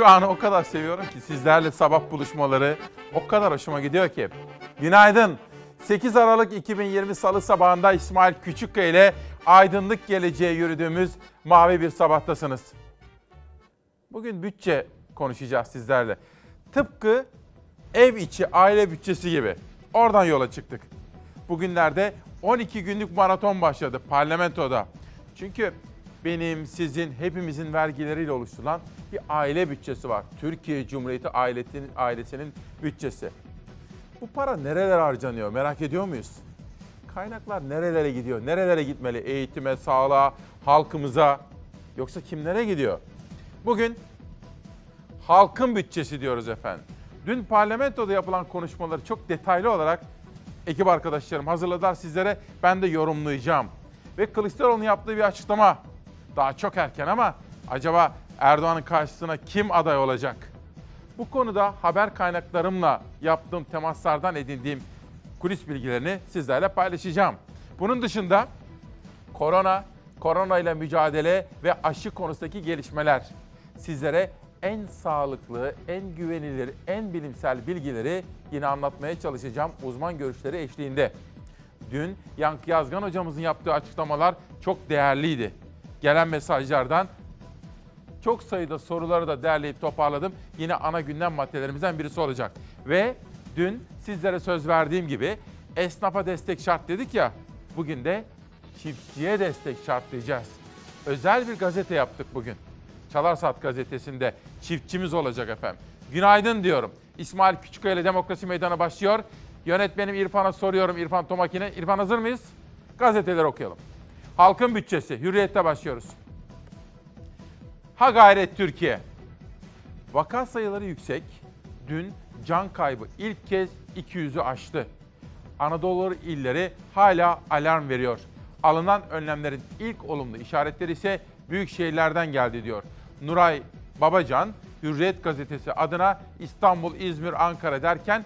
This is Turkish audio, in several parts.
Şu anı o kadar seviyorum ki sizlerle sabah buluşmaları o kadar hoşuma gidiyor ki. Günaydın. 8 Aralık 2020 Salı sabahında İsmail Küçükkaya ile aydınlık geleceğe yürüdüğümüz mavi bir sabahtasınız. Bugün bütçe konuşacağız sizlerle. Tıpkı ev içi aile bütçesi gibi. Oradan yola çıktık. Bugünlerde 12 günlük maraton başladı parlamentoda. Çünkü benim, sizin, hepimizin vergileriyle oluşturulan bir aile bütçesi var. Türkiye Cumhuriyeti ailesinin, ailesinin bütçesi. Bu para nerelere harcanıyor merak ediyor muyuz? Kaynaklar nerelere gidiyor? Nerelere gitmeli? Eğitime, sağlığa, halkımıza yoksa kimlere gidiyor? Bugün halkın bütçesi diyoruz efendim. Dün parlamentoda yapılan konuşmaları çok detaylı olarak ekip arkadaşlarım hazırladılar sizlere. Ben de yorumlayacağım. Ve Kılıçdaroğlu'nun yaptığı bir açıklama. Daha çok erken ama acaba Erdoğan'ın karşısına kim aday olacak? Bu konuda haber kaynaklarımla yaptığım temaslardan edindiğim kulis bilgilerini sizlerle paylaşacağım. Bunun dışında korona, korona ile mücadele ve aşı konusundaki gelişmeler sizlere en sağlıklı, en güvenilir, en bilimsel bilgileri yine anlatmaya çalışacağım uzman görüşleri eşliğinde. Dün Yankı Yazgan hocamızın yaptığı açıklamalar çok değerliydi. Gelen mesajlardan çok sayıda soruları da derleyip toparladım. Yine ana gündem maddelerimizden birisi olacak. Ve dün sizlere söz verdiğim gibi esnafa destek şart dedik ya. Bugün de çiftçiye destek şartlayacağız. Özel bir gazete yaptık bugün. Çalarsat gazetesinde çiftçimiz olacak efendim. Günaydın diyorum. İsmail Küçükkaya ile Demokrasi Meydanı başlıyor. Yönetmenim İrfan'a soruyorum İrfan Tomakin'e. İrfan hazır mıyız? Gazeteleri okuyalım. Halkın bütçesi. Hürriyet'te başlıyoruz. Ha gayret Türkiye. Vaka sayıları yüksek. Dün can kaybı ilk kez 200'ü aştı. Anadolu illeri hala alarm veriyor. Alınan önlemlerin ilk olumlu işaretleri ise büyük şehirlerden geldi diyor. Nuray Babacan, Hürriyet gazetesi adına İstanbul, İzmir, Ankara derken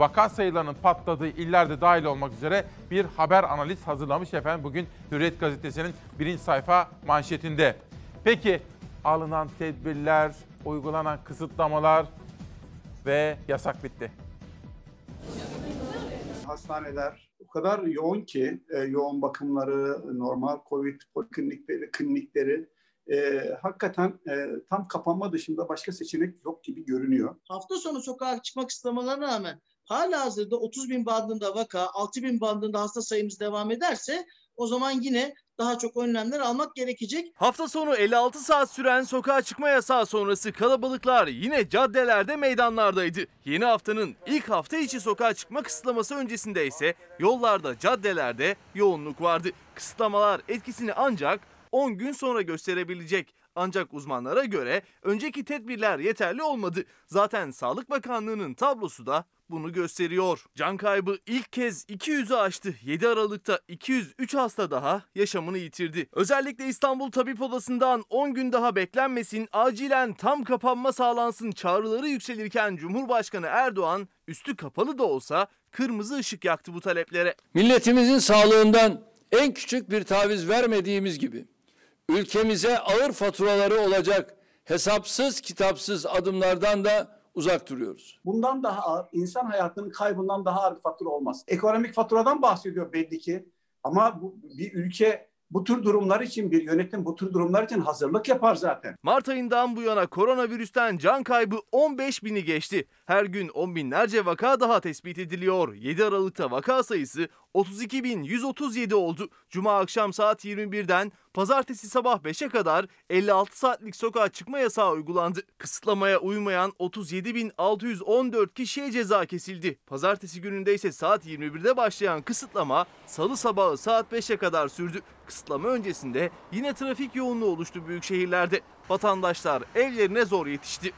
vaka sayılarının patladığı illerde dahil olmak üzere bir haber analiz hazırlamış efendim bugün Hürriyet gazetesinin birinci sayfa manşetinde. Peki alınan tedbirler, uygulanan kısıtlamalar ve yasak bitti. Hastaneler o kadar yoğun ki e, yoğun bakımları, normal COVID poliklinikleri, klinikleri e, hakikaten e, tam kapanma dışında başka seçenek yok gibi görünüyor. Hafta sonu sokağa çıkmak kısıtlamalarına rağmen hala hazırda 30 bin bandında vaka, 6 bin bandında hasta sayımız devam ederse o zaman yine daha çok önlemler almak gerekecek. Hafta sonu 56 saat süren sokağa çıkma yasağı sonrası kalabalıklar yine caddelerde meydanlardaydı. Yeni haftanın ilk hafta içi sokağa çıkma kısıtlaması öncesinde ise yollarda, caddelerde yoğunluk vardı. Kısıtlamalar etkisini ancak 10 gün sonra gösterebilecek. Ancak uzmanlara göre önceki tedbirler yeterli olmadı. Zaten Sağlık Bakanlığı'nın tablosu da bunu gösteriyor. Can kaybı ilk kez 200'ü aştı. 7 Aralık'ta 203 hasta daha yaşamını yitirdi. Özellikle İstanbul Tabip Odası'ndan 10 gün daha beklenmesin, acilen tam kapanma sağlansın çağrıları yükselirken Cumhurbaşkanı Erdoğan üstü kapalı da olsa kırmızı ışık yaktı bu taleplere. Milletimizin sağlığından en küçük bir taviz vermediğimiz gibi ülkemize ağır faturaları olacak hesapsız kitapsız adımlardan da uzak duruyoruz. Bundan daha ağır, insan hayatının kaybından daha ağır bir fatura olmaz. Ekonomik faturadan bahsediyor belli ki. Ama bu, bir ülke bu tür durumlar için bir yönetim bu tür durumlar için hazırlık yapar zaten. Mart ayından bu yana koronavirüsten can kaybı 15 bini geçti. Her gün on binlerce vaka daha tespit ediliyor. 7 Aralık'ta vaka sayısı 32.137 oldu. Cuma akşam saat 21'den pazartesi sabah 5'e kadar 56 saatlik sokağa çıkma yasağı uygulandı. Kısıtlamaya uymayan 37.614 kişiye ceza kesildi. Pazartesi gününde ise saat 21'de başlayan kısıtlama salı sabahı saat 5'e kadar sürdü. Kısıtlama öncesinde yine trafik yoğunluğu oluştu büyük şehirlerde. Vatandaşlar evlerine zor yetişti.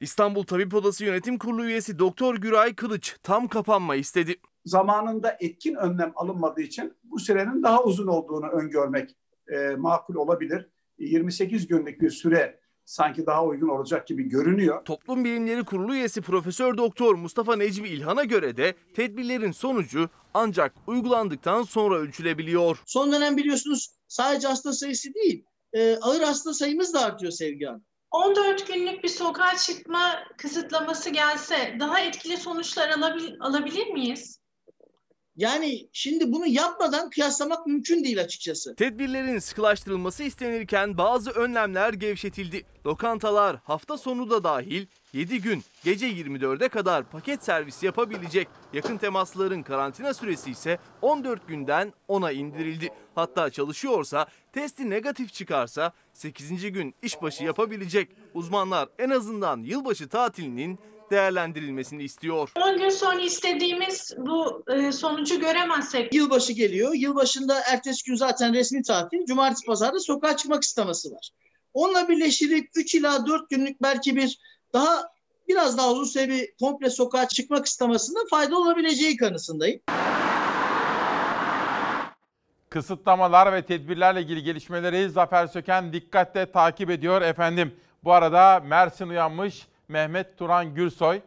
İstanbul Tabip Odası Yönetim Kurulu üyesi Doktor Güray Kılıç tam kapanma istedi. Zamanında etkin önlem alınmadığı için bu sürenin daha uzun olduğunu öngörmek e, makul olabilir. 28 günlük bir süre sanki daha uygun olacak gibi görünüyor. Toplum Bilimleri Kurulu üyesi Profesör Doktor Mustafa Necmi İlhan'a göre de tedbirlerin sonucu ancak uygulandıktan sonra ölçülebiliyor. Son dönem biliyorsunuz sadece hasta sayısı değil, e, ağır hasta sayımız da artıyor Sevgi Hanım. 14 günlük bir sokağa çıkma kısıtlaması gelse daha etkili sonuçlar alabil- alabilir miyiz? Yani şimdi bunu yapmadan kıyaslamak mümkün değil açıkçası. Tedbirlerin sıkılaştırılması istenirken bazı önlemler gevşetildi. Lokantalar hafta sonu da dahil 7 gün gece 24'e kadar paket servis yapabilecek. Yakın temasların karantina süresi ise 14 günden 10'a indirildi. Hatta çalışıyorsa testi negatif çıkarsa 8. gün işbaşı yapabilecek. Uzmanlar en azından yılbaşı tatilinin değerlendirilmesini istiyor. 10 gün sonra istediğimiz bu e, sonucu göremezsek Yılbaşı geliyor. Yılbaşında ertesi gün zaten resmi tatil. Cumartesi pazarda sokağa çıkmak isteması var. Onunla birleştirip 3 ila 4 günlük belki bir daha biraz daha uzun süre bir komple sokağa çıkmak istemesinde fayda olabileceği kanısındayım. Kısıtlamalar ve tedbirlerle ilgili gelişmeleri Zafer Söken dikkatle takip ediyor efendim. Bu arada Mersin uyanmış Mehmet Turan Gürsoy.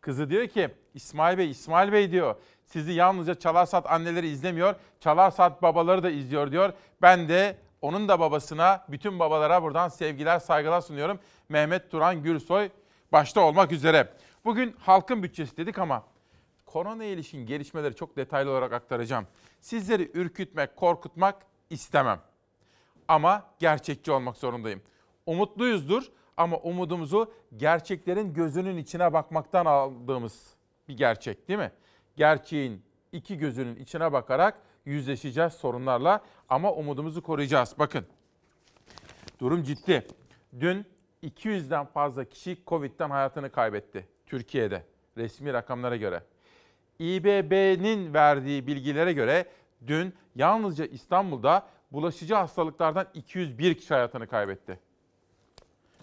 Kızı diyor ki İsmail Bey, İsmail Bey diyor. Sizi yalnızca Çalarsat anneleri izlemiyor, Çalarsat babaları da izliyor diyor. Ben de onun da babasına, bütün babalara buradan sevgiler, saygılar sunuyorum. Mehmet Turan Gürsoy başta olmak üzere. Bugün halkın bütçesi dedik ama korona ilişkin gelişmeleri çok detaylı olarak aktaracağım. Sizleri ürkütmek, korkutmak istemem. Ama gerçekçi olmak zorundayım. Umutluyuzdur ama umudumuzu gerçeklerin gözünün içine bakmaktan aldığımız bir gerçek değil mi? Gerçeğin iki gözünün içine bakarak yüzleşeceğiz sorunlarla ama umudumuzu koruyacağız. Bakın durum ciddi. Dün 200'den fazla kişi Covid'den hayatını kaybetti Türkiye'de resmi rakamlara göre. İBB'nin verdiği bilgilere göre dün yalnızca İstanbul'da bulaşıcı hastalıklardan 201 kişi hayatını kaybetti.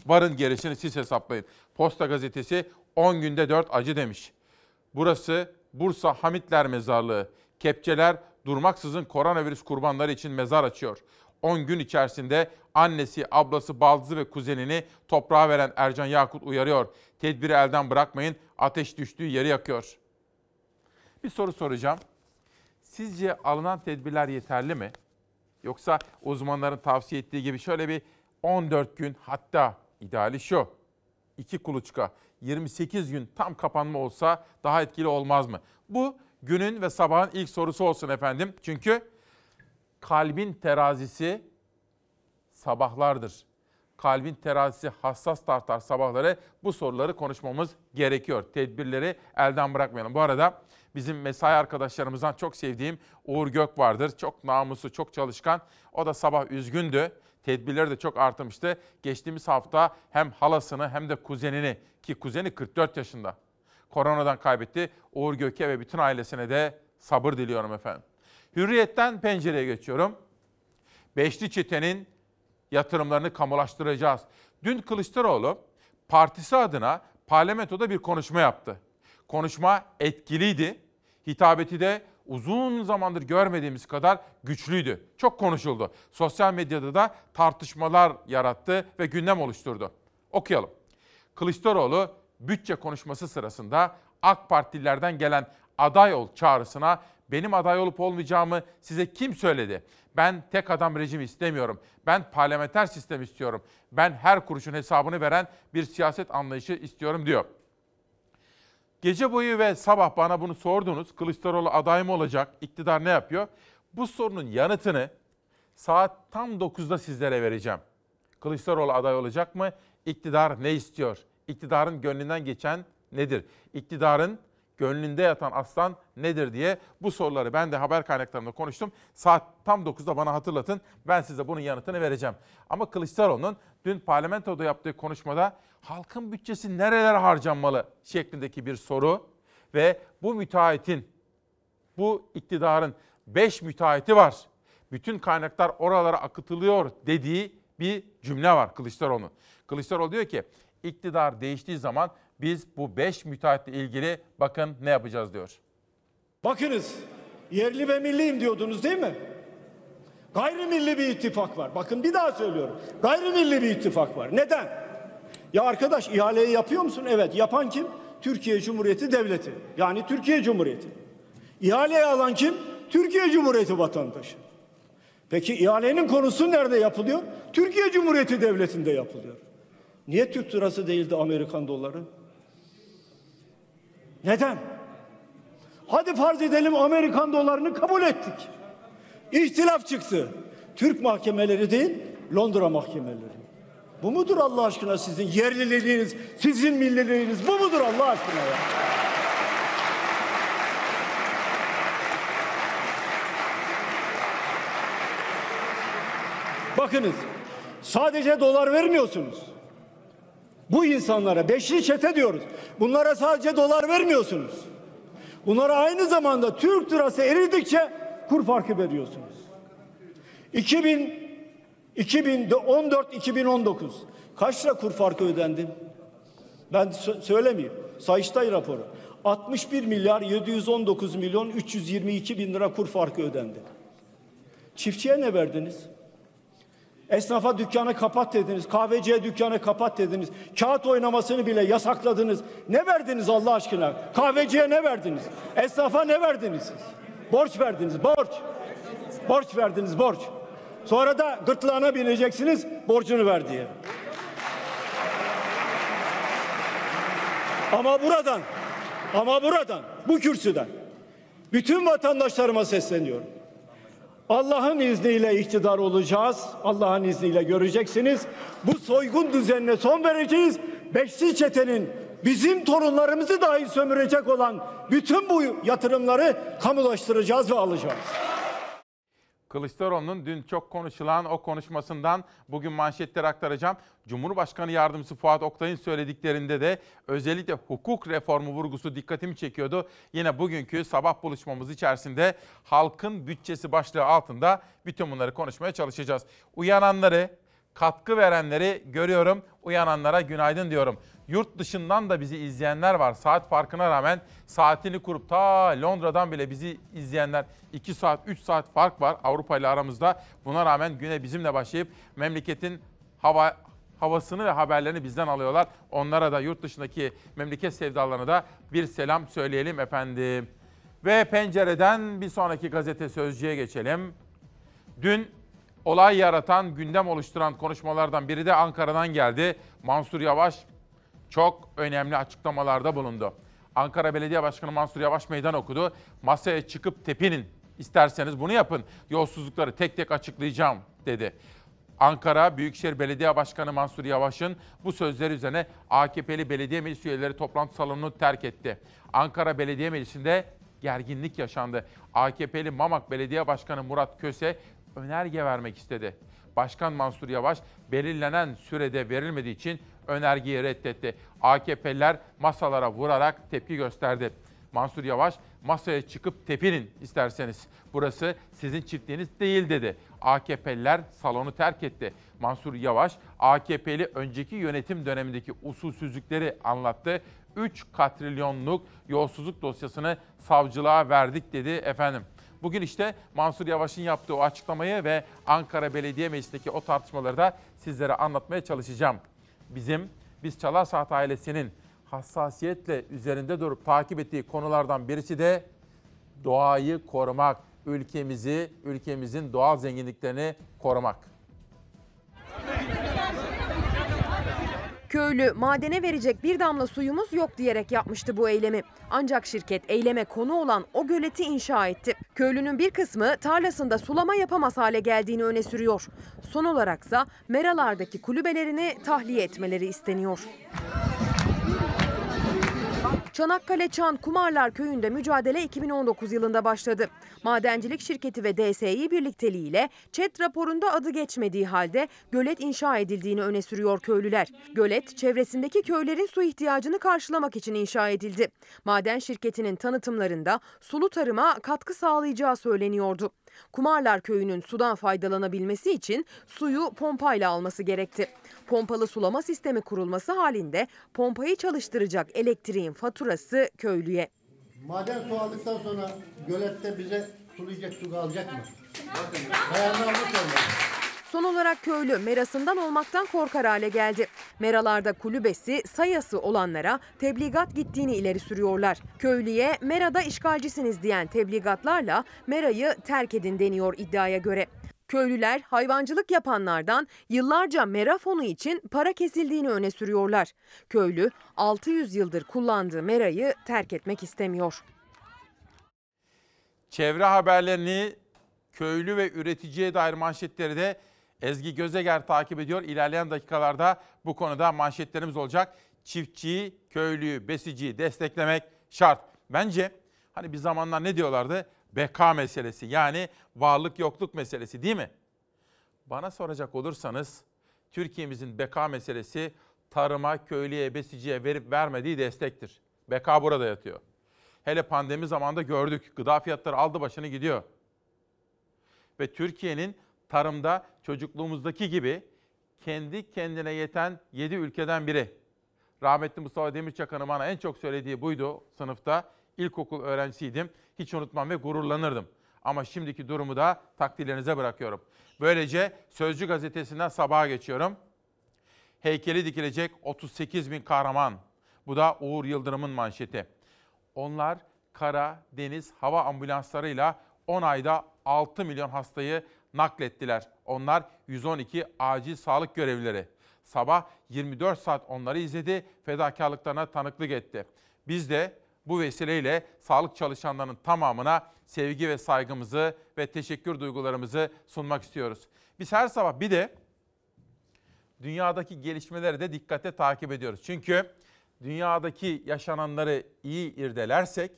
Varın gerisini siz hesaplayın. Posta gazetesi 10 günde 4 acı demiş. Burası Bursa Hamitler Mezarlığı. Kepçeler durmaksızın koronavirüs kurbanları için mezar açıyor. 10 gün içerisinde annesi, ablası, baldızı ve kuzenini toprağa veren Ercan Yakut uyarıyor. Tedbiri elden bırakmayın, ateş düştüğü yeri yakıyor. Bir soru soracağım. Sizce alınan tedbirler yeterli mi? Yoksa uzmanların tavsiye ettiği gibi şöyle bir 14 gün hatta ideali şu. 2 kuluçka 28 gün tam kapanma olsa daha etkili olmaz mı? Bu günün ve sabahın ilk sorusu olsun efendim. Çünkü kalbin terazisi sabahlardır. Kalbin terazisi hassas tartar sabahları. Bu soruları konuşmamız gerekiyor. Tedbirleri elden bırakmayalım. Bu arada bizim mesai arkadaşlarımızdan çok sevdiğim Uğur Gök vardır. Çok namuslu, çok çalışkan. O da sabah üzgündü. Tedbirleri de çok artmıştı. Geçtiğimiz hafta hem halasını hem de kuzenini ki kuzeni 44 yaşında koronadan kaybetti. Uğur Gök'e ve bütün ailesine de sabır diliyorum efendim. Hürriyetten pencereye geçiyorum. Beşli çetenin yatırımlarını kamulaştıracağız. Dün Kılıçdaroğlu partisi adına parlamentoda bir konuşma yaptı. Konuşma etkiliydi. Hitabeti de uzun zamandır görmediğimiz kadar güçlüydü. Çok konuşuldu. Sosyal medyada da tartışmalar yarattı ve gündem oluşturdu. Okuyalım. Kılıçdaroğlu bütçe konuşması sırasında AK Partililerden gelen aday ol çağrısına benim aday olup olmayacağımı size kim söyledi? Ben tek adam rejimi istemiyorum. Ben parlamenter sistem istiyorum. Ben her kuruşun hesabını veren bir siyaset anlayışı istiyorum diyor. Gece boyu ve sabah bana bunu sordunuz. Kılıçdaroğlu aday mı olacak? İktidar ne yapıyor? Bu sorunun yanıtını saat tam 9'da sizlere vereceğim. Kılıçdaroğlu aday olacak mı? İktidar ne istiyor? İktidarın gönlünden geçen nedir? İktidarın gönlünde yatan aslan nedir diye bu soruları ben de haber kaynaklarında konuştum. Saat tam 9'da bana hatırlatın. Ben size bunun yanıtını vereceğim. Ama Kılıçdaroğlu'nun dün parlamentoda yaptığı konuşmada halkın bütçesi nerelere harcanmalı şeklindeki bir soru ve bu müteahhitin, bu iktidarın 5 müteahhiti var. Bütün kaynaklar oralara akıtılıyor dediği bir cümle var Kılıçdaroğlu'nun. Kılıçdaroğlu diyor ki iktidar değiştiği zaman biz bu 5 müteahhitle ilgili bakın ne yapacağız diyor. Bakınız yerli ve milliyim diyordunuz değil mi? Gayrimilli bir ittifak var. Bakın bir daha söylüyorum. Gayrimilli bir ittifak var. Neden? Ya arkadaş ihaleyi yapıyor musun? Evet. Yapan kim? Türkiye Cumhuriyeti Devleti. Yani Türkiye Cumhuriyeti. İhaleyi alan kim? Türkiye Cumhuriyeti vatandaşı. Peki ihalenin konusu nerede yapılıyor? Türkiye Cumhuriyeti Devleti'nde yapılıyor. Niye Türk lirası değildi Amerikan doları? Neden? Hadi farz edelim Amerikan dolarını kabul ettik. İhtilaf çıktı. Türk mahkemeleri değil, Londra mahkemeleri. Bu mudur Allah aşkına sizin yerliliğiniz, sizin milliliğiniz bu mudur Allah aşkına ya? Bakınız, sadece dolar vermiyorsunuz. Bu insanlara beşli çete diyoruz. Bunlara sadece dolar vermiyorsunuz. Bunlara aynı zamanda Türk lirası eridikçe kur farkı veriyorsunuz. 2000 2014-2019 kaç lira kur farkı ödendi? Ben sö- söylemeyeyim. Sayıştay raporu. 61 milyar 719 milyon 322 bin lira kur farkı ödendi. Çiftçiye ne verdiniz? Esnafa dükkanı kapat dediniz. Kahveciye dükkanı kapat dediniz. Kağıt oynamasını bile yasakladınız. Ne verdiniz Allah aşkına? Kahveciye ne verdiniz? Esnafa ne verdiniz siz? Borç verdiniz, borç. Borç verdiniz, borç. Sonra da gırtlağına bineceksiniz borcunu ver diye. Ama buradan, ama buradan, bu kürsüden bütün vatandaşlarıma sesleniyorum. Allah'ın izniyle iktidar olacağız. Allah'ın izniyle göreceksiniz. Bu soygun düzenine son vereceğiz. Beşli çetenin bizim torunlarımızı dahi sömürecek olan bütün bu yatırımları kamulaştıracağız ve alacağız. Kılıçdaroğlu'nun dün çok konuşulan o konuşmasından bugün manşetleri aktaracağım. Cumhurbaşkanı Yardımcısı Fuat Oktay'ın söylediklerinde de özellikle hukuk reformu vurgusu dikkatimi çekiyordu. Yine bugünkü sabah buluşmamız içerisinde halkın bütçesi başlığı altında bütün bunları konuşmaya çalışacağız. Uyananları, katkı verenleri görüyorum. Uyananlara günaydın diyorum. Yurt dışından da bizi izleyenler var. Saat farkına rağmen saatini kurup ta Londra'dan bile bizi izleyenler 2 saat 3 saat fark var Avrupa ile aramızda. Buna rağmen güne bizimle başlayıp memleketin hava havasını ve haberlerini bizden alıyorlar. Onlara da yurt dışındaki memleket sevdalarına da bir selam söyleyelim efendim. Ve pencereden bir sonraki gazete Sözcü'ye geçelim. Dün olay yaratan, gündem oluşturan konuşmalardan biri de Ankara'dan geldi. Mansur Yavaş çok önemli açıklamalarda bulundu. Ankara Belediye Başkanı Mansur Yavaş meydan okudu. Masaya çıkıp tepinin. İsterseniz bunu yapın. Yolsuzlukları tek tek açıklayacağım dedi. Ankara Büyükşehir Belediye Başkanı Mansur Yavaş'ın bu sözleri üzerine AKP'li belediye meclis üyeleri toplantı salonunu terk etti. Ankara Belediye Meclisi'nde gerginlik yaşandı. AKP'li Mamak Belediye Başkanı Murat Köse önerge vermek istedi. Başkan Mansur Yavaş belirlenen sürede verilmediği için önergeyi reddetti. AKP'liler masalara vurarak tepki gösterdi. Mansur Yavaş masaya çıkıp tepinin isterseniz. Burası sizin çiftliğiniz değil dedi. AKP'liler salonu terk etti. Mansur Yavaş AKP'li önceki yönetim dönemindeki usulsüzlükleri anlattı. 3 katrilyonluk yolsuzluk dosyasını savcılığa verdik dedi efendim. Bugün işte Mansur Yavaş'ın yaptığı o açıklamayı ve Ankara Belediye Meclisi'ndeki o tartışmaları da sizlere anlatmaya çalışacağım. Bizim, biz Çalar ailesinin hassasiyetle üzerinde durup takip ettiği konulardan birisi de doğayı korumak, ülkemizi, ülkemizin doğal zenginliklerini korumak. Köylü madene verecek bir damla suyumuz yok diyerek yapmıştı bu eylemi. Ancak şirket eyleme konu olan o göleti inşa etti. Köylünün bir kısmı tarlasında sulama yapamaz hale geldiğini öne sürüyor. Son olaraksa meralardaki kulübelerini tahliye etmeleri isteniyor. Çanakkale Çan Kumarlar Köyü'nde mücadele 2019 yılında başladı. Madencilik şirketi ve DSİ birlikteliğiyle ÇED raporunda adı geçmediği halde gölet inşa edildiğini öne sürüyor köylüler. Gölet çevresindeki köylerin su ihtiyacını karşılamak için inşa edildi. Maden şirketinin tanıtımlarında sulu tarıma katkı sağlayacağı söyleniyordu. Kumarlar Köyü'nün sudan faydalanabilmesi için suyu pompayla alması gerekti. Pompalı sulama sistemi kurulması halinde pompayı çalıştıracak elektriğin faturası köylüye. Maden su aldıktan sonra gölette bize sulayacak su kalacak mı? Bayanlar mı Son olarak köylü merasından olmaktan korkar hale geldi. Meralarda kulübesi, sayası olanlara tebligat gittiğini ileri sürüyorlar. Köylüye merada işgalcisiniz diyen tebligatlarla merayı terk edin deniyor iddiaya göre. Köylüler hayvancılık yapanlardan yıllarca mera fonu için para kesildiğini öne sürüyorlar. Köylü 600 yıldır kullandığı merayı terk etmek istemiyor. Çevre haberlerini köylü ve üreticiye dair manşetleri de Ezgi Gözeger takip ediyor. İlerleyen dakikalarda bu konuda manşetlerimiz olacak. Çiftçiyi, köylüyü, besiciyi desteklemek şart. Bence hani bir zamanlar ne diyorlardı? Beka meselesi yani varlık yokluk meselesi değil mi? Bana soracak olursanız Türkiye'mizin beka meselesi tarıma, köylüye, besiciye verip vermediği destektir. Beka burada yatıyor. Hele pandemi zamanında gördük. Gıda fiyatları aldı başını gidiyor. Ve Türkiye'nin tarımda çocukluğumuzdaki gibi kendi kendine yeten 7 ülkeden biri. Rahmetli Mustafa Demirçakan'ın bana en çok söylediği buydu sınıfta. İlkokul öğrencisiydim. Hiç unutmam ve gururlanırdım. Ama şimdiki durumu da takdirlerinize bırakıyorum. Böylece Sözcü gazetesinden sabaha geçiyorum. Heykeli dikilecek 38 bin kahraman. Bu da Uğur Yıldırım'ın manşeti. Onlar kara, deniz, hava ambulanslarıyla 10 ayda 6 milyon hastayı naklettiler. Onlar 112 acil sağlık görevlileri. Sabah 24 saat onları izledi, fedakarlıklarına tanıklık etti. Biz de bu vesileyle sağlık çalışanlarının tamamına sevgi ve saygımızı ve teşekkür duygularımızı sunmak istiyoruz. Biz her sabah bir de dünyadaki gelişmeleri de dikkate takip ediyoruz. Çünkü dünyadaki yaşananları iyi irdelersek,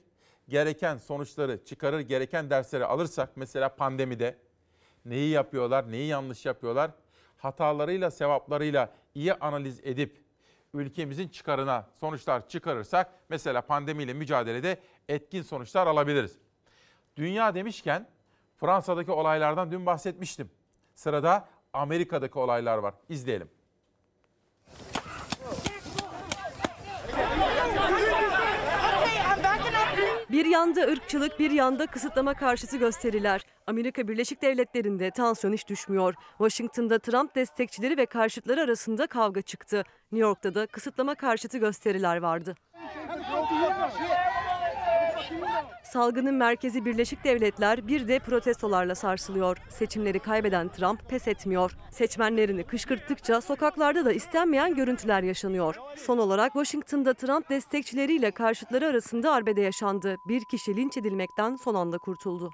gereken sonuçları çıkarır, gereken dersleri alırsak, mesela pandemide neyi yapıyorlar, neyi yanlış yapıyorlar, hatalarıyla, sevaplarıyla iyi analiz edip ülkemizin çıkarına sonuçlar çıkarırsak, mesela pandemiyle mücadelede etkin sonuçlar alabiliriz. Dünya demişken Fransa'daki olaylardan dün bahsetmiştim. Sırada Amerika'daki olaylar var. İzleyelim. Bir yanda ırkçılık, bir yanda kısıtlama karşıtı gösteriler. Amerika Birleşik Devletleri'nde tansiyon hiç düşmüyor. Washington'da Trump destekçileri ve karşıtları arasında kavga çıktı. New York'ta da kısıtlama karşıtı gösteriler vardı. Salgının merkezi Birleşik Devletler bir de protestolarla sarsılıyor. Seçimleri kaybeden Trump pes etmiyor. Seçmenlerini kışkırttıkça sokaklarda da istenmeyen görüntüler yaşanıyor. Son olarak Washington'da Trump destekçileriyle karşıtları arasında arbede yaşandı. Bir kişi linç edilmekten son anda kurtuldu.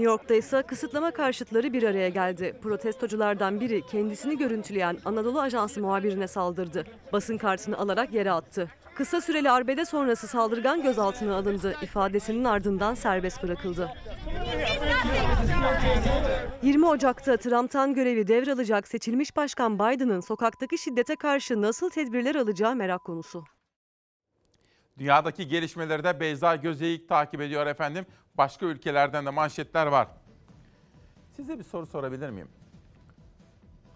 New York'ta ise kısıtlama karşıtları bir araya geldi. Protestoculardan biri kendisini görüntüleyen Anadolu Ajansı muhabirine saldırdı. Basın kartını alarak yere attı. Kısa süreli arbede sonrası saldırgan gözaltına alındı. İfadesinin ardından serbest bırakıldı. 20 Ocak'ta Trump'tan görevi devralacak seçilmiş başkan Biden'ın sokaktaki şiddete karşı nasıl tedbirler alacağı merak konusu. Dünyadaki gelişmeleri de Beyza Gözeyik takip ediyor efendim. Başka ülkelerden de manşetler var. Size bir soru sorabilir miyim?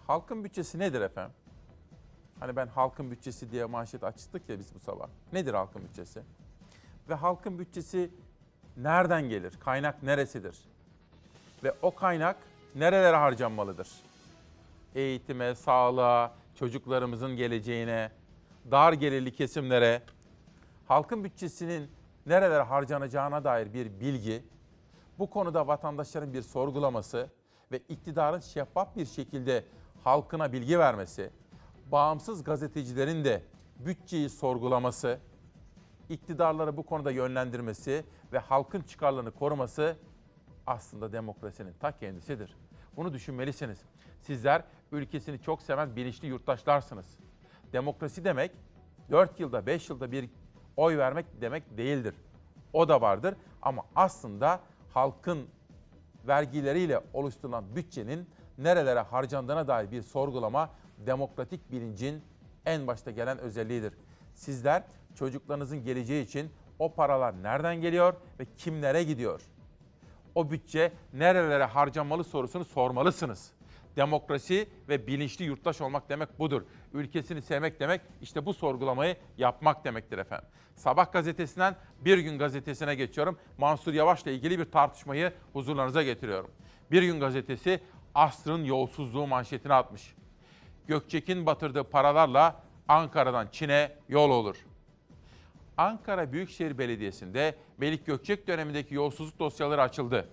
Halkın bütçesi nedir efendim? Hani ben halkın bütçesi diye manşet açtık ya biz bu sabah. Nedir halkın bütçesi? Ve halkın bütçesi nereden gelir? Kaynak neresidir? Ve o kaynak nerelere harcanmalıdır? Eğitime, sağlığa, çocuklarımızın geleceğine, dar gelirli kesimlere, halkın bütçesinin nerelere harcanacağına dair bir bilgi, bu konuda vatandaşların bir sorgulaması ve iktidarın şeffaf bir şekilde halkına bilgi vermesi, bağımsız gazetecilerin de bütçeyi sorgulaması, iktidarları bu konuda yönlendirmesi ve halkın çıkarlarını koruması aslında demokrasinin ta kendisidir. Bunu düşünmelisiniz. Sizler ülkesini çok seven bilinçli yurttaşlarsınız. Demokrasi demek 4 yılda 5 yılda bir oy vermek demek değildir. O da vardır ama aslında halkın vergileriyle oluşturulan bütçenin nerelere harcandığına dair bir sorgulama demokratik bilincin en başta gelen özelliğidir. Sizler çocuklarınızın geleceği için o paralar nereden geliyor ve kimlere gidiyor? O bütçe nerelere harcanmalı sorusunu sormalısınız. Demokrasi ve bilinçli yurttaş olmak demek budur. Ülkesini sevmek demek işte bu sorgulamayı yapmak demektir efendim. Sabah gazetesinden Bir Gün gazetesine geçiyorum. Mansur Yavaş'la ilgili bir tartışmayı huzurlarınıza getiriyorum. Bir Gün gazetesi asrın yolsuzluğu manşetine atmış. Gökçek'in batırdığı paralarla Ankara'dan Çin'e yol olur. Ankara Büyükşehir Belediyesi'nde Melik Gökçek dönemindeki yolsuzluk dosyaları açıldı.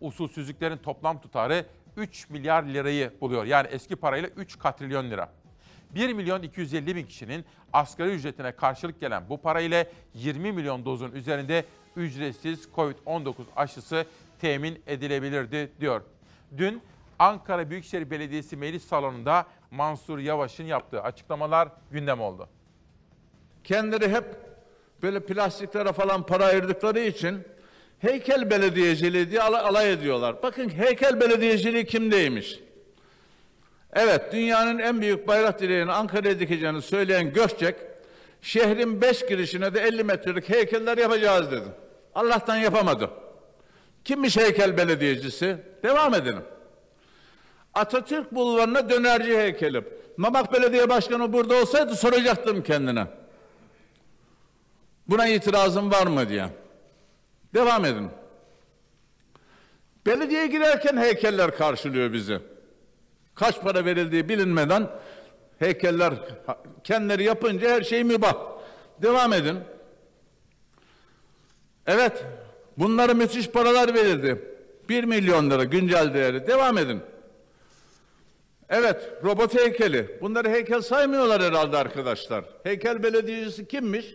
Usulsüzlüklerin toplam tutarı 3 milyar lirayı buluyor. Yani eski parayla 3 katrilyon lira. 1 milyon 250 bin kişinin asgari ücretine karşılık gelen bu para ile 20 milyon dozun üzerinde ücretsiz COVID-19 aşısı temin edilebilirdi diyor. Dün Ankara Büyükşehir Belediyesi Meclis Salonu'nda Mansur Yavaş'ın yaptığı açıklamalar gündem oldu. Kendileri hep böyle plastiklere falan para ayırdıkları için heykel belediyeciliği diye alay, ediyorlar. Bakın heykel belediyeciliği kimdeymiş? Evet, dünyanın en büyük bayrak direğini Ankara'ya dikeceğini söyleyen Gökçek, şehrin beş girişine de 50 metrelik heykeller yapacağız dedi. Allah'tan yapamadı. Kimmiş heykel belediyecisi? Devam edelim. Atatürk Bulvarı'na dönerci heykeli. Mamak Belediye Başkanı burada olsaydı soracaktım kendine. Buna itirazım var mı diye. Devam edin. Belediyeye girerken heykeller karşılıyor bizi. Kaç para verildiği bilinmeden heykeller kendileri yapınca her şey mübah. Devam edin. Evet, bunlara müthiş paralar verildi. 1 milyon lira güncel değeri. Devam edin. Evet, robot heykeli. Bunları heykel saymıyorlar herhalde arkadaşlar. Heykel belediyecisi kimmiş?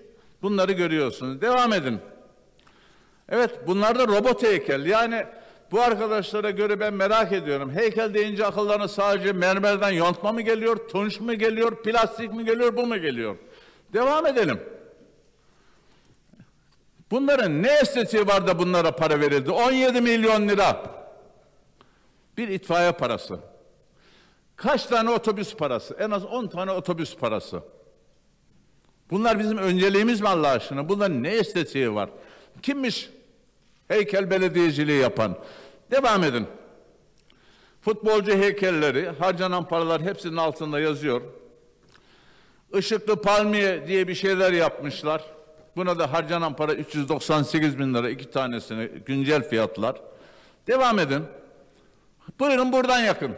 Bunları görüyorsunuz. Devam edin. Evet, bunlar da robot heykel. Yani bu arkadaşlara göre ben merak ediyorum. Heykel deyince akıllarına sadece mermerden yontma mı geliyor, tunç mu geliyor, plastik mi geliyor, bu mu geliyor? Devam edelim. Bunların ne estetiği var da bunlara para verildi? 17 milyon lira. Bir itfaiye parası. Kaç tane otobüs parası? En az 10 tane otobüs parası. Bunlar bizim önceliğimiz mi Allah aşkına? Bunların ne estetiği var? Kimmiş heykel belediyeciliği yapan? Devam edin. Futbolcu heykelleri, harcanan paralar hepsinin altında yazıyor. Işıklı palmiye diye bir şeyler yapmışlar. Buna da harcanan para 398 bin lira iki tanesini güncel fiyatlar. Devam edin. Buyurun buradan yakın.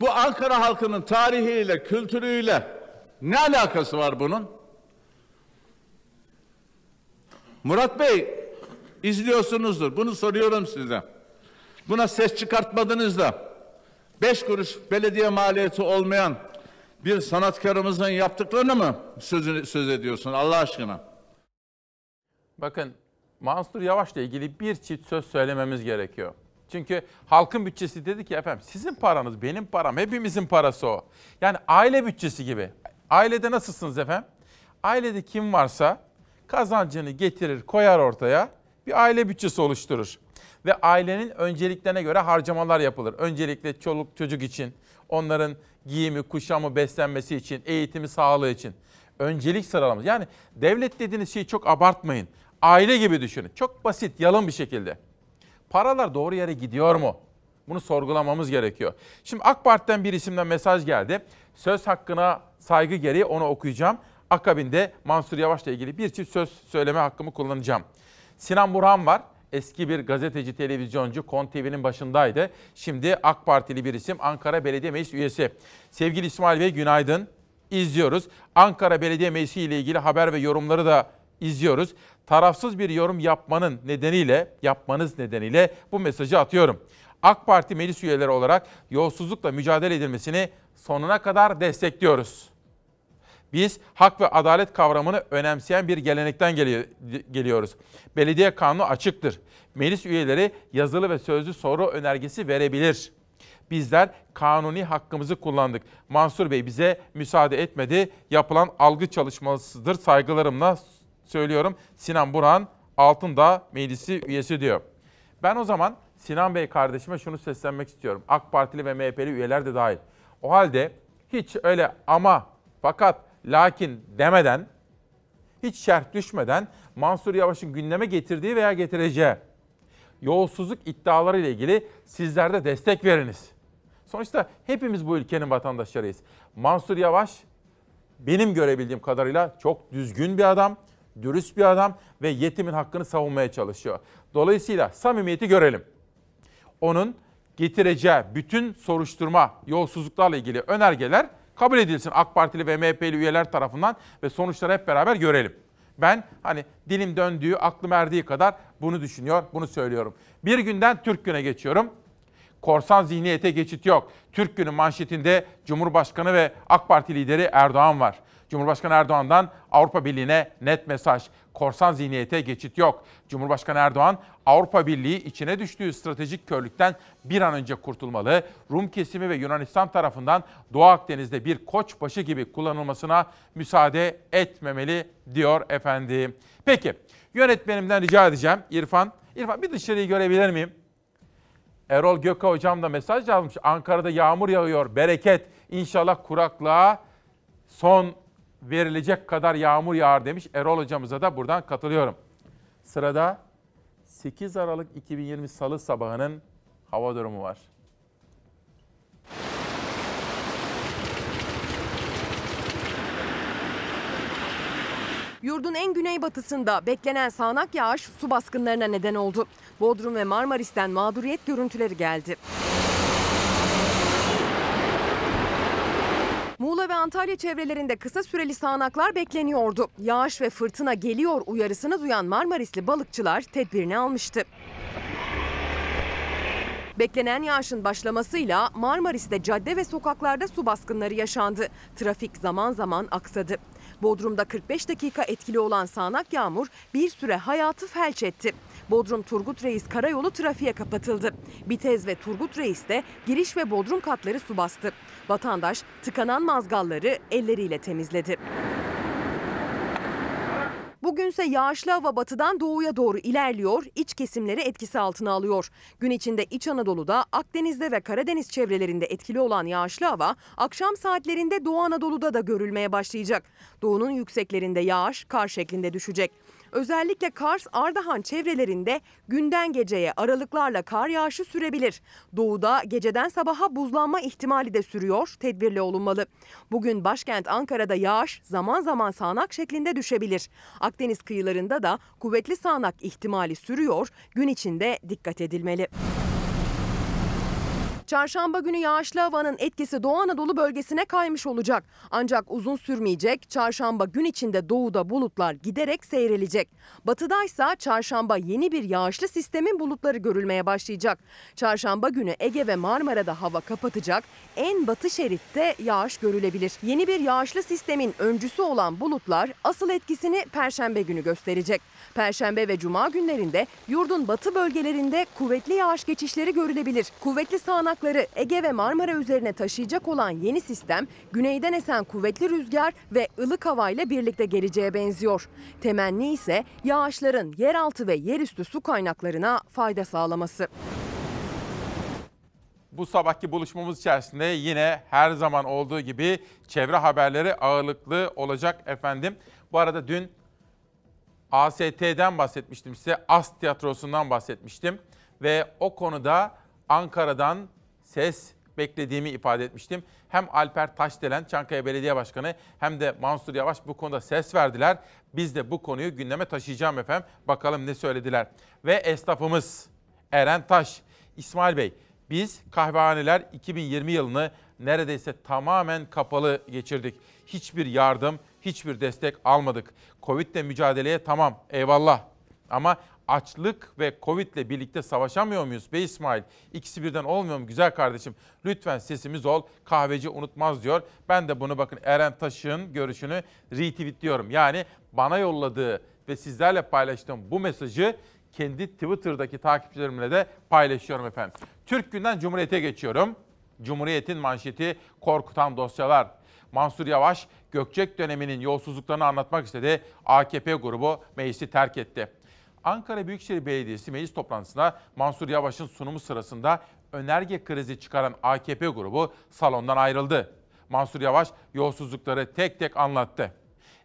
Bu Ankara halkının tarihiyle, kültürüyle ne alakası var bunun? Murat Bey, izliyorsunuzdur. Bunu soruyorum size. Buna ses çıkartmadınız da beş kuruş belediye maliyeti olmayan bir sanatkarımızın yaptıklarını mı söz, söz ediyorsun Allah aşkına? Bakın Mansur Yavaş'la ilgili bir çift söz söylememiz gerekiyor. Çünkü halkın bütçesi dedi ki efendim sizin paranız benim param hepimizin parası o. Yani aile bütçesi gibi. Ailede nasılsınız efendim? Ailede kim varsa kazancını getirir koyar ortaya bir aile bütçesi oluşturur. Ve ailenin önceliklerine göre harcamalar yapılır. Öncelikle çoluk çocuk için, onların giyimi, kuşamı, beslenmesi için, eğitimi, sağlığı için. Öncelik sıralaması. Yani devlet dediğiniz şeyi çok abartmayın. Aile gibi düşünün. Çok basit, yalın bir şekilde. Paralar doğru yere gidiyor mu? Bunu sorgulamamız gerekiyor. Şimdi AK Parti'den bir isimden mesaj geldi. Söz hakkına saygı gereği onu okuyacağım. Akabinde Mansur Yavaş'la ilgili bir çift söz söyleme hakkımı kullanacağım. Sinan Burhan var. Eski bir gazeteci, televizyoncu, Kon TV'nin başındaydı. Şimdi AK Partili bir isim, Ankara Belediye Meclis üyesi. Sevgili İsmail Bey günaydın. İzliyoruz. Ankara Belediye Meclisi ile ilgili haber ve yorumları da izliyoruz. Tarafsız bir yorum yapmanın nedeniyle, yapmanız nedeniyle bu mesajı atıyorum. AK Parti meclis üyeleri olarak yolsuzlukla mücadele edilmesini sonuna kadar destekliyoruz. Biz hak ve adalet kavramını önemseyen bir gelenekten geliyoruz. Belediye kanunu açıktır. Meclis üyeleri yazılı ve sözlü soru önergesi verebilir. Bizler kanuni hakkımızı kullandık. Mansur Bey bize müsaade etmedi. Yapılan algı çalışmasıdır. Saygılarımla söylüyorum. Sinan Burhan Altındağ Meclisi üyesi diyor. Ben o zaman Sinan Bey kardeşime şunu seslenmek istiyorum. AK Partili ve MHP'li üyeler de dahil. O halde hiç öyle ama fakat lakin demeden, hiç şerh düşmeden Mansur Yavaş'ın gündeme getirdiği veya getireceği yolsuzluk iddiaları ile ilgili sizler de destek veriniz. Sonuçta hepimiz bu ülkenin vatandaşlarıyız. Mansur Yavaş benim görebildiğim kadarıyla çok düzgün bir adam, dürüst bir adam ve yetimin hakkını savunmaya çalışıyor. Dolayısıyla samimiyeti görelim. Onun getireceği bütün soruşturma, yolsuzluklarla ilgili önergeler kabul edilsin AK Partili ve MHP'li üyeler tarafından ve sonuçları hep beraber görelim. Ben hani dilim döndüğü, aklım erdiği kadar bunu düşünüyor, bunu söylüyorum. Bir günden Türk güne geçiyorum. Korsan zihniyete geçit yok. Türk Günü manşetinde Cumhurbaşkanı ve AK Parti lideri Erdoğan var. Cumhurbaşkanı Erdoğan'dan Avrupa Birliği'ne net mesaj. Korsan zihniyete geçit yok. Cumhurbaşkanı Erdoğan Avrupa Birliği içine düştüğü stratejik körlükten bir an önce kurtulmalı. Rum kesimi ve Yunanistan tarafından Doğu Akdeniz'de bir koçbaşı gibi kullanılmasına müsaade etmemeli diyor efendim. Peki yönetmenimden rica edeceğim İrfan. İrfan bir dışarıyı görebilir miyim? Erol Göka hocam da mesaj yazmış. Ankara'da yağmur yağıyor, bereket. İnşallah kuraklığa son verilecek kadar yağmur yağar demiş. Erol hocamıza da buradan katılıyorum. Sırada 8 Aralık 2020 Salı sabahının hava durumu var. Yurdun en güneybatısında beklenen sağanak yağış su baskınlarına neden oldu. Bodrum ve Marmaris'ten mağduriyet görüntüleri geldi. Ve Antalya çevrelerinde kısa süreli sağanaklar bekleniyordu. Yağış ve fırtına geliyor uyarısını duyan Marmarisli balıkçılar tedbirini almıştı. Beklenen yağışın başlamasıyla Marmaris'te cadde ve sokaklarda su baskınları yaşandı. Trafik zaman zaman aksadı. Bodrum'da 45 dakika etkili olan sağanak yağmur bir süre hayatı felç etti. Bodrum Turgut Reis karayolu trafiğe kapatıldı. Bitez ve Turgut Reis'te giriş ve bodrum katları su bastı. Vatandaş tıkanan mazgalları elleriyle temizledi. Bugünse yağışlı hava batıdan doğuya doğru ilerliyor, iç kesimleri etkisi altına alıyor. Gün içinde İç Anadolu'da, Akdeniz'de ve Karadeniz çevrelerinde etkili olan yağışlı hava akşam saatlerinde Doğu Anadolu'da da görülmeye başlayacak. Doğunun yükseklerinde yağış kar şeklinde düşecek. Özellikle Kars, Ardahan çevrelerinde günden geceye aralıklarla kar yağışı sürebilir. Doğuda geceden sabaha buzlanma ihtimali de sürüyor, tedbirli olunmalı. Bugün başkent Ankara'da yağış zaman zaman sağanak şeklinde düşebilir. Akdeniz kıyılarında da kuvvetli sağanak ihtimali sürüyor, gün içinde dikkat edilmeli. Çarşamba günü yağışlı havanın etkisi Doğu Anadolu bölgesine kaymış olacak. Ancak uzun sürmeyecek. Çarşamba gün içinde doğuda bulutlar giderek seyrelecek. Batıdaysa çarşamba yeni bir yağışlı sistemin bulutları görülmeye başlayacak. Çarşamba günü Ege ve Marmara'da hava kapatacak. En batı şeritte yağış görülebilir. Yeni bir yağışlı sistemin öncüsü olan bulutlar asıl etkisini perşembe günü gösterecek. Perşembe ve cuma günlerinde yurdun batı bölgelerinde kuvvetli yağış geçişleri görülebilir. Kuvvetli sağanak sağanakları Ege ve Marmara üzerine taşıyacak olan yeni sistem güneyden esen kuvvetli rüzgar ve ılık havayla birlikte geleceğe benziyor. Temenni ise yağışların yeraltı ve yerüstü su kaynaklarına fayda sağlaması. Bu sabahki buluşmamız içerisinde yine her zaman olduğu gibi çevre haberleri ağırlıklı olacak efendim. Bu arada dün AST'den bahsetmiştim size, As Tiyatrosu'ndan bahsetmiştim. Ve o konuda Ankara'dan ses beklediğimi ifade etmiştim. Hem Alper Taşdelen, Çankaya Belediye Başkanı hem de Mansur Yavaş bu konuda ses verdiler. Biz de bu konuyu gündeme taşıyacağım efendim. Bakalım ne söylediler. Ve esnafımız Eren Taş, İsmail Bey biz kahvehaneler 2020 yılını neredeyse tamamen kapalı geçirdik. Hiçbir yardım, hiçbir destek almadık. Covid ile mücadeleye tamam eyvallah. Ama açlık ve Covid ile birlikte savaşamıyor muyuz be İsmail? İkisi birden olmuyor mu güzel kardeşim? Lütfen sesimiz ol, kahveci unutmaz diyor. Ben de bunu bakın Eren Taş'ın görüşünü retweetliyorum. Yani bana yolladığı ve sizlerle paylaştığım bu mesajı kendi Twitter'daki takipçilerimle de paylaşıyorum efendim. Türk Günden Cumhuriyet'e geçiyorum. Cumhuriyet'in manşeti korkutan dosyalar. Mansur Yavaş, Gökçek döneminin yolsuzluklarını anlatmak istedi. AKP grubu meclisi terk etti. Ankara Büyükşehir Belediyesi meclis toplantısında Mansur Yavaş'ın sunumu sırasında önerge krizi çıkaran AKP grubu salondan ayrıldı. Mansur Yavaş yolsuzlukları tek tek anlattı.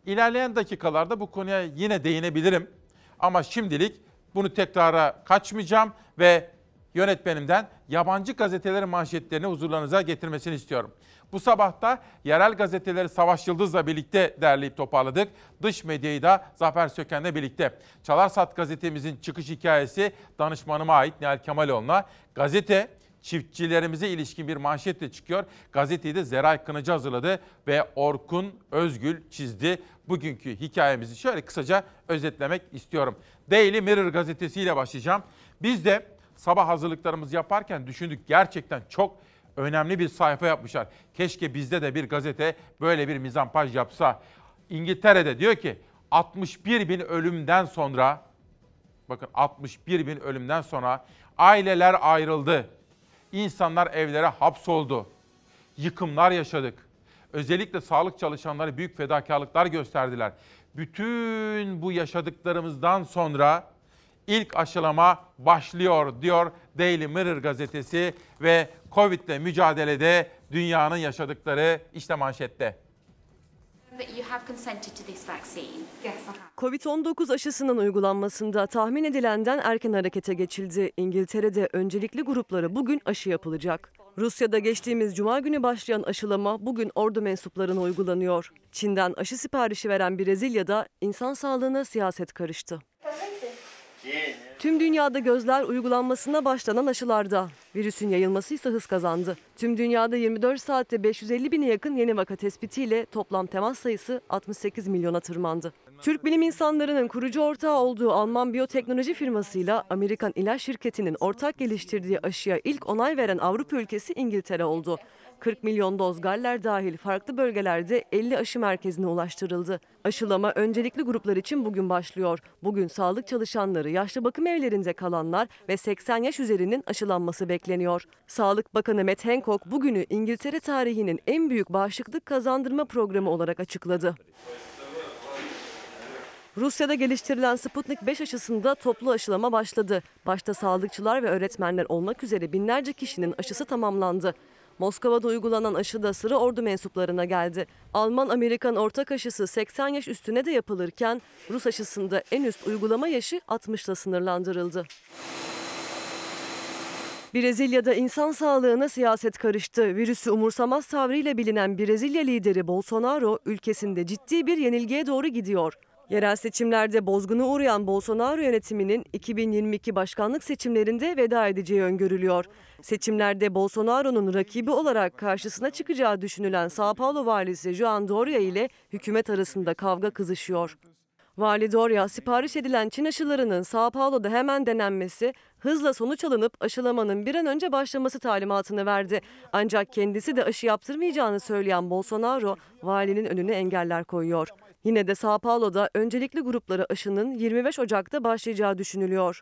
İlerleyen dakikalarda bu konuya yine değinebilirim. Ama şimdilik bunu tekrara kaçmayacağım ve yönetmenimden yabancı gazetelerin manşetlerini huzurlarınıza getirmesini istiyorum. Bu sabah da yerel gazeteleri Savaş Yıldız'la birlikte derleyip toparladık. Dış medyayı da Zafer Söken'le birlikte. Çalarsat gazetemizin çıkış hikayesi danışmanıma ait Nihal Kemaloğlu'na. Gazete çiftçilerimize ilişkin bir manşetle çıkıyor. Gazeteyi de Zeray Kınıcı hazırladı ve Orkun Özgül çizdi. Bugünkü hikayemizi şöyle kısaca özetlemek istiyorum. Daily Mirror gazetesiyle başlayacağım. Biz de sabah hazırlıklarımızı yaparken düşündük gerçekten çok önemli bir sayfa yapmışlar. Keşke bizde de bir gazete böyle bir mizampaj yapsa. İngiltere'de diyor ki 61 bin ölümden sonra bakın 61 bin ölümden sonra aileler ayrıldı. İnsanlar evlere hapsoldu. Yıkımlar yaşadık. Özellikle sağlık çalışanları büyük fedakarlıklar gösterdiler. Bütün bu yaşadıklarımızdan sonra ilk aşılama başlıyor diyor Daily Mirror gazetesi ve Covid ile mücadelede dünyanın yaşadıkları işte manşette. Covid-19 aşısının uygulanmasında tahmin edilenden erken harekete geçildi. İngiltere'de öncelikli gruplara bugün aşı yapılacak. Rusya'da geçtiğimiz cuma günü başlayan aşılama bugün ordu mensuplarına uygulanıyor. Çin'den aşı siparişi veren Brezilya'da insan sağlığına siyaset karıştı. Tüm dünyada gözler uygulanmasına başlanan aşılarda. Virüsün yayılması ise hız kazandı. Tüm dünyada 24 saatte 550 bine yakın yeni vaka tespitiyle toplam temas sayısı 68 milyona tırmandı. Türk bilim insanlarının kurucu ortağı olduğu Alman biyoteknoloji firmasıyla Amerikan ilaç şirketinin ortak geliştirdiği aşıya ilk onay veren Avrupa ülkesi İngiltere oldu. 40 milyon doz Galler dahil farklı bölgelerde 50 aşı merkezine ulaştırıldı. Aşılama öncelikli gruplar için bugün başlıyor. Bugün sağlık çalışanları, yaşlı bakım evlerinde kalanlar ve 80 yaş üzerinin aşılanması bekleniyor. Sağlık Bakanı Matt Hancock bugünü İngiltere tarihinin en büyük bağışıklık kazandırma programı olarak açıkladı. Rusya'da geliştirilen Sputnik 5 aşısında toplu aşılama başladı. Başta sağlıkçılar ve öğretmenler olmak üzere binlerce kişinin aşısı tamamlandı. Moskova'da uygulanan aşı da sıra ordu mensuplarına geldi. Alman-Amerikan ortak aşısı 80 yaş üstüne de yapılırken Rus aşısında en üst uygulama yaşı 60 ile sınırlandırıldı. Brezilya'da insan sağlığına siyaset karıştı. Virüsü umursamaz tavrıyla bilinen Brezilya lideri Bolsonaro ülkesinde ciddi bir yenilgiye doğru gidiyor. Yerel seçimlerde bozguna uğrayan Bolsonaro yönetiminin 2022 başkanlık seçimlerinde veda edeceği öngörülüyor. Seçimlerde Bolsonaro'nun rakibi olarak karşısına çıkacağı düşünülen Sao Paulo valisi João Doria ile hükümet arasında kavga kızışıyor. Vali Doria, sipariş edilen Çin aşılarının Sao Paulo'da hemen denenmesi, hızla sonuç alınıp aşılamanın bir an önce başlaması talimatını verdi. Ancak kendisi de aşı yaptırmayacağını söyleyen Bolsonaro, valinin önüne engeller koyuyor. Yine de Sao Paulo'da öncelikli gruplara aşının 25 Ocak'ta başlayacağı düşünülüyor.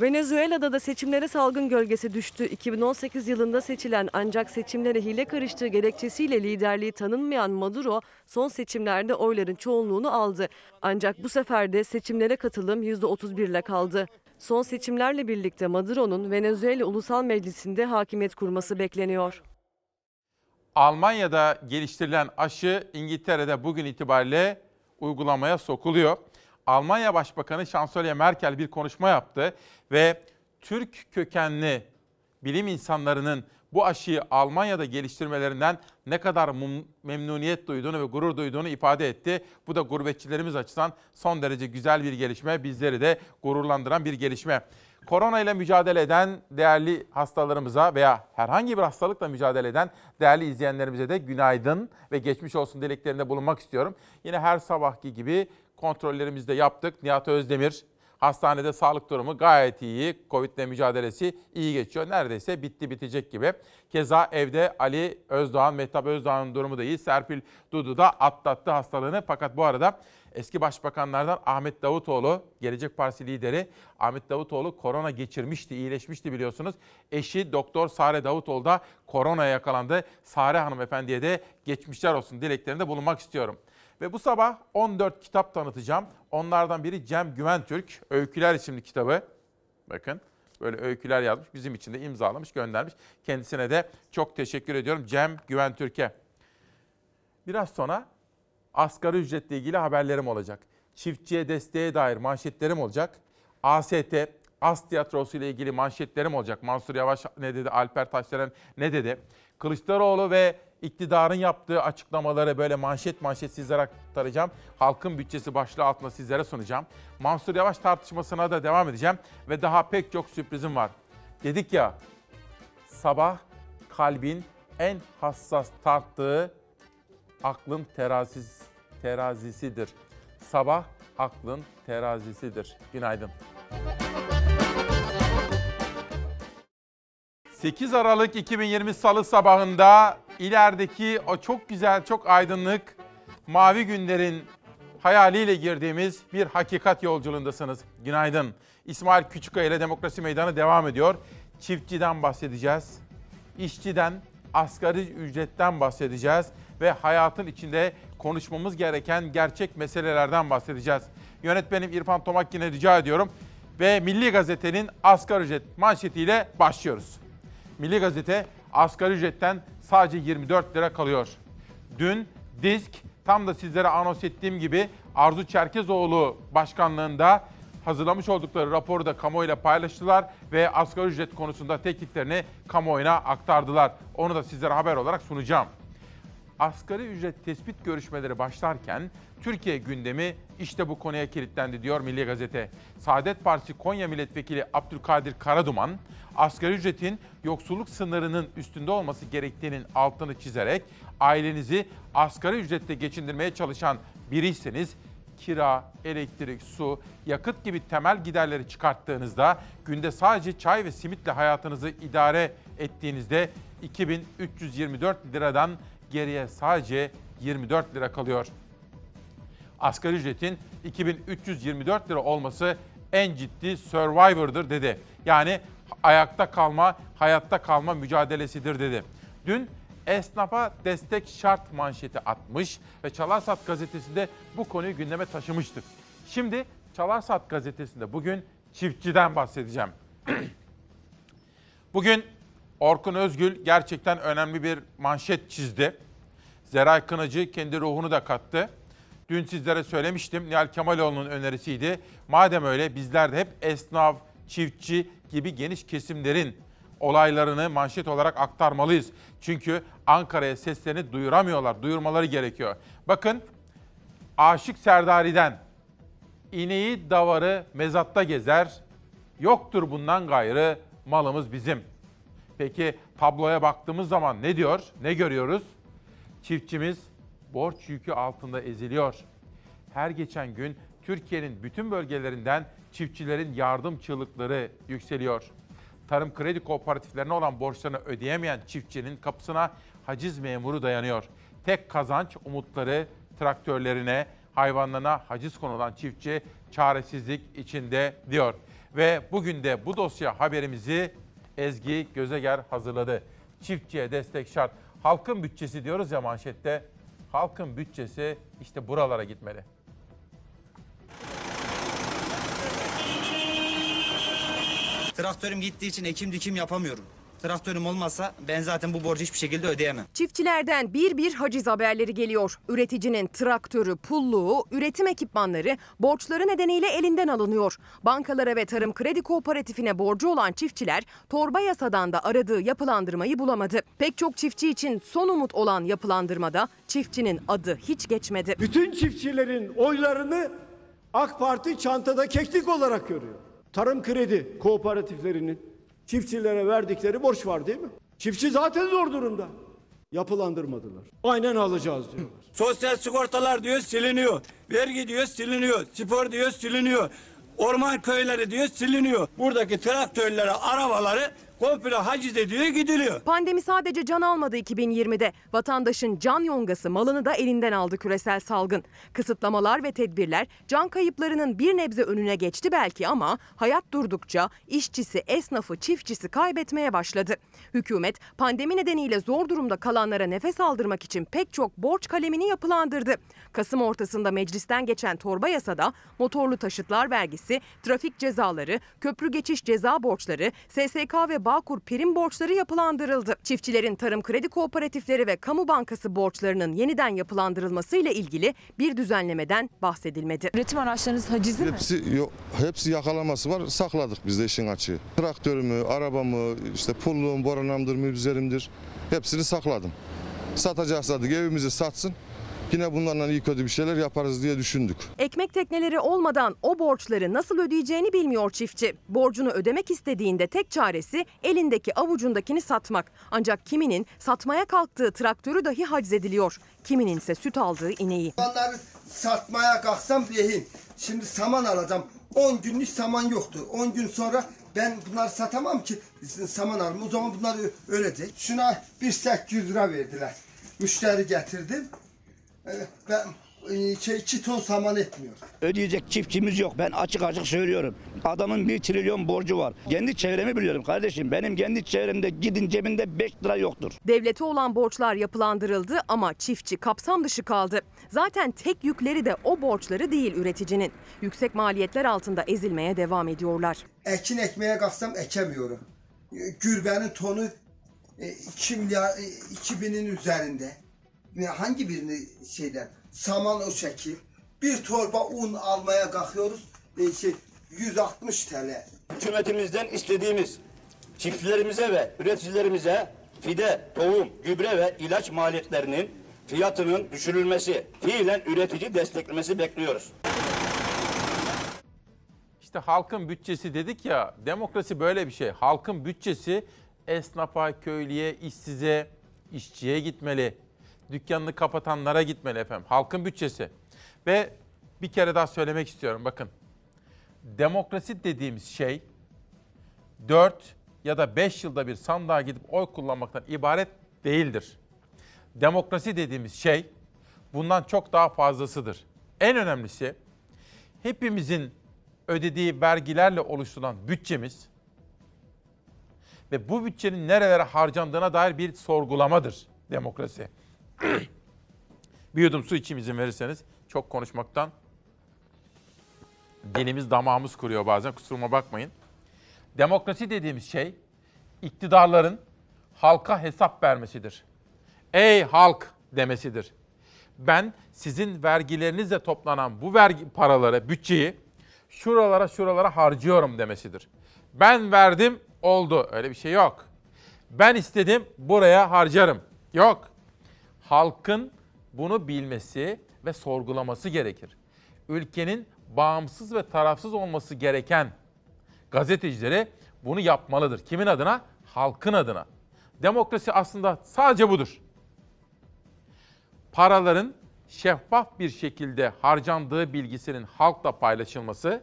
Venezuela'da da seçimlere salgın gölgesi düştü. 2018 yılında seçilen ancak seçimlere hile karıştığı gerekçesiyle liderliği tanınmayan Maduro son seçimlerde oyların çoğunluğunu aldı. Ancak bu sefer de seçimlere katılım %31 ile kaldı. Son seçimlerle birlikte Maduro'nun Venezuela Ulusal Meclisi'nde hakimiyet kurması bekleniyor. Almanya'da geliştirilen aşı İngiltere'de bugün itibariyle uygulamaya sokuluyor. Almanya Başbakanı Şansölye Merkel bir konuşma yaptı ve Türk kökenli bilim insanlarının bu aşıyı Almanya'da geliştirmelerinden ne kadar memnuniyet duyduğunu ve gurur duyduğunu ifade etti. Bu da gurbetçilerimiz açısından son derece güzel bir gelişme, bizleri de gururlandıran bir gelişme. Korona ile mücadele eden değerli hastalarımıza veya herhangi bir hastalıkla mücadele eden değerli izleyenlerimize de günaydın ve geçmiş olsun dileklerinde bulunmak istiyorum. Yine her sabahki gibi kontrollerimizi de yaptık. Nihat Özdemir hastanede sağlık durumu gayet iyi. Covid ile mücadelesi iyi geçiyor. Neredeyse bitti bitecek gibi. Keza evde Ali Özdoğan, Mehtap Özdoğan'ın durumu da iyi. Serpil Dudu da atlattı hastalığını. Fakat bu arada eski başbakanlardan Ahmet Davutoğlu, Gelecek Partisi lideri Ahmet Davutoğlu korona geçirmişti, iyileşmişti biliyorsunuz. Eşi Doktor Sare Davutoğlu da koronaya yakalandı. Sare hanımefendiye de geçmişler olsun dileklerinde bulunmak istiyorum. Ve bu sabah 14 kitap tanıtacağım. Onlardan biri Cem Güventürk, Öyküler isimli kitabı. Bakın böyle öyküler yazmış, bizim için de imzalamış, göndermiş. Kendisine de çok teşekkür ediyorum Cem Güventürk'e. Biraz sonra asgari ücretle ilgili haberlerim olacak. Çiftçiye desteğe dair manşetlerim olacak. AST, Az tiyatrosu ile ilgili manşetlerim olacak. Mansur Yavaş ne dedi, Alper Taşdelen ne dedi? Kılıçdaroğlu ve iktidarın yaptığı açıklamaları böyle manşet manşet sizlere aktaracağım. Halkın bütçesi başlığı altında sizlere sunacağım. Mansur Yavaş tartışmasına da devam edeceğim ve daha pek çok sürprizim var. Dedik ya sabah kalbin en hassas tarttığı aklın terazisi, terazisidir. Sabah aklın terazisidir. Günaydın. 8 Aralık 2020 Salı sabahında ilerideki o çok güzel, çok aydınlık mavi günlerin hayaliyle girdiğimiz bir hakikat yolculuğundasınız. Günaydın. İsmail Küçükkaya ile Demokrasi Meydanı devam ediyor. Çiftçiden bahsedeceğiz. İşçiden, asgari ücretten bahsedeceğiz ve hayatın içinde konuşmamız gereken gerçek meselelerden bahsedeceğiz. Yönetmenim İrfan Tomakkin'e rica ediyorum ve Milli Gazete'nin asgari ücret manşetiyle başlıyoruz. Milli Gazete asgari ücretten sadece 24 lira kalıyor. Dün Disk tam da sizlere anons ettiğim gibi Arzu Çerkezoğlu başkanlığında hazırlamış oldukları raporu da kamuoyuyla paylaştılar ve asgari ücret konusunda tekliflerini kamuoyuna aktardılar. Onu da sizlere haber olarak sunacağım. Asgari ücret tespit görüşmeleri başlarken Türkiye gündemi işte bu konuya kilitlendi diyor Milli Gazete. Saadet Partisi Konya Milletvekili Abdülkadir Karaduman, asgari ücretin yoksulluk sınırının üstünde olması gerektiğinin altını çizerek ailenizi asgari ücretle geçindirmeye çalışan biriyseniz kira, elektrik, su, yakıt gibi temel giderleri çıkarttığınızda günde sadece çay ve simitle hayatınızı idare ettiğinizde 2324 liradan geriye sadece 24 lira kalıyor. Asgari ücretin 2324 lira olması en ciddi survivor'dır dedi. Yani ayakta kalma, hayatta kalma mücadelesidir dedi. Dün esnafa destek şart manşeti atmış ve Çalarsat gazetesinde bu konuyu gündeme taşımıştık. Şimdi Çalarsat gazetesinde bugün çiftçiden bahsedeceğim. bugün Orkun Özgül gerçekten önemli bir manşet çizdi. Zeray Kınacı kendi ruhunu da kattı. Dün sizlere söylemiştim Nihal Kemaloğlu'nun önerisiydi. Madem öyle bizler de hep esnaf, çiftçi gibi geniş kesimlerin olaylarını manşet olarak aktarmalıyız. Çünkü Ankara'ya seslerini duyuramıyorlar, duyurmaları gerekiyor. Bakın Aşık Serdari'den ineği davarı mezatta gezer, yoktur bundan gayrı malımız bizim. Peki tabloya baktığımız zaman ne diyor, ne görüyoruz? Çiftçimiz borç yükü altında eziliyor. Her geçen gün Türkiye'nin bütün bölgelerinden çiftçilerin yardım çığlıkları yükseliyor. Tarım kredi kooperatiflerine olan borçlarını ödeyemeyen çiftçinin kapısına haciz memuru dayanıyor. Tek kazanç umutları traktörlerine, hayvanlarına haciz konulan çiftçi çaresizlik içinde diyor. Ve bugün de bu dosya haberimizi Ezgi Gözeger hazırladı. Çiftçiye destek şart. Halkın bütçesi diyoruz ya manşette. Halkın bütçesi işte buralara gitmeli. Traktörüm gittiği için ekim dikim yapamıyorum. Traktörüm olmazsa ben zaten bu borcu hiçbir şekilde ödeyemem. Çiftçilerden bir bir haciz haberleri geliyor. Üreticinin traktörü, pulluğu, üretim ekipmanları borçları nedeniyle elinden alınıyor. Bankalara ve tarım kredi kooperatifine borcu olan çiftçiler torba yasadan da aradığı yapılandırmayı bulamadı. Pek çok çiftçi için son umut olan yapılandırmada çiftçinin adı hiç geçmedi. Bütün çiftçilerin oylarını AK Parti çantada keklik olarak görüyor. Tarım kredi kooperatiflerinin çiftçilere verdikleri borç var değil mi? Çiftçi zaten zor durumda. Yapılandırmadılar. Aynen alacağız diyorlar. Sosyal sigortalar diyor siliniyor. Vergi diyor siliniyor. Spor diyor siliniyor. Orman köyleri diyor siliniyor. Buradaki traktörlere, arabaları komple haciz ediyor gidiliyor. Pandemi sadece can almadı 2020'de. Vatandaşın can yongası malını da elinden aldı küresel salgın. Kısıtlamalar ve tedbirler can kayıplarının bir nebze önüne geçti belki ama hayat durdukça işçisi, esnafı, çiftçisi kaybetmeye başladı. Hükümet pandemi nedeniyle zor durumda kalanlara nefes aldırmak için pek çok borç kalemini yapılandırdı. Kasım ortasında meclisten geçen torba yasada motorlu taşıtlar vergisi, trafik cezaları, köprü geçiş ceza borçları, SSK ve Bağkur prim borçları yapılandırıldı. Çiftçilerin tarım kredi kooperatifleri ve kamu bankası borçlarının yeniden yapılandırılması ile ilgili bir düzenlemeden bahsedilmedi. Üretim araçlarınız hacizli mi? Hepsi yok, hepsi yakalaması var. Sakladık biz de işin açığı. Traktörümü, arabamı, işte pulluğum, boranamdır, müzerimdir. Hepsini sakladım. Satacaksa da evimizi satsın. Yine bunlarla iyi kötü bir şeyler yaparız diye düşündük. Ekmek tekneleri olmadan o borçları nasıl ödeyeceğini bilmiyor çiftçi. Borcunu ödemek istediğinde tek çaresi elindeki avucundakini satmak. Ancak kiminin satmaya kalktığı traktörü dahi haczediliyor. Kiminin ise süt aldığı ineği. Onları satmaya kalksam rehin. Şimdi saman alacağım. 10 günlük saman yoktu. 10 gün sonra ben bunları satamam ki saman alırım. O zaman bunlar ölecek. Şuna 1800 lira verdiler. Müşteri getirdim. Ben e, şey, 2 ton saman etmiyor. Ödeyecek çiftçimiz yok. Ben açık açık söylüyorum. Adamın bir trilyon borcu var. Kendi çevremi biliyorum kardeşim. Benim kendi çevremde gidin cebinde 5 lira yoktur. Devlete olan borçlar yapılandırıldı ama çiftçi kapsam dışı kaldı. Zaten tek yükleri de o borçları değil üreticinin. Yüksek maliyetler altında ezilmeye devam ediyorlar. Ekin ekmeye kalksam ekemiyorum. E, Gürbenin tonu e, 2 milyar, e, 2000'in üzerinde. Ve hangi birini şeyden? Saman o şekil. Bir torba un almaya kalkıyoruz. E, şey, 160 TL. Hükümetimizden istediğimiz çiftçilerimize ve üreticilerimize fide, tohum, gübre ve ilaç maliyetlerinin fiyatının düşürülmesi, fiilen üretici desteklemesi bekliyoruz. İşte halkın bütçesi dedik ya, demokrasi böyle bir şey. Halkın bütçesi esnafa, köylüye, işsize, işçiye gitmeli. Dükkanını kapatanlara gitmeli efendim. Halkın bütçesi. Ve bir kere daha söylemek istiyorum bakın. Demokrasi dediğimiz şey 4 ya da 5 yılda bir sandığa gidip oy kullanmaktan ibaret değildir. Demokrasi dediğimiz şey bundan çok daha fazlasıdır. En önemlisi hepimizin ödediği vergilerle oluşturulan bütçemiz ve bu bütçenin nerelere harcandığına dair bir sorgulamadır demokrasi. bir yudum su içeyim izin verirseniz. Çok konuşmaktan dilimiz damağımız kuruyor bazen kusuruma bakmayın. Demokrasi dediğimiz şey iktidarların halka hesap vermesidir. Ey halk demesidir. Ben sizin vergilerinizle toplanan bu vergi paraları, bütçeyi şuralara şuralara harcıyorum demesidir. Ben verdim oldu öyle bir şey yok. Ben istedim buraya harcarım. Yok. Halkın bunu bilmesi ve sorgulaması gerekir. Ülkenin bağımsız ve tarafsız olması gereken gazetecileri bunu yapmalıdır. Kimin adına? Halkın adına. Demokrasi aslında sadece budur. Paraların şeffaf bir şekilde harcandığı bilgisinin halkla paylaşılması,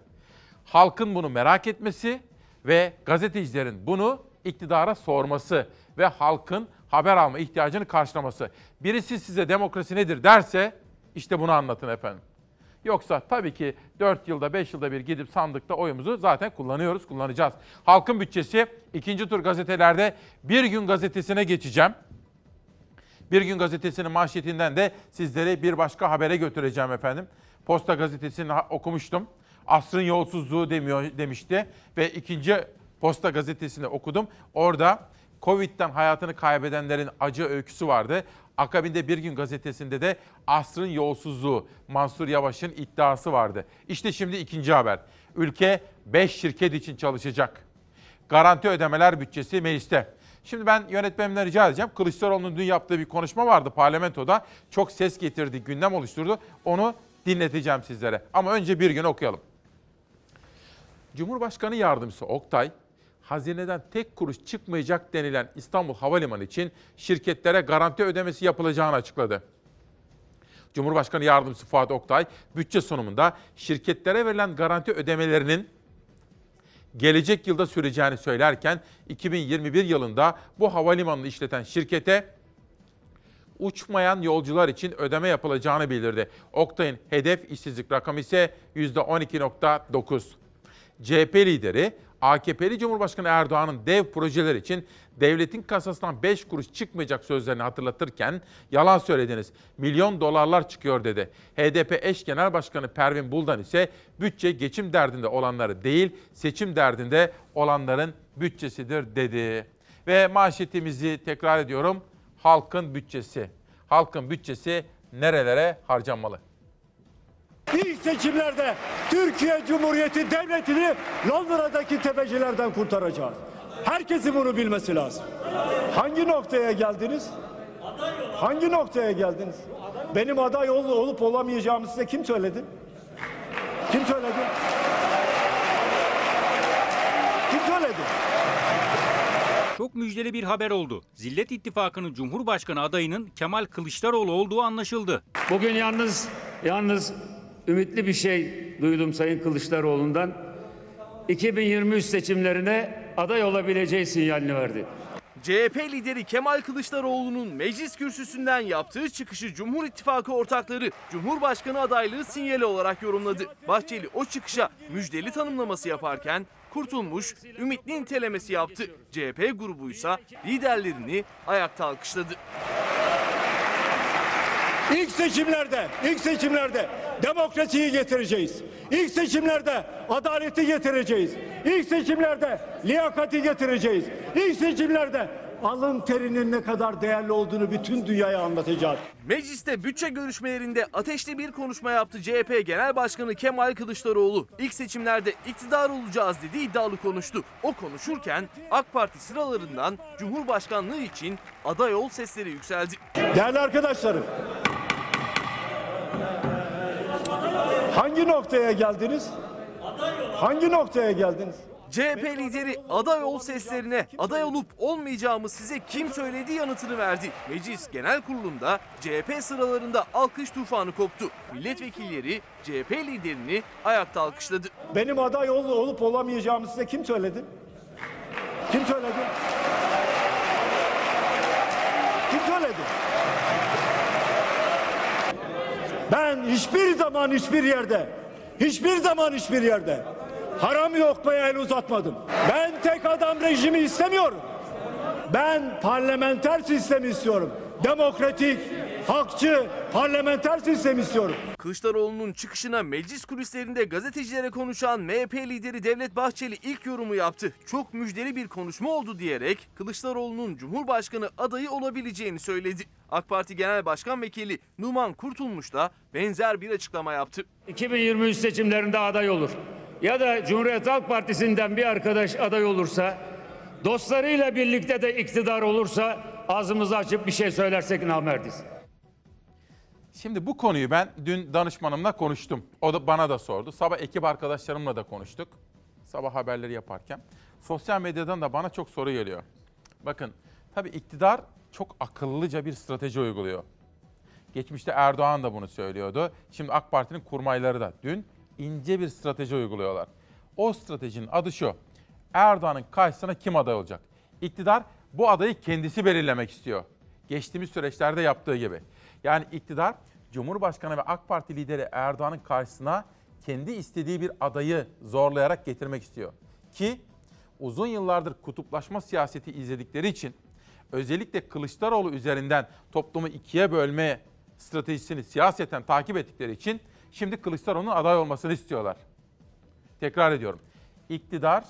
halkın bunu merak etmesi ve gazetecilerin bunu iktidara sorması ve halkın haber alma ihtiyacını karşılaması. Birisi size demokrasi nedir derse işte bunu anlatın efendim. Yoksa tabii ki 4 yılda 5 yılda bir gidip sandıkta oyumuzu zaten kullanıyoruz, kullanacağız. Halkın bütçesi ikinci tur gazetelerde Bir Gün Gazetesi'ne geçeceğim. Bir Gün Gazetesi'nin manşetinden de sizleri bir başka habere götüreceğim efendim. Posta Gazetesi'ni okumuştum. Asrın yolsuzluğu demiyor demişti ve ikinci Posta Gazetesi'ni okudum. Orada Covid'den hayatını kaybedenlerin acı öyküsü vardı. Akabinde Bir Gün Gazetesi'nde de asrın yolsuzluğu Mansur Yavaş'ın iddiası vardı. İşte şimdi ikinci haber. Ülke 5 şirket için çalışacak. Garanti ödemeler bütçesi mecliste. Şimdi ben yönetmenimden rica edeceğim. Kılıçdaroğlu'nun dün yaptığı bir konuşma vardı parlamentoda. Çok ses getirdi, gündem oluşturdu. Onu dinleteceğim sizlere. Ama önce bir gün okuyalım. Cumhurbaşkanı Yardımcısı Oktay, hazineden tek kuruş çıkmayacak denilen İstanbul Havalimanı için şirketlere garanti ödemesi yapılacağını açıkladı. Cumhurbaşkanı Yardımcısı Fuat Oktay, bütçe sunumunda şirketlere verilen garanti ödemelerinin gelecek yılda süreceğini söylerken 2021 yılında bu havalimanını işleten şirkete uçmayan yolcular için ödeme yapılacağını bildirdi. Oktay'ın hedef işsizlik rakamı ise %12.9. CHP lideri AKP'li Cumhurbaşkanı Erdoğan'ın dev projeler için devletin kasasından 5 kuruş çıkmayacak sözlerini hatırlatırken yalan söylediniz. Milyon dolarlar çıkıyor dedi. HDP eş genel başkanı Pervin Buldan ise bütçe geçim derdinde olanları değil, seçim derdinde olanların bütçesidir dedi. Ve manşetimizi tekrar ediyorum. Halkın bütçesi. Halkın bütçesi nerelere harcanmalı? İlk seçimlerde Türkiye Cumhuriyeti Devleti'ni Londra'daki tepecilerden kurtaracağız. Herkesin bunu bilmesi lazım. Hangi noktaya geldiniz? Hangi noktaya geldiniz? Benim aday ol- olup olamayacağımı size kim söyledi? Kim söyledi? Kim söyledi? Çok müjdeli bir haber oldu. Zillet İttifakı'nın Cumhurbaşkanı adayının Kemal Kılıçdaroğlu olduğu anlaşıldı. Bugün yalnız yalnız ümitli bir şey duydum Sayın Kılıçdaroğlu'ndan. 2023 seçimlerine aday olabileceği sinyalini verdi. CHP lideri Kemal Kılıçdaroğlu'nun meclis kürsüsünden yaptığı çıkışı Cumhur İttifakı ortakları Cumhurbaşkanı adaylığı sinyali olarak yorumladı. Bahçeli o çıkışa müjdeli tanımlaması yaparken Kurtulmuş ümitli nitelemesi yaptı. CHP grubuysa liderlerini ayakta alkışladı. İlk seçimlerde, ilk seçimlerde demokrasiyi getireceğiz. İlk seçimlerde adaleti getireceğiz. İlk seçimlerde liyakati getireceğiz. İlk seçimlerde alın terinin ne kadar değerli olduğunu bütün dünyaya anlatacağız. Mecliste bütçe görüşmelerinde ateşli bir konuşma yaptı CHP Genel Başkanı Kemal Kılıçdaroğlu. İlk seçimlerde iktidar olacağız dedi iddialı konuştu. O konuşurken AK Parti sıralarından Cumhurbaşkanlığı için aday ol sesleri yükseldi. Değerli arkadaşlarım. Hangi noktaya geldiniz? Hangi noktaya geldiniz? CHP lideri aday ol seslerine aday olup olmayacağımı size kim söyledi yanıtını verdi. Meclis Genel Kurulu'nda CHP sıralarında alkış tufanı koptu. Milletvekilleri CHP liderini ayakta alkışladı. Benim aday ol- olup olamayacağımı size kim söyledi? Kim söyledi? Kim söyledi? Ben hiçbir zaman hiçbir yerde, hiçbir zaman hiçbir yerde haram lokmaya el uzatmadım. Ben tek adam rejimi istemiyorum. Ben parlamenter sistemi istiyorum. Demokratik, hakçı, parlamenter sistem istiyorum. Kılıçdaroğlu'nun çıkışına meclis kulislerinde gazetecilere konuşan MHP lideri Devlet Bahçeli ilk yorumu yaptı. Çok müjdeli bir konuşma oldu diyerek Kılıçdaroğlu'nun Cumhurbaşkanı adayı olabileceğini söyledi. AK Parti Genel Başkan Vekili Numan Kurtulmuş da benzer bir açıklama yaptı. 2023 seçimlerinde aday olur. Ya da Cumhuriyet Halk Partisi'nden bir arkadaş aday olursa, dostlarıyla birlikte de iktidar olursa ağzımızı açıp bir şey söylersek namerdiz. Şimdi bu konuyu ben dün danışmanımla konuştum. O da bana da sordu. Sabah ekip arkadaşlarımla da konuştuk. Sabah haberleri yaparken. Sosyal medyadan da bana çok soru geliyor. Bakın tabii iktidar çok akıllıca bir strateji uyguluyor. Geçmişte Erdoğan da bunu söylüyordu. Şimdi AK Parti'nin kurmayları da dün ince bir strateji uyguluyorlar. O stratejinin adı şu. Erdoğan'ın karşısına kim aday olacak? İktidar bu adayı kendisi belirlemek istiyor. Geçtiğimiz süreçlerde yaptığı gibi. Yani iktidar Cumhurbaşkanı ve AK Parti lideri Erdoğan'ın karşısına kendi istediği bir adayı zorlayarak getirmek istiyor. Ki uzun yıllardır kutuplaşma siyaseti izledikleri için özellikle Kılıçdaroğlu üzerinden toplumu ikiye bölme stratejisini siyaseten takip ettikleri için şimdi Kılıçdaroğlu'nun aday olmasını istiyorlar. Tekrar ediyorum. İktidar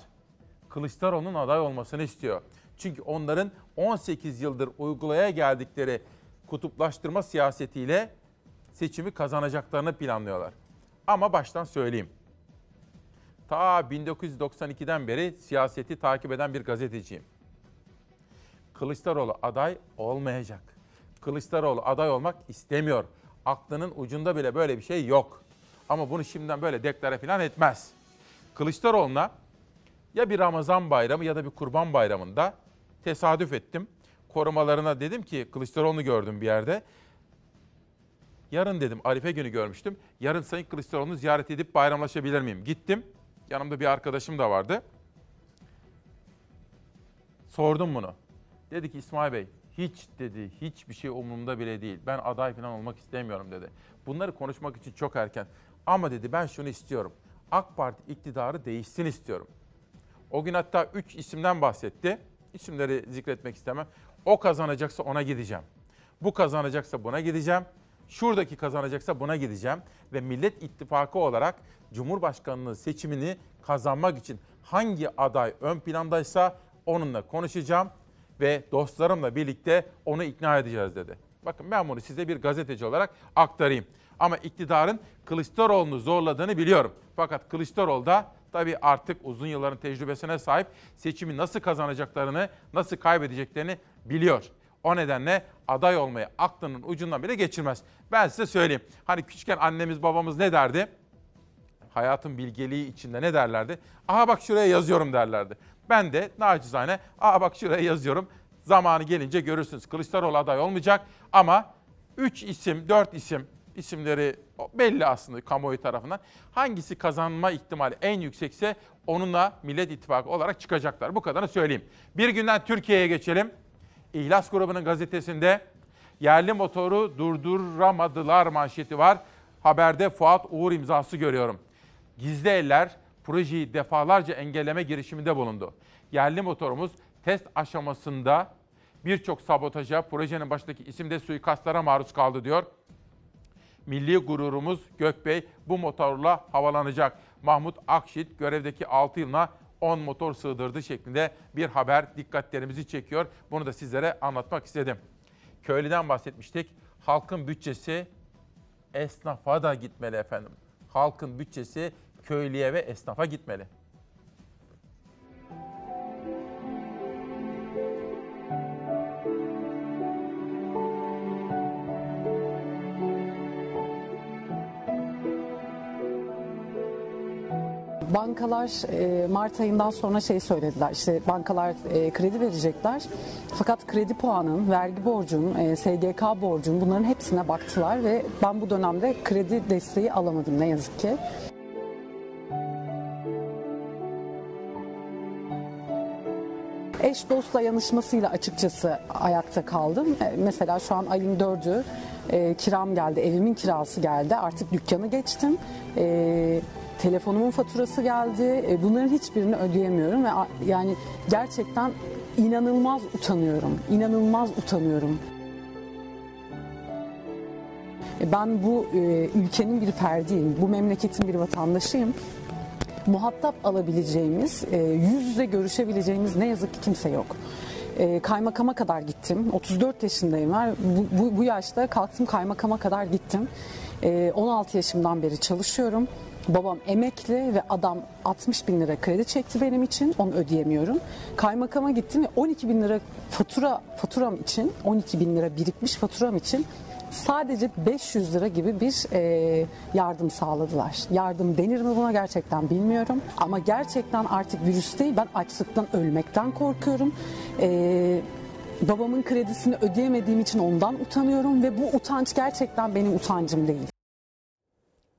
Kılıçdaroğlu'nun aday olmasını istiyor. Çünkü onların 18 yıldır uygulaya geldikleri kutuplaştırma siyasetiyle seçimi kazanacaklarını planlıyorlar. Ama baştan söyleyeyim. Ta 1992'den beri siyaseti takip eden bir gazeteciyim. Kılıçdaroğlu aday olmayacak. Kılıçdaroğlu aday olmak istemiyor. Aklının ucunda bile böyle bir şey yok. Ama bunu şimdiden böyle deklare falan etmez. Kılıçdaroğlu'na ya bir Ramazan bayramı ya da bir kurban bayramında tesadüf ettim. Korumalarına dedim ki Kılıçdaroğlu'nu gördüm bir yerde. Yarın dedim Arife günü görmüştüm. Yarın Sayın Kılıçdaroğlu'nu ziyaret edip bayramlaşabilir miyim? Gittim. Yanımda bir arkadaşım da vardı. Sordum bunu. Dedi ki İsmail Bey hiç dedi hiçbir şey umurumda bile değil. Ben aday falan olmak istemiyorum dedi. Bunları konuşmak için çok erken. Ama dedi ben şunu istiyorum. AK Parti iktidarı değişsin istiyorum. O gün hatta 3 isimden bahsetti. İsimleri zikretmek istemem. O kazanacaksa ona gideceğim. Bu kazanacaksa buna gideceğim. Şuradaki kazanacaksa buna gideceğim. Ve Millet İttifakı olarak Cumhurbaşkanlığı seçimini kazanmak için hangi aday ön plandaysa onunla konuşacağım ve dostlarımla birlikte onu ikna edeceğiz dedi. Bakın ben bunu size bir gazeteci olarak aktarayım. Ama iktidarın Kılıçdaroğlu'nu zorladığını biliyorum. Fakat Kılıçdaroğlu da tabii artık uzun yılların tecrübesine sahip seçimi nasıl kazanacaklarını, nasıl kaybedeceklerini biliyor. O nedenle aday olmayı aklının ucundan bile geçirmez. Ben size söyleyeyim. Hani küçükken annemiz babamız ne derdi? Hayatın bilgeliği içinde ne derlerdi? Aha bak şuraya yazıyorum derlerdi. Ben de nacizane aha bak şuraya yazıyorum. Zamanı gelince görürsünüz. Kılıçdaroğlu aday olmayacak ama 3 isim, 4 isim isimleri belli aslında kamuoyu tarafından. Hangisi kazanma ihtimali en yüksekse onunla Millet İttifakı olarak çıkacaklar. Bu kadarını söyleyeyim. Bir günden Türkiye'ye geçelim. İhlas grubunun gazetesinde yerli motoru durduramadılar manşeti var. Haberde Fuat Uğur imzası görüyorum. Gizli eller projeyi defalarca engelleme girişiminde bulundu. Yerli motorumuz test aşamasında birçok sabotaja, projenin başındaki isimde suikastlara maruz kaldı diyor. Milli gururumuz Gökbey bu motorla havalanacak. Mahmut Akşit görevdeki 6 yılına 10 motor sığdırdı şeklinde bir haber dikkatlerimizi çekiyor. Bunu da sizlere anlatmak istedim. Köylüden bahsetmiştik. Halkın bütçesi esnafa da gitmeli efendim. Halkın bütçesi köylüye ve esnafa gitmeli. Bankalar e, Mart ayından sonra şey söylediler işte bankalar e, kredi verecekler fakat kredi puanın, vergi borcun, e, SGK borcun bunların hepsine baktılar ve ben bu dönemde kredi desteği alamadım ne yazık ki. Eş dost dayanışmasıyla açıkçası ayakta kaldım. Mesela şu an ayın dördü kiram geldi, evimin kirası geldi. Artık dükkanı geçtim. E, telefonumun faturası geldi. E, bunların hiçbirini ödeyemiyorum ve yani gerçekten inanılmaz utanıyorum. İnanılmaz utanıyorum. E, Ben bu e, ülkenin bir ferdiyim, bu memleketin bir vatandaşıyım muhatap alabileceğimiz, yüz yüze görüşebileceğimiz ne yazık ki kimse yok. Kaymakama kadar gittim. 34 yaşındayım. Bu, bu, bu yaşta kalktım kaymakama kadar gittim. E, 16 yaşımdan beri çalışıyorum. Babam emekli ve adam 60 bin lira kredi çekti benim için. Onu ödeyemiyorum. Kaymakama gittim ve 12 bin lira fatura faturam için, 12 bin lira birikmiş faturam için sadece 500 lira gibi bir e, yardım sağladılar. Yardım denir mi buna gerçekten bilmiyorum. Ama gerçekten artık virüs değil ben açlıktan ölmekten korkuyorum. E, babamın kredisini ödeyemediğim için ondan utanıyorum ve bu utanç gerçekten benim utancım değil.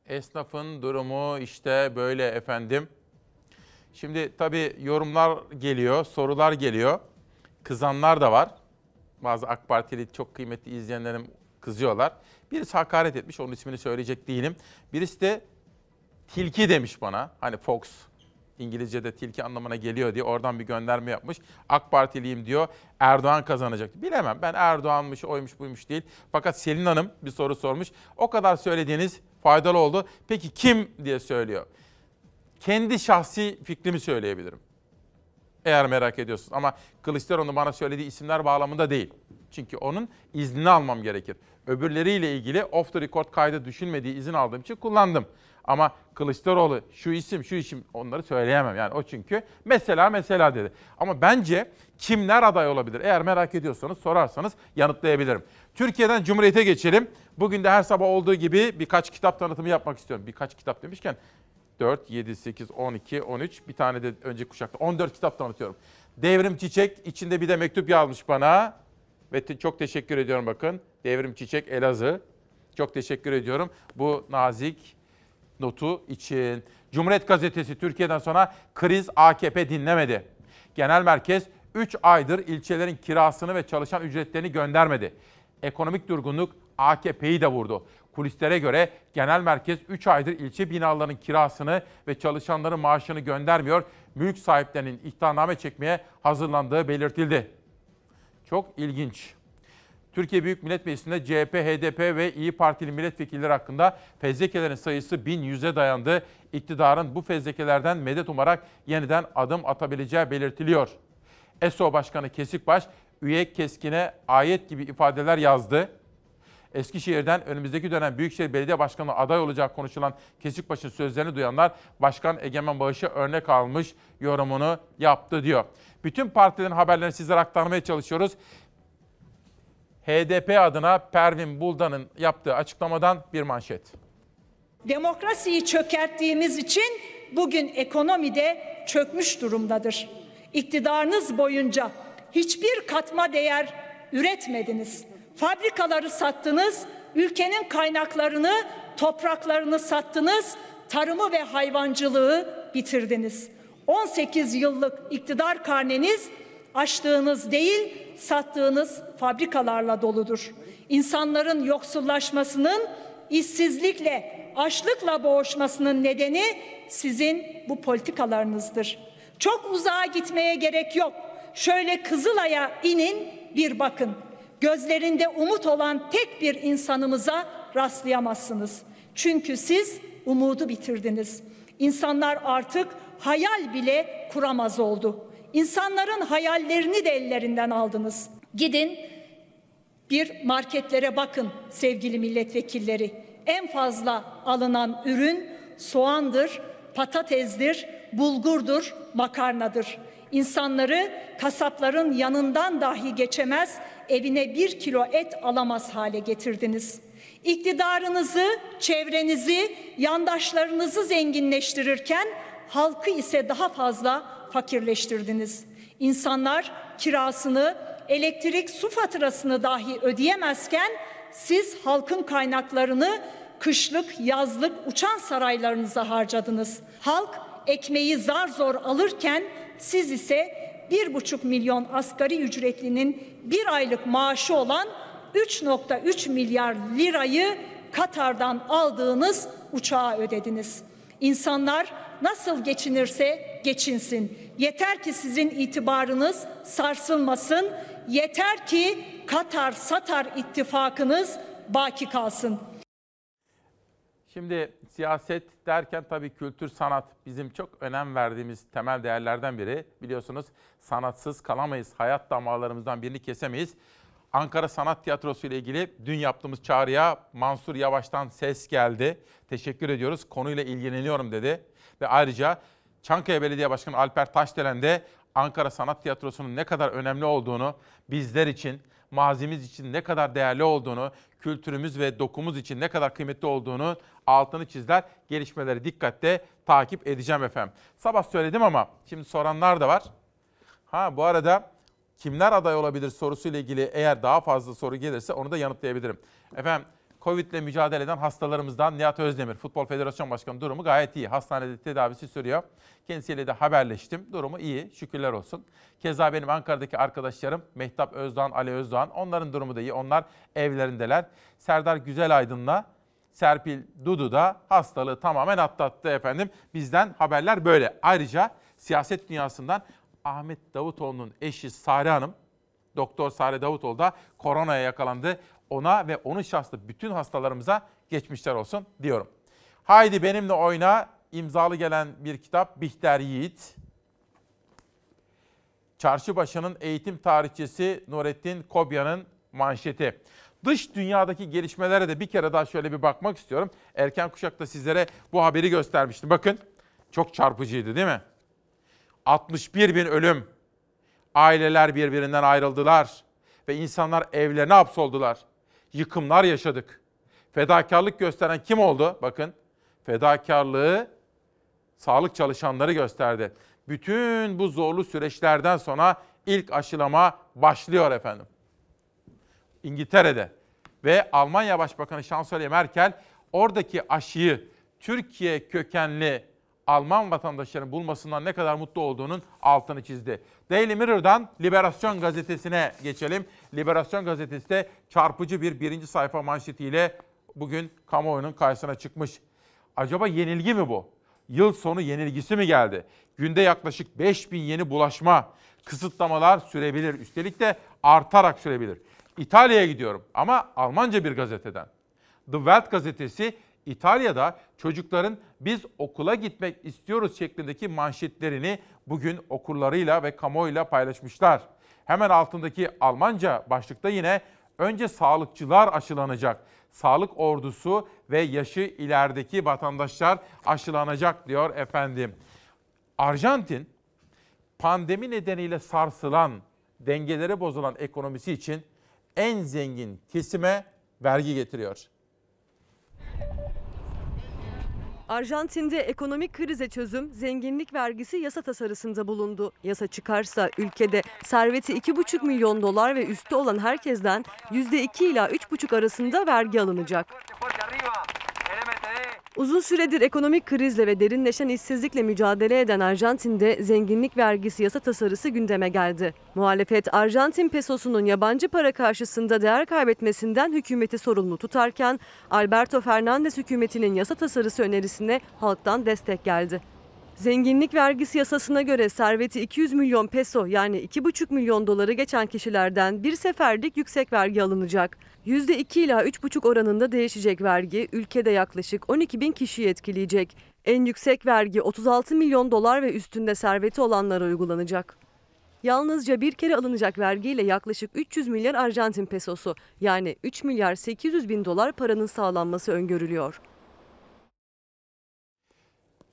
Esnafın durumu işte böyle efendim. Şimdi tabii yorumlar geliyor, sorular geliyor. Kızanlar da var. Bazı AK Partili çok kıymetli izleyenlerim kızıyorlar. Birisi hakaret etmiş, onun ismini söyleyecek değilim. Birisi de tilki demiş bana. Hani Fox İngilizce'de tilki anlamına geliyor diye oradan bir gönderme yapmış. AK Partiliyim diyor. Erdoğan kazanacak. Bilemem. Ben Erdoğan'mış, oymuş, buymuş değil. Fakat Selin Hanım bir soru sormuş. O kadar söylediğiniz faydalı oldu. Peki kim diye söylüyor. Kendi şahsi fikrimi söyleyebilirim. Eğer merak ediyorsunuz. Ama Kılıçdaroğlu bana söylediği isimler bağlamında değil. Çünkü onun iznini almam gerekir. Öbürleriyle ilgili off the record kaydı düşünmediği izin aldığım için kullandım. Ama Kılıçdaroğlu şu isim şu isim onları söyleyemem. Yani o çünkü mesela mesela dedi. Ama bence kimler aday olabilir? Eğer merak ediyorsanız sorarsanız yanıtlayabilirim. Türkiye'den Cumhuriyet'e geçelim. Bugün de her sabah olduğu gibi birkaç kitap tanıtımı yapmak istiyorum. Birkaç kitap demişken 4, 7, 8, 12, 13 bir tane de önce kuşakta 14 kitap tanıtıyorum. Devrim Çiçek içinde bir de mektup yazmış bana ve te- çok teşekkür ediyorum bakın. Devrim Çiçek Elazığ. Çok teşekkür ediyorum bu nazik notu için. Cumhuriyet Gazetesi Türkiye'den sonra kriz AKP dinlemedi. Genel merkez 3 aydır ilçelerin kirasını ve çalışan ücretlerini göndermedi. Ekonomik durgunluk AKP'yi de vurdu. Kulislere göre genel merkez 3 aydır ilçe binalarının kirasını ve çalışanların maaşını göndermiyor. Mülk sahiplerinin ihtarname çekmeye hazırlandığı belirtildi. Çok ilginç. Türkiye Büyük Millet Meclisi'nde CHP, HDP ve İyi Partili milletvekilleri hakkında fezlekelerin sayısı 1100'e dayandı. İktidarın bu fezlekelerden medet umarak yeniden adım atabileceği belirtiliyor. ESO Başkanı Kesikbaş, üye keskine ayet gibi ifadeler yazdı. Eskişehir'den önümüzdeki dönem Büyükşehir Belediye Başkanı aday olacak konuşulan Kesikbaş'ın sözlerini duyanlar Başkan Egemen Bağış'ı örnek almış yorumunu yaptı diyor. Bütün partilerin haberlerini sizlere aktarmaya çalışıyoruz. HDP adına Pervin Buldan'ın yaptığı açıklamadan bir manşet. Demokrasiyi çökerttiğimiz için bugün ekonomide çökmüş durumdadır. İktidarınız boyunca hiçbir katma değer üretmediniz. Fabrikaları sattınız, ülkenin kaynaklarını, topraklarını sattınız, tarımı ve hayvancılığı bitirdiniz. 18 yıllık iktidar karneniz açtığınız değil, sattığınız fabrikalarla doludur. İnsanların yoksullaşmasının, işsizlikle, açlıkla boğuşmasının nedeni sizin bu politikalarınızdır. Çok uzağa gitmeye gerek yok. Şöyle Kızılay'a inin bir bakın. Gözlerinde umut olan tek bir insanımıza rastlayamazsınız. Çünkü siz umudu bitirdiniz. İnsanlar artık hayal bile kuramaz oldu. İnsanların hayallerini de ellerinden aldınız. Gidin bir marketlere bakın sevgili milletvekilleri. En fazla alınan ürün soğandır, patatesdir, bulgurdur, makarnadır. İnsanları kasapların yanından dahi geçemez, evine bir kilo et alamaz hale getirdiniz. İktidarınızı, çevrenizi, yandaşlarınızı zenginleştirirken halkı ise daha fazla fakirleştirdiniz. İnsanlar kirasını, elektrik, su faturasını dahi ödeyemezken siz halkın kaynaklarını kışlık, yazlık uçan saraylarınıza harcadınız. Halk ekmeği zar zor alırken siz ise bir buçuk milyon asgari ücretlinin bir aylık maaşı olan 3.3 milyar lirayı Katar'dan aldığınız uçağa ödediniz. İnsanlar nasıl geçinirse geçinsin. Yeter ki sizin itibarınız sarsılmasın. Yeter ki Katar Satar ittifakınız baki kalsın. Şimdi siyaset derken tabii kültür, sanat bizim çok önem verdiğimiz temel değerlerden biri. Biliyorsunuz sanatsız kalamayız. Hayat damarlarımızdan birini kesemeyiz. Ankara Sanat Tiyatrosu ile ilgili dün yaptığımız çağrıya Mansur Yavaş'tan ses geldi. Teşekkür ediyoruz. Konuyla ilgileniyorum dedi. Ve ayrıca Çankaya Belediye Başkanı Alper Taşdelen de Ankara Sanat Tiyatrosu'nun ne kadar önemli olduğunu, bizler için, mazimiz için ne kadar değerli olduğunu, kültürümüz ve dokumuz için ne kadar kıymetli olduğunu altını çizler. Gelişmeleri dikkatle takip edeceğim efendim. Sabah söyledim ama şimdi soranlar da var. Ha bu arada kimler aday olabilir sorusuyla ilgili eğer daha fazla soru gelirse onu da yanıtlayabilirim. Efendim Covid ile mücadele eden hastalarımızdan Nihat Özdemir, Futbol Federasyon Başkanı durumu gayet iyi. Hastanede tedavisi sürüyor. Kendisiyle de haberleştim. Durumu iyi, şükürler olsun. Keza benim Ankara'daki arkadaşlarım Mehtap Özdoğan, Ali Özdoğan. Onların durumu da iyi. Onlar evlerindeler. Serdar Güzelaydın'la Serpil Dudu da hastalığı tamamen atlattı efendim. Bizden haberler böyle. Ayrıca siyaset dünyasından Ahmet Davutoğlu'nun eşi Sare Hanım, Doktor Sare Davutoğlu da koronaya yakalandı. Ona ve onun şahslı bütün hastalarımıza geçmişler olsun diyorum. Haydi benimle oyna imzalı gelen bir kitap Bihter Yiğit. Çarşıbaşı'nın eğitim tarihçisi Nurettin Kobya'nın manşeti. Dış dünyadaki gelişmelere de bir kere daha şöyle bir bakmak istiyorum. Erken kuşakta sizlere bu haberi göstermiştim. Bakın çok çarpıcıydı değil mi? 61 bin ölüm. Aileler birbirinden ayrıldılar ve insanlar evlerine hapsoldular. Yıkımlar yaşadık. Fedakarlık gösteren kim oldu? Bakın fedakarlığı sağlık çalışanları gösterdi. Bütün bu zorlu süreçlerden sonra ilk aşılama başlıyor efendim. İngiltere'de ve Almanya Başbakanı Şansölye Merkel oradaki aşıyı Türkiye kökenli Alman vatandaşlarının bulmasından ne kadar mutlu olduğunun altını çizdi. Daily Mirror'dan Liberasyon gazetesine geçelim. Liberasyon gazetesi de çarpıcı bir birinci sayfa manşetiyle bugün kamuoyunun karşısına çıkmış. Acaba yenilgi mi bu? Yıl sonu yenilgisi mi geldi? Günde yaklaşık 5000 yeni bulaşma, kısıtlamalar sürebilir. Üstelik de artarak sürebilir. İtalya'ya gidiyorum ama Almanca bir gazeteden. The Welt gazetesi İtalya'da çocukların biz okula gitmek istiyoruz şeklindeki manşetlerini bugün okurlarıyla ve kamuoyuyla paylaşmışlar. Hemen altındaki Almanca başlıkta yine önce sağlıkçılar aşılanacak. Sağlık ordusu ve yaşı ilerideki vatandaşlar aşılanacak diyor efendim. Arjantin pandemi nedeniyle sarsılan, dengeleri bozulan ekonomisi için en zengin kesime vergi getiriyor. Arjantin'de ekonomik krize çözüm zenginlik vergisi yasa tasarısında bulundu. Yasa çıkarsa ülkede serveti 2,5 milyon dolar ve üstü olan herkesten %2 ila 3,5 arasında vergi alınacak. Uzun süredir ekonomik krizle ve derinleşen işsizlikle mücadele eden Arjantin'de zenginlik vergisi yasa tasarısı gündeme geldi. Muhalefet Arjantin pesosunun yabancı para karşısında değer kaybetmesinden hükümeti sorumlu tutarken Alberto Fernandez hükümetinin yasa tasarısı önerisine halktan destek geldi. Zenginlik vergisi yasasına göre serveti 200 milyon peso yani 2,5 milyon doları geçen kişilerden bir seferlik yüksek vergi alınacak. %2 ila 3,5 oranında değişecek vergi ülkede yaklaşık 12 bin kişiyi etkileyecek. En yüksek vergi 36 milyon dolar ve üstünde serveti olanlara uygulanacak. Yalnızca bir kere alınacak vergiyle yaklaşık 300 milyar Arjantin pesosu yani 3 milyar 800 bin dolar paranın sağlanması öngörülüyor.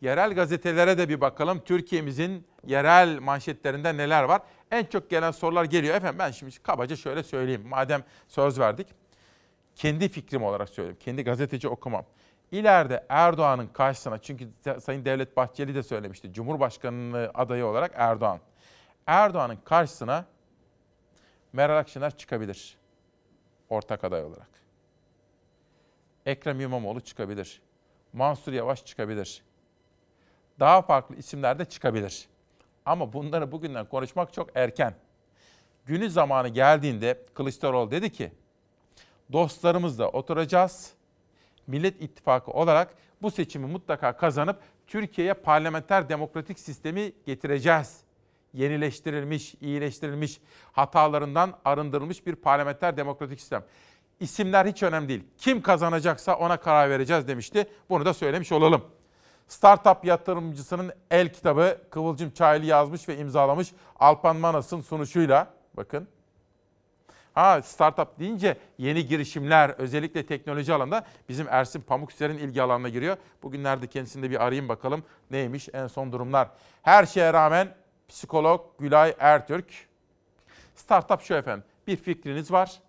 Yerel gazetelere de bir bakalım. Türkiye'mizin yerel manşetlerinde neler var? En çok gelen sorular geliyor. Efendim ben şimdi kabaca şöyle söyleyeyim. Madem söz verdik. Kendi fikrim olarak söyleyeyim. Kendi gazeteci okumam. İleride Erdoğan'ın karşısına çünkü Sayın Devlet Bahçeli de söylemişti. Cumhurbaşkanlığı adayı olarak Erdoğan. Erdoğan'ın karşısına Meral Akşener çıkabilir. Ortak aday olarak. Ekrem İmamoğlu çıkabilir. Mansur Yavaş çıkabilir daha farklı isimler de çıkabilir. Ama bunları bugünden konuşmak çok erken. Günü zamanı geldiğinde Kılıçdaroğlu dedi ki, dostlarımızla oturacağız. Millet İttifakı olarak bu seçimi mutlaka kazanıp Türkiye'ye parlamenter demokratik sistemi getireceğiz. Yenileştirilmiş, iyileştirilmiş, hatalarından arındırılmış bir parlamenter demokratik sistem. İsimler hiç önemli değil. Kim kazanacaksa ona karar vereceğiz demişti. Bunu da söylemiş olalım. Startup yatırımcısının el kitabı Kıvılcım Çaylı yazmış ve imzalamış Alpan Manas'ın sunuşuyla. Bakın. Ha startup deyince yeni girişimler özellikle teknoloji alanında bizim Ersin Pamukser'in ilgi alanına giriyor. Bugünlerde kendisini de bir arayayım bakalım neymiş en son durumlar. Her şeye rağmen psikolog Gülay Ertürk. Startup şu efendim bir fikriniz var.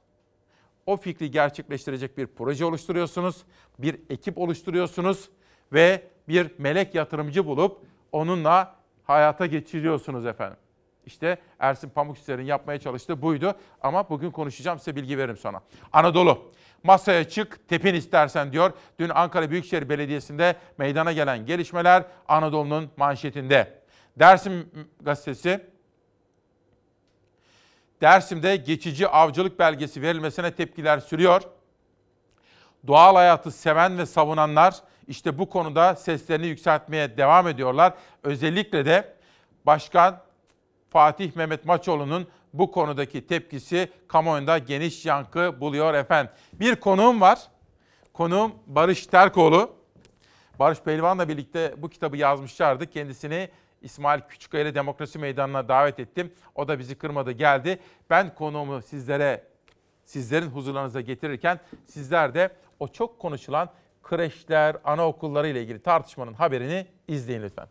O fikri gerçekleştirecek bir proje oluşturuyorsunuz. Bir ekip oluşturuyorsunuz ve bir melek yatırımcı bulup onunla hayata geçiriyorsunuz efendim. İşte Ersin Pamukser'in yapmaya çalıştığı buydu ama bugün konuşacağım size bilgi veririm sonra. Anadolu masaya çık tepin istersen diyor. Dün Ankara Büyükşehir Belediyesi'nde meydana gelen gelişmeler Anadolu'nun manşetinde. Dersim gazetesi Dersim'de geçici avcılık belgesi verilmesine tepkiler sürüyor. Doğal hayatı seven ve savunanlar işte bu konuda seslerini yükseltmeye devam ediyorlar. Özellikle de Başkan Fatih Mehmet Maçoğlu'nun bu konudaki tepkisi kamuoyunda geniş yankı buluyor efendim. Bir konuğum var. Konuğum Barış Terkoğlu. Barış Pehlivan'la birlikte bu kitabı yazmışlardı. Kendisini İsmail Küçükkaya ile Demokrasi Meydanı'na davet ettim. O da bizi kırmadı geldi. Ben konuğumu sizlere, sizlerin huzurlarınıza getirirken sizler de o çok konuşulan kreşler, anaokulları ile ilgili tartışmanın haberini izleyin lütfen.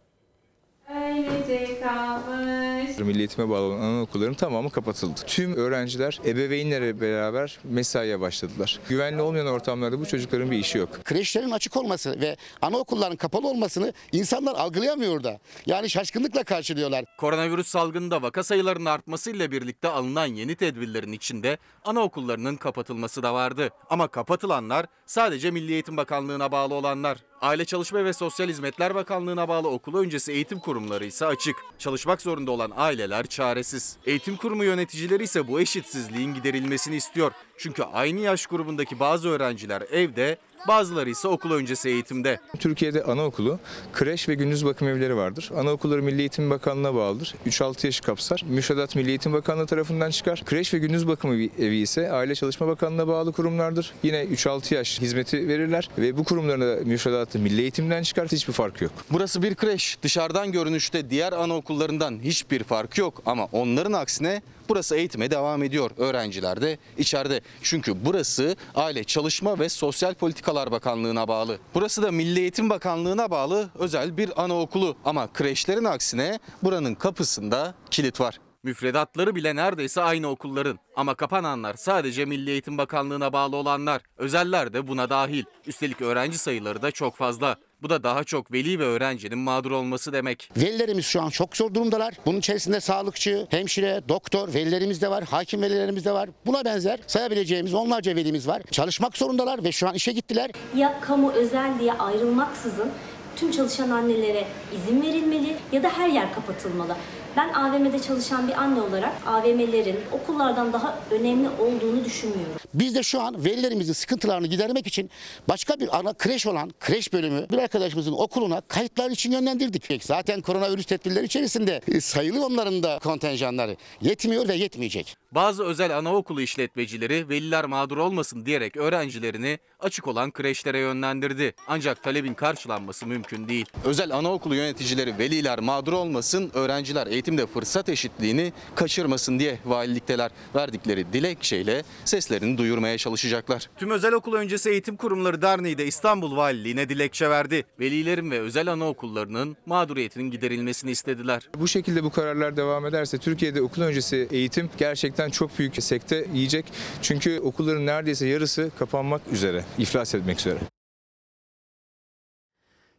Öylece kalmış. Milli eğitime bağlı olan anaokulların tamamı kapatıldı. Tüm öğrenciler ebeveynlere beraber mesaiye başladılar. Güvenli olmayan ortamlarda bu çocukların bir işi yok. Kreşlerin açık olması ve anaokulların kapalı olmasını insanlar algılayamıyor da. Yani şaşkınlıkla karşılıyorlar. Koronavirüs salgınında vaka sayılarının artmasıyla birlikte alınan yeni tedbirlerin içinde anaokullarının kapatılması da vardı. Ama kapatılanlar sadece Milli Eğitim Bakanlığı'na bağlı olanlar. Aile Çalışma ve Sosyal Hizmetler Bakanlığı'na bağlı okul öncesi eğitim kurumları ise açık. Çalışmak zorunda olan aileler çaresiz. Eğitim kurumu yöneticileri ise bu eşitsizliğin giderilmesini istiyor. Çünkü aynı yaş grubundaki bazı öğrenciler evde, bazıları ise okul öncesi eğitimde. Türkiye'de anaokulu, kreş ve gündüz bakım evleri vardır. Anaokulları Milli Eğitim Bakanlığı'na bağlıdır. 3-6 yaşı kapsar. Müfredat Milli Eğitim Bakanlığı tarafından çıkar. Kreş ve gündüz bakım evi, ise Aile Çalışma Bakanlığı'na bağlı kurumlardır. Yine 3-6 yaş hizmeti verirler ve bu kurumların da müfredatı Milli Eğitim'den çıkar. Hiçbir fark yok. Burası bir kreş. Dışarıdan görünüşte diğer anaokullarından hiçbir fark yok ama onların aksine burası eğitime devam ediyor. Öğrenciler de içeride. Çünkü burası Aile Çalışma ve Sosyal Politikalar Bakanlığı'na bağlı. Burası da Milli Eğitim Bakanlığı'na bağlı özel bir anaokulu ama kreşlerin aksine buranın kapısında kilit var. Müfredatları bile neredeyse aynı okulların ama kapananlar sadece Milli Eğitim Bakanlığı'na bağlı olanlar. Özeller de buna dahil. Üstelik öğrenci sayıları da çok fazla. Bu da daha çok veli ve öğrencinin mağdur olması demek. Velilerimiz şu an çok zor durumdalar. Bunun içerisinde sağlıkçı, hemşire, doktor velilerimiz de var, hakim velilerimiz de var. Buna benzer sayabileceğimiz onlarca velimiz var. Çalışmak zorundalar ve şu an işe gittiler. ya kamu özel diye ayrılmaksızın tüm çalışan annelere izin verilmeli ya da her yer kapatılmalı. Ben AVM'de çalışan bir anne olarak AVM'lerin okullardan daha önemli olduğunu düşünmüyorum. Biz de şu an velilerimizin sıkıntılarını gidermek için başka bir ana kreş olan kreş bölümü bir arkadaşımızın okuluna kayıtlar için yönlendirdik. Zaten koronavirüs tedbirleri içerisinde e, sayılı onların da kontenjanları yetmiyor ve yetmeyecek. Bazı özel anaokulu işletmecileri veliler mağdur olmasın diyerek öğrencilerini açık olan kreşlere yönlendirdi. Ancak talebin karşılanması mümkün değil. Özel anaokulu yöneticileri veliler mağdur olmasın, öğrenciler eğitimde fırsat eşitliğini kaçırmasın diye valilikteler verdikleri dilekçeyle seslerini duyurmaya çalışacaklar. Tüm özel okul öncesi eğitim kurumları derneği de İstanbul Valiliğine dilekçe verdi. Velilerin ve özel anaokullarının mağduriyetinin giderilmesini istediler. Bu şekilde bu kararlar devam ederse Türkiye'de okul öncesi eğitim gerçekten çok büyük sekte yiyecek. Çünkü okulların neredeyse yarısı kapanmak üzere, iflas etmek üzere.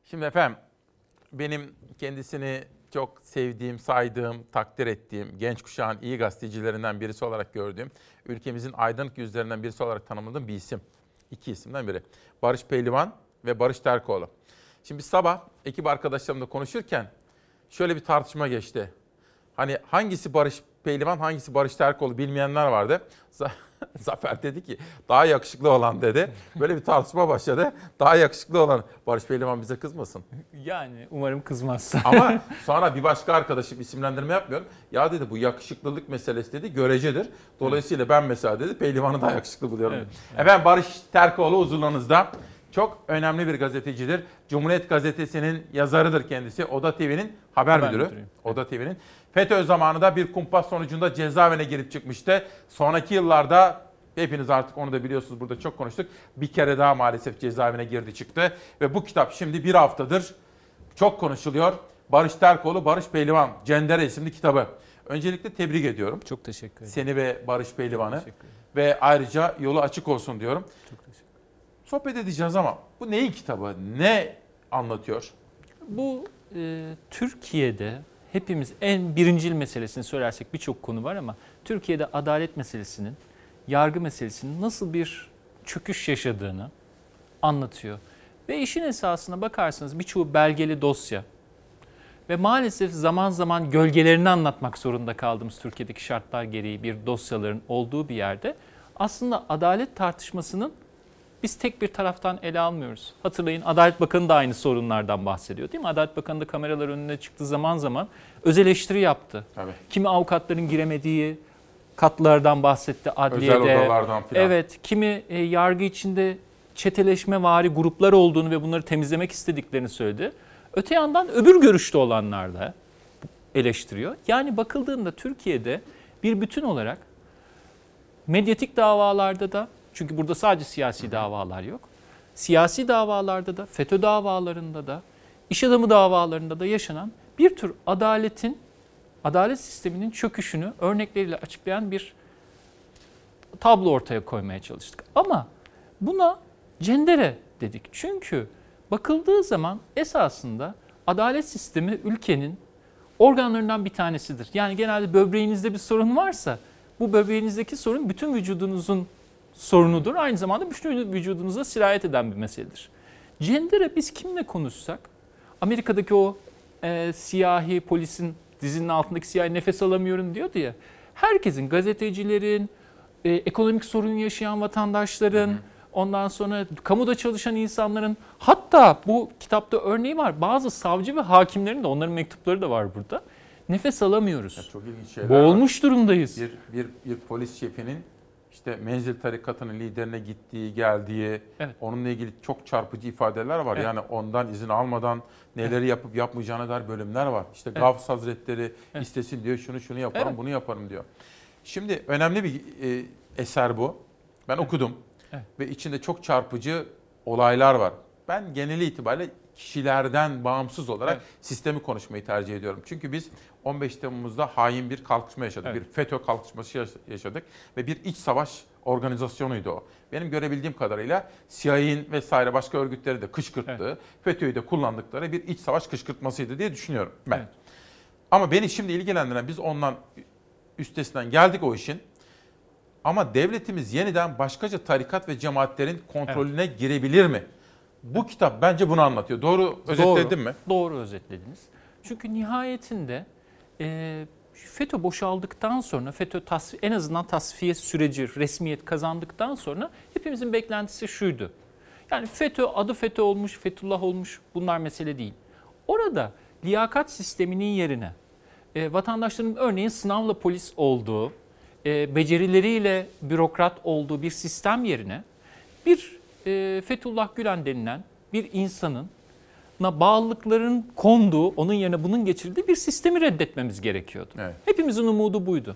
Şimdi efendim benim kendisini çok sevdiğim, saydığım, takdir ettiğim, genç kuşağın iyi gazetecilerinden birisi olarak gördüğüm, ülkemizin aydınlık yüzlerinden birisi olarak tanımladığım bir isim. İki isimden biri. Barış Pehlivan ve Barış Terkoğlu. Şimdi sabah ekip arkadaşlarımla konuşurken şöyle bir tartışma geçti. Hani hangisi Barış Pehlivan, hangisi Barış Terkoğlu bilmeyenler vardı. Zafer dedi ki daha yakışıklı olan dedi. Böyle bir tartışma başladı. Daha yakışıklı olan Barış Pehlivan bize kızmasın. Yani umarım kızmaz. Ama sonra bir başka arkadaşım isimlendirme yapmıyorum. Ya dedi bu yakışıklılık meselesi dedi görecedir. Dolayısıyla ben mesela dedi pehlivanı daha yakışıklı buluyorum. Evet, Efendim Barış Terkoğlu huzurlarınızda. Çok önemli bir gazetecidir. Cumhuriyet Gazetesi'nin yazarıdır kendisi. Oda TV'nin haber, Haber müdürü. müdürüyüm. Oda TV'nin. FETÖ zamanında bir kumpas sonucunda cezaevine girip çıkmıştı. Sonraki yıllarda hepiniz artık onu da biliyorsunuz burada çok konuştuk. Bir kere daha maalesef cezaevine girdi çıktı. Ve bu kitap şimdi bir haftadır çok konuşuluyor. Barış Terkoğlu, Barış Pehlivan, Cendere isimli kitabı. Öncelikle tebrik ediyorum. Çok teşekkür ederim. Seni ve Barış Pehlivan'ı. Ve ayrıca yolu açık olsun diyorum. Çok Sohbet edeceğiz ama bu neyin kitabı? Ne anlatıyor? Bu e, Türkiye'de hepimiz en birincil meselesini söylersek birçok konu var ama Türkiye'de adalet meselesinin, yargı meselesinin nasıl bir çöküş yaşadığını anlatıyor. Ve işin esasına bakarsanız birçoğu belgeli dosya. Ve maalesef zaman zaman gölgelerini anlatmak zorunda kaldığımız Türkiye'deki şartlar gereği bir dosyaların olduğu bir yerde aslında adalet tartışmasının biz tek bir taraftan ele almıyoruz. Hatırlayın Adalet Bakanı da aynı sorunlardan bahsediyor değil mi? Adalet Bakanı da kameralar önüne çıktığı zaman zaman öz eleştiri yaptı. Tabii. Kimi avukatların giremediği katlardan bahsetti adliyede. Özel odalardan filan. Evet, kimi e, yargı içinde çeteleşme vari gruplar olduğunu ve bunları temizlemek istediklerini söyledi. Öte yandan öbür görüşte olanlar da eleştiriyor. Yani bakıldığında Türkiye'de bir bütün olarak medyatik davalarda da çünkü burada sadece siyasi davalar yok. Siyasi davalarda da, FETÖ davalarında da, iş adamı davalarında da yaşanan bir tür adaletin, adalet sisteminin çöküşünü örnekleriyle açıklayan bir tablo ortaya koymaya çalıştık. Ama buna cendere dedik. Çünkü bakıldığı zaman esasında adalet sistemi ülkenin organlarından bir tanesidir. Yani genelde böbreğinizde bir sorun varsa bu böbreğinizdeki sorun bütün vücudunuzun sorunudur. Aynı zamanda bütün vücudunuza sirayet eden bir meseledir. Cendere biz kimle konuşsak, Amerika'daki o e, siyahi polisin dizinin altındaki siyahi nefes alamıyorum diyordu ya. Herkesin, gazetecilerin, e, ekonomik sorun yaşayan vatandaşların, Ondan sonra kamuda çalışan insanların hatta bu kitapta örneği var. Bazı savcı ve hakimlerin de onların mektupları da var burada. Nefes alamıyoruz. Çok ilginç şeyler Boğulmuş var. durumdayız. Bir, bir, bir polis şefinin işte menzil tarikatının liderine gittiği, geldiği, onunla ilgili çok çarpıcı ifadeler var. Evet. Yani ondan izin almadan neleri yapıp yapmayacağına dair bölümler var. İşte Evet. Gavs Hazretleri istesin diyor, şunu şunu yaparım, Evet. bunu yaparım diyor. Şimdi önemli bir e, eser bu. Ben okudum Evet. ve içinde çok çarpıcı olaylar var. Ben geneli itibariyle kişilerden bağımsız olarak Evet. sistemi konuşmayı tercih ediyorum. Çünkü biz 15 Temmuz'da hain bir kalkışma yaşadık. Evet. Bir FETÖ kalkışması yaş- yaşadık ve bir iç savaş organizasyonuydu o. Benim görebildiğim kadarıyla CIA'nin vesaire başka örgütleri de kışkırttığı, FETÖ'yü de kullandıkları bir iç savaş kışkırtmasıydı diye düşünüyorum ben. Ama beni şimdi ilgilendiren biz ondan üstesinden geldik o işin. Ama devletimiz yeniden başkaca tarikat ve cemaatlerin kontrolüne girebilir mi? Bu kitap bence bunu anlatıyor. Doğru özetledim Doğru, mi? Doğru özetlediniz. Çünkü nihayetinde e, FETÖ boşaldıktan sonra, FETÖ tasf- en azından tasfiye süreci, resmiyet kazandıktan sonra hepimizin beklentisi şuydu. Yani FETÖ, adı FETÖ olmuş, Fethullah olmuş bunlar mesele değil. Orada liyakat sisteminin yerine e, vatandaşların örneğin sınavla polis olduğu, e, becerileriyle bürokrat olduğu bir sistem yerine bir e, Fethullah Gülen denilen bir insanın bağlılıkların konduğu, onun yerine bunun geçirildiği bir sistemi reddetmemiz gerekiyordu. Evet. Hepimizin umudu buydu.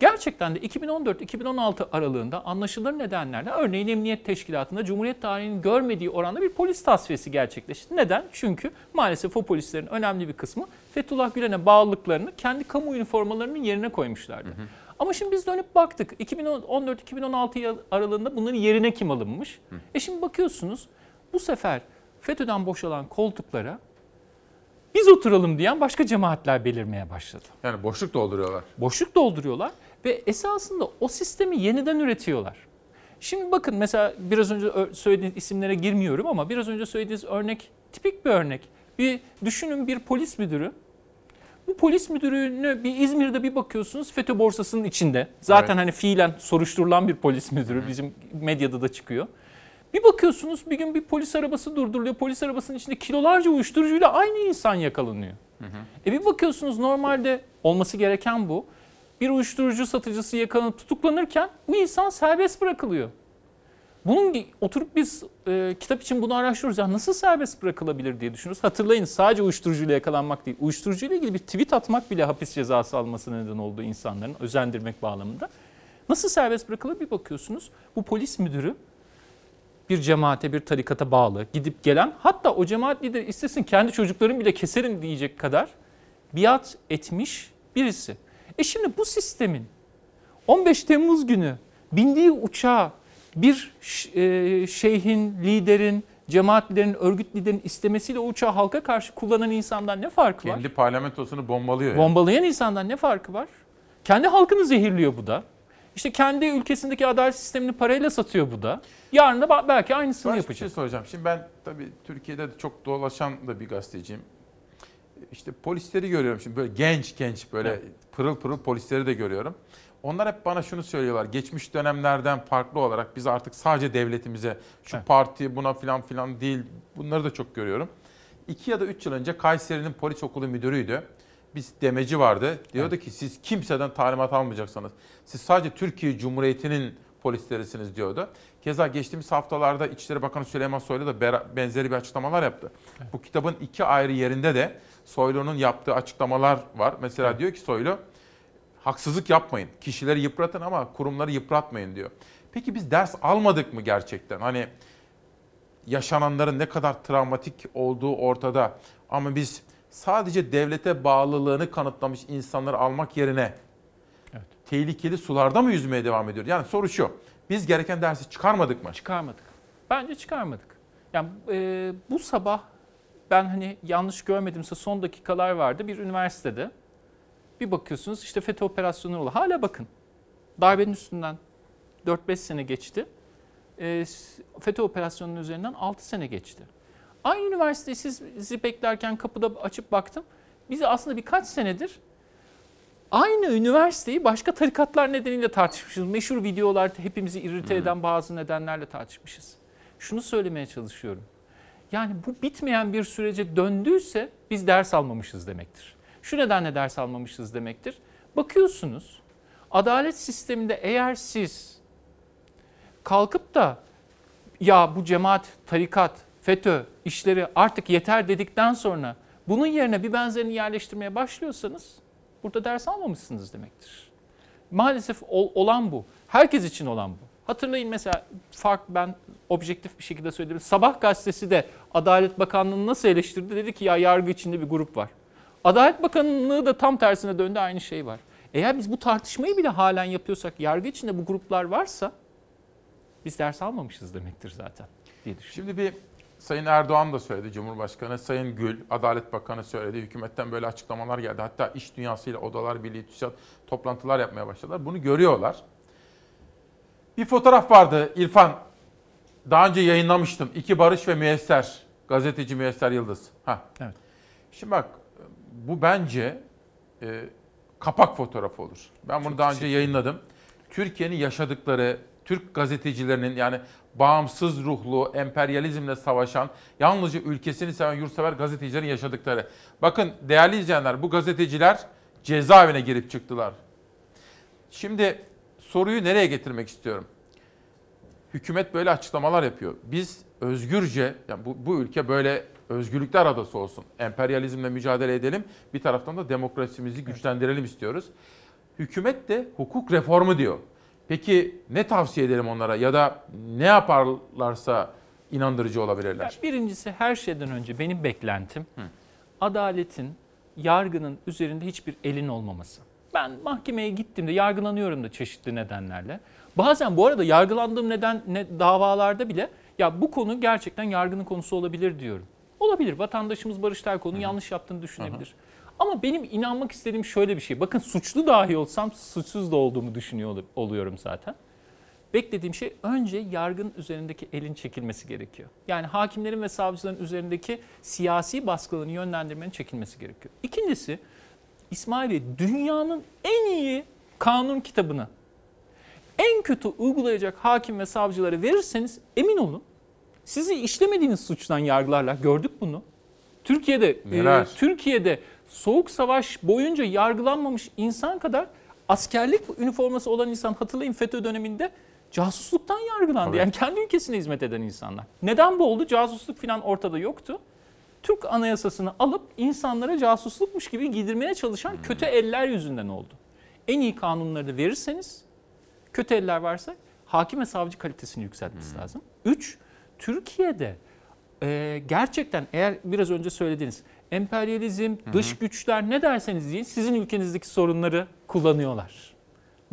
Gerçekten de 2014-2016 aralığında anlaşılır nedenlerle örneğin Emniyet Teşkilatı'nda Cumhuriyet tarihinin görmediği oranda bir polis tasfiyesi gerçekleşti. Neden? Çünkü maalesef o polislerin önemli bir kısmı Fethullah Gülen'e bağlılıklarını kendi kamu üniformalarının yerine koymuşlardı. Ama şimdi biz dönüp baktık 2014-2016 aralığında bunların yerine kim alınmış? E şimdi bakıyorsunuz bu sefer FETÖ'den boşalan koltuklara biz oturalım diyen başka cemaatler belirmeye başladı. Yani boşluk dolduruyorlar. Boşluk dolduruyorlar ve esasında o sistemi yeniden üretiyorlar. Şimdi bakın mesela biraz önce söylediğiniz isimlere girmiyorum ama biraz önce söylediğiniz örnek tipik bir örnek. Bir düşünün bir polis müdürü. Bu polis müdürünü bir İzmir'de bir bakıyorsunuz FETÖ borsasının içinde. Zaten Evet. hani fiilen soruşturulan bir polis müdürü bizim medyada da çıkıyor. Bir bakıyorsunuz bir gün bir polis arabası durduruluyor. Polis arabasının içinde kilolarca uyuşturucuyla aynı insan yakalanıyor. E bir bakıyorsunuz normalde olması gereken bu. Bir uyuşturucu satıcısı yakalanıp tutuklanırken bu insan serbest bırakılıyor. Bunun oturup biz e, kitap için bunu araştırıyoruz. Ya nasıl serbest bırakılabilir diye düşünüyoruz. Hatırlayın sadece uyuşturucuyla yakalanmak değil. Uyuşturucuyla ilgili bir tweet atmak bile hapis cezası almasına neden olduğu insanların özendirmek bağlamında. Nasıl serbest bırakılır bir bakıyorsunuz. Bu polis müdürü bir cemaate, bir tarikata bağlı, gidip gelen, hatta o cemaat lideri istesin kendi çocuklarını bile keserim diyecek kadar biat etmiş birisi. E şimdi bu sistemin 15 Temmuz günü bindiği uçağa bir e, şeyhin, liderin, cemaat liderinin, örgüt liderinin istemesiyle o uçağı halka karşı kullanan insandan ne farkı var? Kendi parlamentosunu bombalıyor. yani. Bombalayan insandan ne farkı var? Kendi halkını zehirliyor bu da. İşte kendi ülkesindeki adalet sistemini parayla satıyor bu da. Yarın da belki aynısını yapacak. bir şey soracağım. Şimdi ben tabii Türkiye'de de çok dolaşan da bir gazeteciyim. İşte polisleri görüyorum şimdi böyle genç genç böyle Evet. pırıl pırıl polisleri de görüyorum. Onlar hep bana şunu söylüyorlar. Geçmiş dönemlerden farklı olarak biz artık sadece devletimize, şu Evet. parti buna filan filan değil. Bunları da çok görüyorum. İki ya da üç yıl önce Kayseri'nin polis okulu müdürüydü. Biz demeci vardı. Diyordu ki siz kimseden talimat almayacaksınız. Siz sadece Türkiye Cumhuriyeti'nin polislerisiniz diyordu. Keza geçtiğimiz haftalarda İçişleri Bakanı Süleyman Soylu da benzeri bir açıklamalar yaptı. Bu kitabın iki ayrı yerinde de Soylu'nun yaptığı açıklamalar var. Mesela diyor ki Soylu, haksızlık yapmayın. Kişileri yıpratın ama kurumları yıpratmayın diyor. Peki biz ders almadık mı gerçekten? Hani yaşananların ne kadar travmatik olduğu ortada. Ama biz sadece devlete bağlılığını kanıtlamış insanları almak yerine tehlikeli sularda mı yüzmeye devam ediyoruz? Yani soru şu. Biz gereken dersi çıkarmadık mı? Çıkarmadık. Bence çıkarmadık. Yani e, bu sabah ben hani yanlış görmedimse son dakikalar vardı bir üniversitede. Bir bakıyorsunuz işte FETÖ operasyonu oldu. Hala bakın. Darbenin üstünden 4-5 sene geçti. E, FETÖ operasyonunun üzerinden 6 sene geçti. Aynı üniversiteyi siz, sizi beklerken kapıda açıp baktım. Biz aslında birkaç senedir Aynı üniversiteyi başka tarikatlar nedeniyle tartışmışız. Meşhur videolar hepimizi irite eden bazı nedenlerle tartışmışız. Şunu söylemeye çalışıyorum. Yani bu bitmeyen bir sürece döndüyse biz ders almamışız demektir. Şu nedenle ders almamışız demektir. Bakıyorsunuz adalet sisteminde eğer siz kalkıp da ya bu cemaat, tarikat, FETÖ işleri artık yeter dedikten sonra bunun yerine bir benzerini yerleştirmeye başlıyorsanız burada ders almamışsınız demektir. Maalesef ol- olan bu. Herkes için olan bu. Hatırlayın mesela fark ben objektif bir şekilde söyledim. Sabah gazetesi de Adalet Bakanlığı'nı nasıl eleştirdi? Dedi ki ya yargı içinde bir grup var. Adalet Bakanlığı da tam tersine döndü aynı şey var. Eğer biz bu tartışmayı bile halen yapıyorsak yargı içinde bu gruplar varsa biz ders almamışız demektir zaten diye düşünüyorum. Şimdi bir Sayın Erdoğan da söyledi, Cumhurbaşkanı, Sayın Gül, Adalet Bakanı söyledi. Hükümetten böyle açıklamalar geldi. Hatta iş dünyasıyla Odalar Birliği, TÜSİAD toplantılar yapmaya başladılar. Bunu görüyorlar. Bir fotoğraf vardı İrfan. Daha önce yayınlamıştım. İki Barış ve Müyesser. Gazeteci Müyesser Yıldız. Ha. Evet. Şimdi bak bu bence e, kapak fotoğrafı olur. Ben bunu daha önce yayınladım. Türkiye'nin yaşadıkları, Türk gazetecilerinin yani bağımsız ruhlu, emperyalizmle savaşan, yalnızca ülkesini seven yurtsever gazetecilerin yaşadıkları. Bakın değerli izleyenler bu gazeteciler cezaevine girip çıktılar. Şimdi soruyu nereye getirmek istiyorum? Hükümet böyle açıklamalar yapıyor. Biz özgürce, yani bu, bu ülke böyle özgürlükler adası olsun. Emperyalizmle mücadele edelim. Bir taraftan da demokrasimizi güçlendirelim istiyoruz. Hükümet de hukuk reformu diyor. Peki ne tavsiye edelim onlara ya da ne yaparlarsa inandırıcı olabilirler? Ya birincisi her şeyden önce benim beklentim adaletin, yargının üzerinde hiçbir elin olmaması. Ben mahkemeye gittiğimde yargılanıyorum da çeşitli nedenlerle. Bazen bu arada yargılandığım neden ne, davalarda bile ya bu konu gerçekten yargının konusu olabilir diyorum. Olabilir. Vatandaşımız Barış Terkoğlu'nun yanlış yaptığını düşünebilir. Ama benim inanmak istediğim şöyle bir şey. Bakın suçlu dahi olsam suçsuz da olduğumu düşünüyor ol- oluyorum zaten. Beklediğim şey önce yargının üzerindeki elin çekilmesi gerekiyor. Yani hakimlerin ve savcıların üzerindeki siyasi baskıların yönlendirmenin çekilmesi gerekiyor. İkincisi İsmail Bey dünyanın en iyi kanun kitabını en kötü uygulayacak hakim ve savcılara verirseniz emin olun sizi işlemediğiniz suçtan yargılarlar. Gördük bunu. Türkiye'de e? Türkiye'de soğuk savaş boyunca yargılanmamış insan kadar askerlik üniforması olan insan hatırlayın FETÖ döneminde casusluktan yargılandı. Tabii. Yani kendi ülkesine hizmet eden insanlar. Neden bu oldu? Casusluk falan ortada yoktu. Türk anayasasını alıp insanlara casuslukmuş gibi giydirmeye çalışan kötü eller yüzünden oldu. En iyi kanunları da verirseniz kötü eller varsa hakim ve savcı kalitesini yükseltmesi lazım. Üç, Türkiye'de e, gerçekten eğer biraz önce söylediğiniz emperyalizm, dış güçler ne derseniz deyin sizin ülkenizdeki sorunları kullanıyorlar.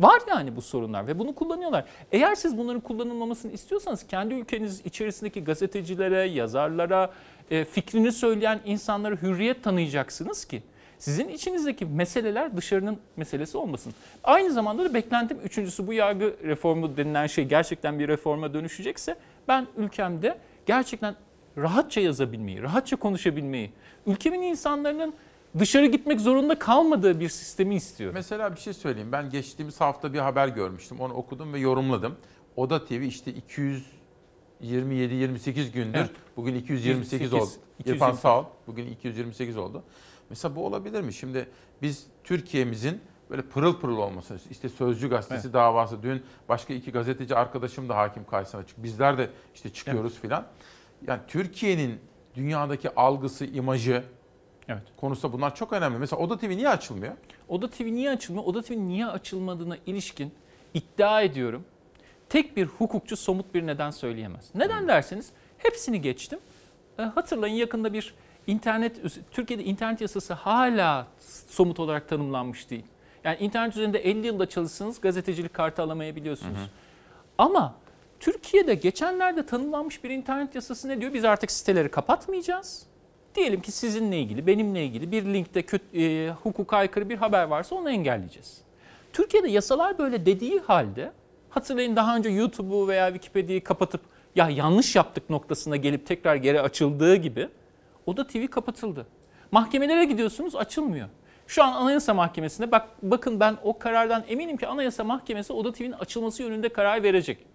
Var yani bu sorunlar ve bunu kullanıyorlar. Eğer siz bunların kullanılmamasını istiyorsanız kendi ülkeniz içerisindeki gazetecilere, yazarlara, e, fikrini söyleyen insanlara hürriyet tanıyacaksınız ki sizin içinizdeki meseleler dışarının meselesi olmasın. Aynı zamanda da beklentim üçüncüsü bu yargı reformu denilen şey gerçekten bir reforma dönüşecekse ben ülkemde gerçekten rahatça yazabilmeyi, rahatça konuşabilmeyi, ülkemin insanların dışarı gitmek zorunda kalmadığı bir sistemi istiyorum. Mesela bir şey söyleyeyim. Ben geçtiğimiz hafta bir haber görmüştüm. Onu okudum ve yorumladım. Oda TV işte 227-28 gündür. Evet. Bugün 228 28, oldu. İrfan 228. sağ ol. Bugün 228 oldu. Mesela bu olabilir mi? Şimdi biz Türkiye'mizin böyle pırıl pırıl olmasını işte Sözcü gazetesi Evet. davası dün başka iki gazeteci arkadaşım da hakim karşısına çıktı. Bizler de işte çıkıyoruz filan. Yani Türkiye'nin dünyadaki algısı, imajı Evet. konusunda bunlar çok önemli. Mesela Oda TV niye açılmıyor? Oda TV niye açılmıyor? Oda TV niye açılmadığına ilişkin iddia ediyorum. Tek bir hukukçu somut bir neden söyleyemez. Neden derseniz hepsini geçtim. E, hatırlayın yakında bir internet, Türkiye'de internet yasası hala somut olarak tanımlanmış değil. Yani internet üzerinde 50 yılda çalışsanız gazetecilik kartı alamayabiliyorsunuz. Ama Türkiye'de geçenlerde tanımlanmış bir internet yasası ne diyor? Biz artık siteleri kapatmayacağız. Diyelim ki sizinle ilgili, benimle ilgili bir linkte kötü, e, hukuka aykırı bir haber varsa onu engelleyeceğiz. Türkiye'de yasalar böyle dediği halde hatırlayın daha önce YouTube'u veya Wikipedia'yı kapatıp ya yanlış yaptık noktasına gelip tekrar geri açıldığı gibi Oda TV kapatıldı. Mahkemelere gidiyorsunuz açılmıyor. Şu an Anayasa Mahkemesi'nde bak bakın ben o karardan eminim ki Anayasa Mahkemesi Oda TV'nin açılması yönünde karar verecek.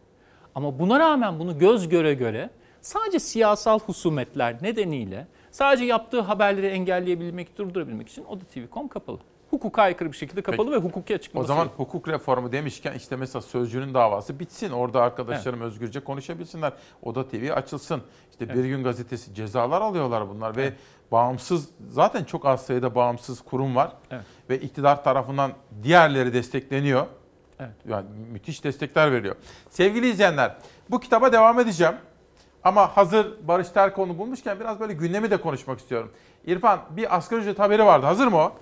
Ama buna rağmen bunu göz göre göre sadece siyasal husumetler nedeniyle sadece yaptığı haberleri engelleyebilmek, durdurabilmek için Oda TV.com kapalı. Hukuka aykırı bir şekilde kapalı Peki. ve hukuki O açıklaması zaman yok. hukuk reformu demişken işte mesela Sözcü'nün davası bitsin. Orada arkadaşlarım özgürce konuşabilsinler. Oda TV açılsın. İşte Bir Gün Gazetesi cezalar alıyorlar bunlar ve bağımsız zaten çok az sayıda bağımsız kurum var. Evet. Ve iktidar tarafından diğerleri destekleniyor. Evet. Yani müthiş destekler veriyor. Sevgili izleyenler bu kitaba devam edeceğim. Ama hazır Barış Terkoğlu'nu bulmuşken biraz böyle gündemi de konuşmak istiyorum. İrfan bir asgari ücret haberi vardı. Hazır mı o?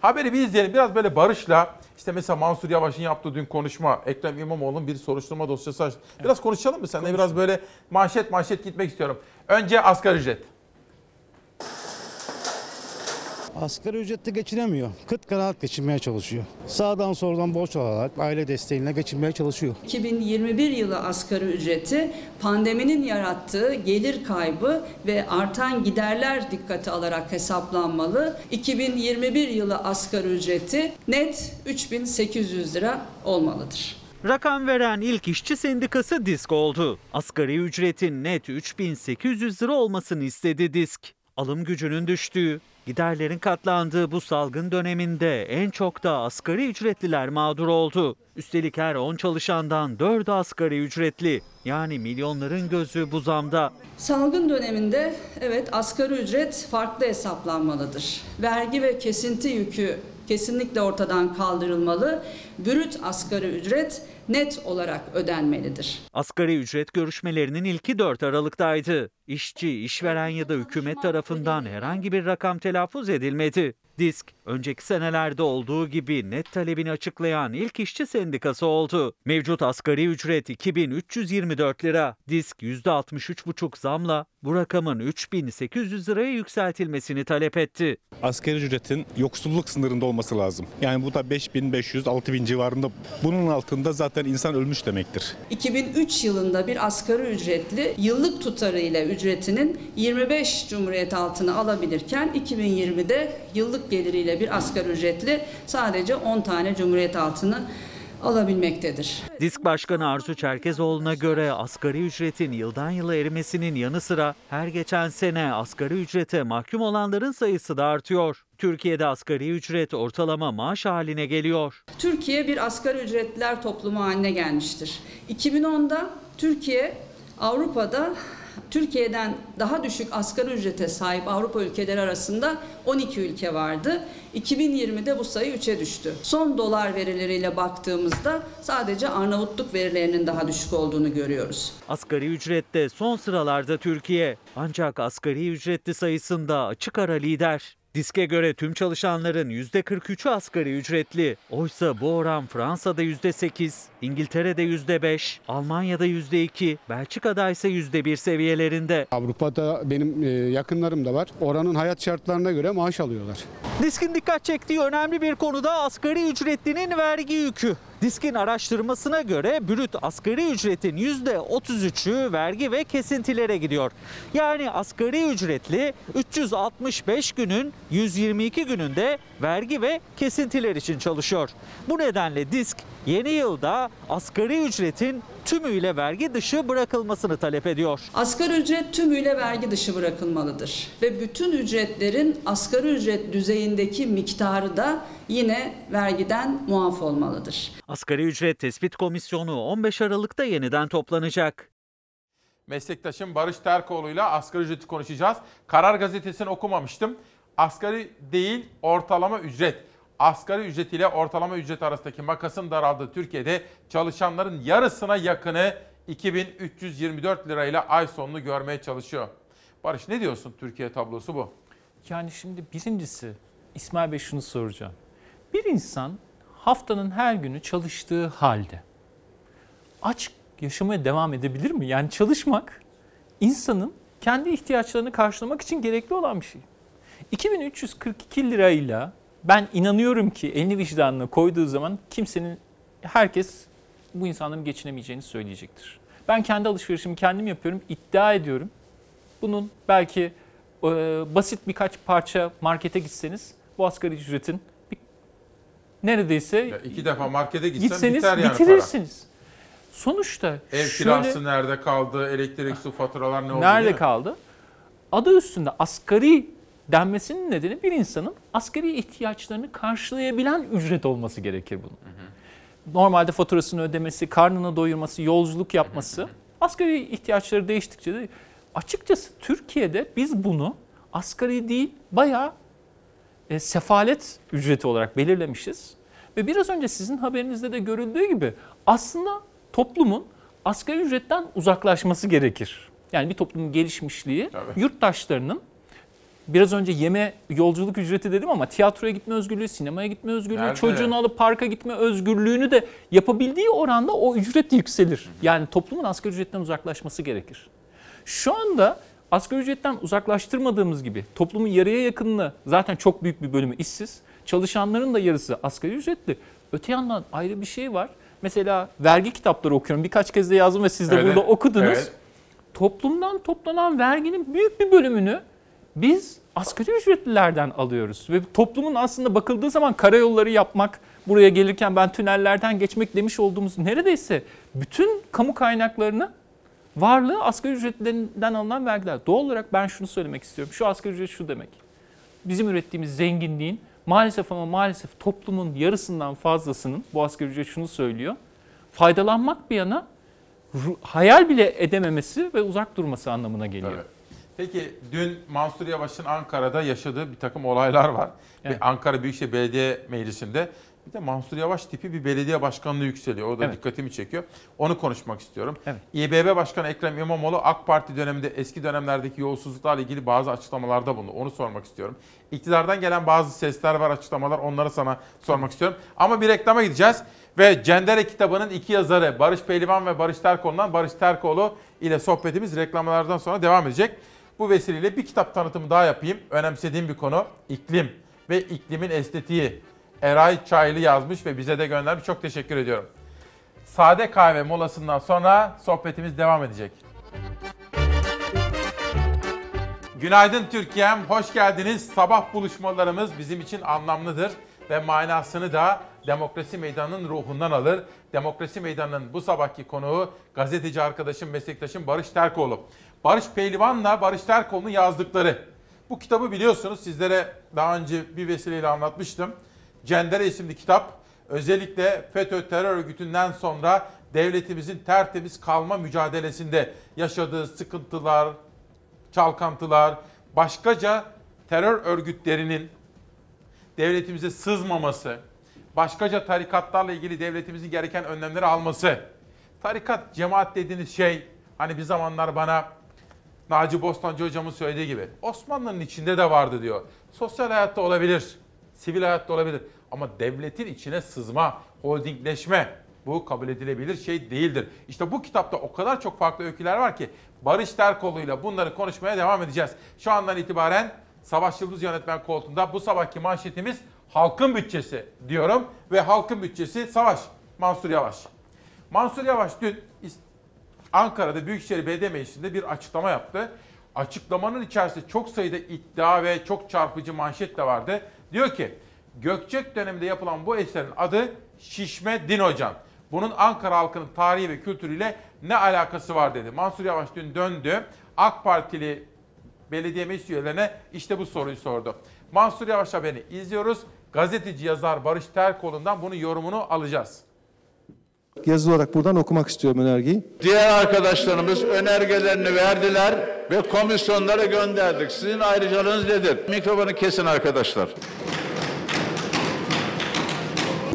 Haberi bir izleyelim. Biraz böyle Barış'la işte mesela Mansur Yavaş'ın yaptığı dün konuşma, Ekrem İmamoğlu'nun bir soruşturma dosyası açtı. Biraz konuşalım mı seninle? Biraz böyle manşet manşet gitmek istiyorum. Önce asgari ücret. Asgari ücretle geçinemiyor. Kıt kanaat geçinmeye çalışıyor. Sağdan soldan borç alarak aile desteğiyle geçinmeye çalışıyor. 2021 yılı asgari ücreti pandeminin yarattığı gelir kaybı ve artan giderler dikkate alarak hesaplanmalı. 2021 yılı asgari ücreti net 3800 lira olmalıdır. Rakam veren ilk işçi sendikası DİSK oldu. Asgari ücretin net 3800 lira olmasını istedi DİSK. Alım gücünün düştüğü, giderlerin katlandığı bu salgın döneminde en çok da asgari ücretliler mağdur oldu. Üstelik her 10 çalışandan 4'ü asgari ücretli. Yani milyonların gözü bu zamda. Salgın döneminde evet asgari ücret farklı hesaplanmalıdır. Vergi ve kesinti yükü kesinlikle ortadan kaldırılmalı. Brüt asgari ücret net olarak ödenmelidir. Asgari ücret görüşmelerinin ilki 4 Aralık'taydı. İşçi, işveren ya da hükümet tarafından herhangi bir rakam telaffuz edilmedi. Disk, önceki senelerde olduğu gibi net talebini açıklayan ilk işçi sendikası oldu. Mevcut asgari ücret 2324 lira. Disk %63,5 zamla bu rakamın 3800 liraya yükseltilmesini talep etti. Asgari ücretin yoksulluk sınırında olması lazım. Yani bu da 5500-6000 civarında. Bunun altında zaten insan ölmüş demektir. 2003 yılında bir asgari ücretli yıllık tutarıyla ücretinin 25 cumhuriyet altını alabilirken 2020'de yıllık geliriyle bir asgari ücretli sadece 10 tane cumhuriyet altını alabilmektedir. Disk Başkanı Arzu Çerkezoğlu'na göre asgari ücretin yıldan yıla erimesinin yanı sıra her geçen sene asgari ücrete mahkum olanların sayısı da artıyor. Türkiye'de asgari ücret ortalama maaş haline geliyor. Türkiye bir asgari ücretliler toplumu haline gelmiştir. 2010'da Türkiye Avrupa'da Türkiye'den daha düşük asgari ücrete sahip Avrupa ülkeleri arasında 12 ülke vardı. 2020'de bu sayı 3'e düştü. Son dolar verileriyle baktığımızda sadece Arnavutluk verilerinin daha düşük olduğunu görüyoruz. Asgari ücrette son sıralarda Türkiye. Ancak asgari ücretli sayısında açık ara lider. Diske göre tüm çalışanların %43'ü asgari ücretli. Oysa bu oran Fransa'da %8, İngiltere'de %5, Almanya'da %2, Belçika'da ise %1 seviyelerinde. Avrupa'da benim e, yakınlarım da var. Oranın hayat şartlarına göre maaş alıyorlar. Diskin dikkat çektiği önemli bir konuda asgari ücretlinin vergi yükü. Diskin araştırmasına göre brüt asgari ücretin %33'ü vergi ve kesintilere gidiyor. Yani asgari ücretli 365 günün 122 gününde vergi ve kesintiler için çalışıyor. Bu nedenle Disk yeni yılda asgari ücretin tümüyle vergi dışı bırakılmasını talep ediyor. Asgari ücret tümüyle vergi dışı bırakılmalıdır ve bütün ücretlerin asgari ücret düzeyindeki miktarı da yine vergiden muaf olmalıdır. Asgari ücret tespit komisyonu 15 Aralık'ta yeniden toplanacak. Meslektaşım Barış Terkoğlu'yla asgari ücreti konuşacağız. Karar gazetesini okumamıştım. Asgari değil ortalama ücret. Asgari ücret ile ortalama ücret arasındaki makasın daraldığı Türkiye'de çalışanların yarısına yakını 2324 lirayla ay sonunu görmeye çalışıyor. Barış ne diyorsun Türkiye tablosu bu? Yani şimdi birincisi İsmail Bey şunu soracağım. Bir insan haftanın her günü çalıştığı halde aç yaşamaya devam edebilir mi? Yani çalışmak insanın kendi ihtiyaçlarını karşılamak için gerekli olan bir şey. 2342 lirayla ben inanıyorum ki elini vicdanına koyduğu zaman kimsenin, herkes bu insanların geçinemeyeceğini söyleyecektir. Ben kendi alışverişimi kendim yapıyorum, iddia ediyorum. Bunun belki e, basit birkaç parça markete gitseniz bu asgari ücretin bir, neredeyse Ya iki defa markete gitsen gitseniz biter yani bitirirsiniz. Sonuçta Ev şöyle- kirası nerede kaldı? Elektrik, su faturalar ne oldu? Nerede kaldı? Adı üstünde asgari denmesinin nedeni bir insanın asgari ihtiyaçlarını karşılayabilen ücret olması gerekir bunun. Normalde faturasını ödemesi, karnını doyurması, yolculuk yapması asgari ihtiyaçları değiştikçe de açıkçası Türkiye'de biz bunu asgari değil bayağı e, sefalet ücreti olarak belirlemişiz. Ve biraz önce sizin haberinizde de görüldüğü gibi aslında toplumun asgari ücretten uzaklaşması gerekir. Yani bir toplumun gelişmişliği yurttaşlarının biraz önce yeme yolculuk ücreti dedim ama tiyatroya gitme özgürlüğü, sinemaya gitme özgürlüğü, Nerede? çocuğunu alıp parka gitme özgürlüğünü de yapabildiği oranda o ücret yükselir. Yani toplumun asgari ücretten uzaklaşması gerekir. Şu anda asgari ücretten uzaklaştırmadığımız gibi toplumun yarıya yakınını zaten çok büyük bir bölümü işsiz. Çalışanların da yarısı asgari ücretli. Öte yandan ayrı bir şey var. Mesela vergi kitapları okuyorum. Birkaç kez de yazdım ve siz de Evet, burada okudunuz. evet. Toplumdan toplanan verginin büyük bir bölümünü biz asgari ücretlilerden alıyoruz. Ve toplumun aslında bakıldığı zaman karayolları yapmak, buraya gelirken ben tünellerden geçmek demiş olduğumuz neredeyse bütün kamu kaynaklarını varlığı asgari ücretlerinden alınan vergiler. Doğal olarak ben şunu söylemek istiyorum. Şu asgari ücret şu demek. Bizim ürettiğimiz zenginliğin maalesef ama maalesef toplumun yarısından fazlasının bu asgari ücret şunu söylüyor. Faydalanmak bir yana hayal bile edememesi ve uzak durması anlamına geliyor. Evet. Peki dün Mansur Yavaş'ın Ankara'da yaşadığı bir takım olaylar var. Evet. Ve Ankara Büyükşehir Belediye Meclisi'nde bir de Mansur Yavaş tipi bir belediye başkanlığı yükseliyor. O da Evet. dikkatimi çekiyor. Onu konuşmak istiyorum. Evet. İBB Başkanı Ekrem İmamoğlu AK Parti döneminde eski dönemlerdeki yolsuzluklarla ilgili bazı açıklamalarda bulundu. Onu sormak istiyorum. İktidardan gelen bazı sesler var, açıklamalar. Onları sana sormak istiyorum. Ama bir reklama gideceğiz. Ve Cendere kitabının iki yazarı Barış Pehlivan ve Barış Terkoğlu'ndan Barış Terkoğlu ile sohbetimiz reklamlardan sonra devam edecek. Bu vesileyle bir kitap tanıtımı daha yapayım. Önemsediğim bir konu iklim ve iklimin estetiği. Eray Çaylı yazmış ve bize de göndermiş. Çok teşekkür ediyorum. Sade kahve molasından sonra sohbetimiz devam edecek. Günaydın Türkiye'm, hoş geldiniz. Sabah buluşmalarımız bizim için anlamlıdır ve manasını da Demokrasi Meydanı'nın ruhundan alır. Demokrasi Meydanı'nın bu sabahki konuğu gazeteci arkadaşım, meslektaşım Barış Terkoğlu. Barış Pehlivan'la Barış Terkoğlu'nun yazdıkları. Bu kitabı biliyorsunuz sizlere daha önce bir vesileyle anlatmıştım. Cendere isimli kitap özellikle FETÖ terör örgütünden sonra devletimizin tertemiz kalma mücadelesinde yaşadığı sıkıntılar, çalkantılar, başkaca terör örgütlerinin devletimize sızmaması, başkaca tarikatlarla ilgili devletimizin gereken önlemleri alması. Tarikat, cemaat dediğiniz şey hani bir zamanlar bana Naci Bostancı hocamın söylediği gibi Osmanlı'nın içinde de vardı diyor. Sosyal hayatta olabilir, sivil hayatta olabilir ama devletin içine sızma, holdingleşme bu kabul edilebilir şey değildir. İşte bu kitapta o kadar çok farklı öyküler var ki Barış Terkoğlu'yla bunları konuşmaya devam edeceğiz. Şu andan itibaren Savaş Yıldız yönetmen koltuğunda bu sabahki manşetimiz halkın bütçesi diyorum ve halkın bütçesi Savaş Mansur Yavaş. Mansur Yavaş dün Ankara'da Büyükşehir Belediye Meclisi'nde bir açıklama yaptı. Açıklamanın içerisinde çok sayıda iddia ve çok çarpıcı manşet de vardı. Diyor ki Gökçek döneminde yapılan bu eserin adı Şişme Din Hocam. Bunun Ankara halkının tarihi ve kültürüyle ne alakası var dedi. Mansur Yavaş dün döndü. AK Partili belediye meclis üyelerine işte bu soruyu sordu. Mansur Yavaş haberini izliyoruz. Gazeteci yazar Barış Terkoğlu'ndan bunun yorumunu alacağız. Yazılı olarak buradan okumak istiyorum önergeyi. Diğer arkadaşlarımız önergelerini verdiler ve komisyonlara gönderdik. Sizin ayrıcalığınız nedir? Mikrofonu kesin arkadaşlar.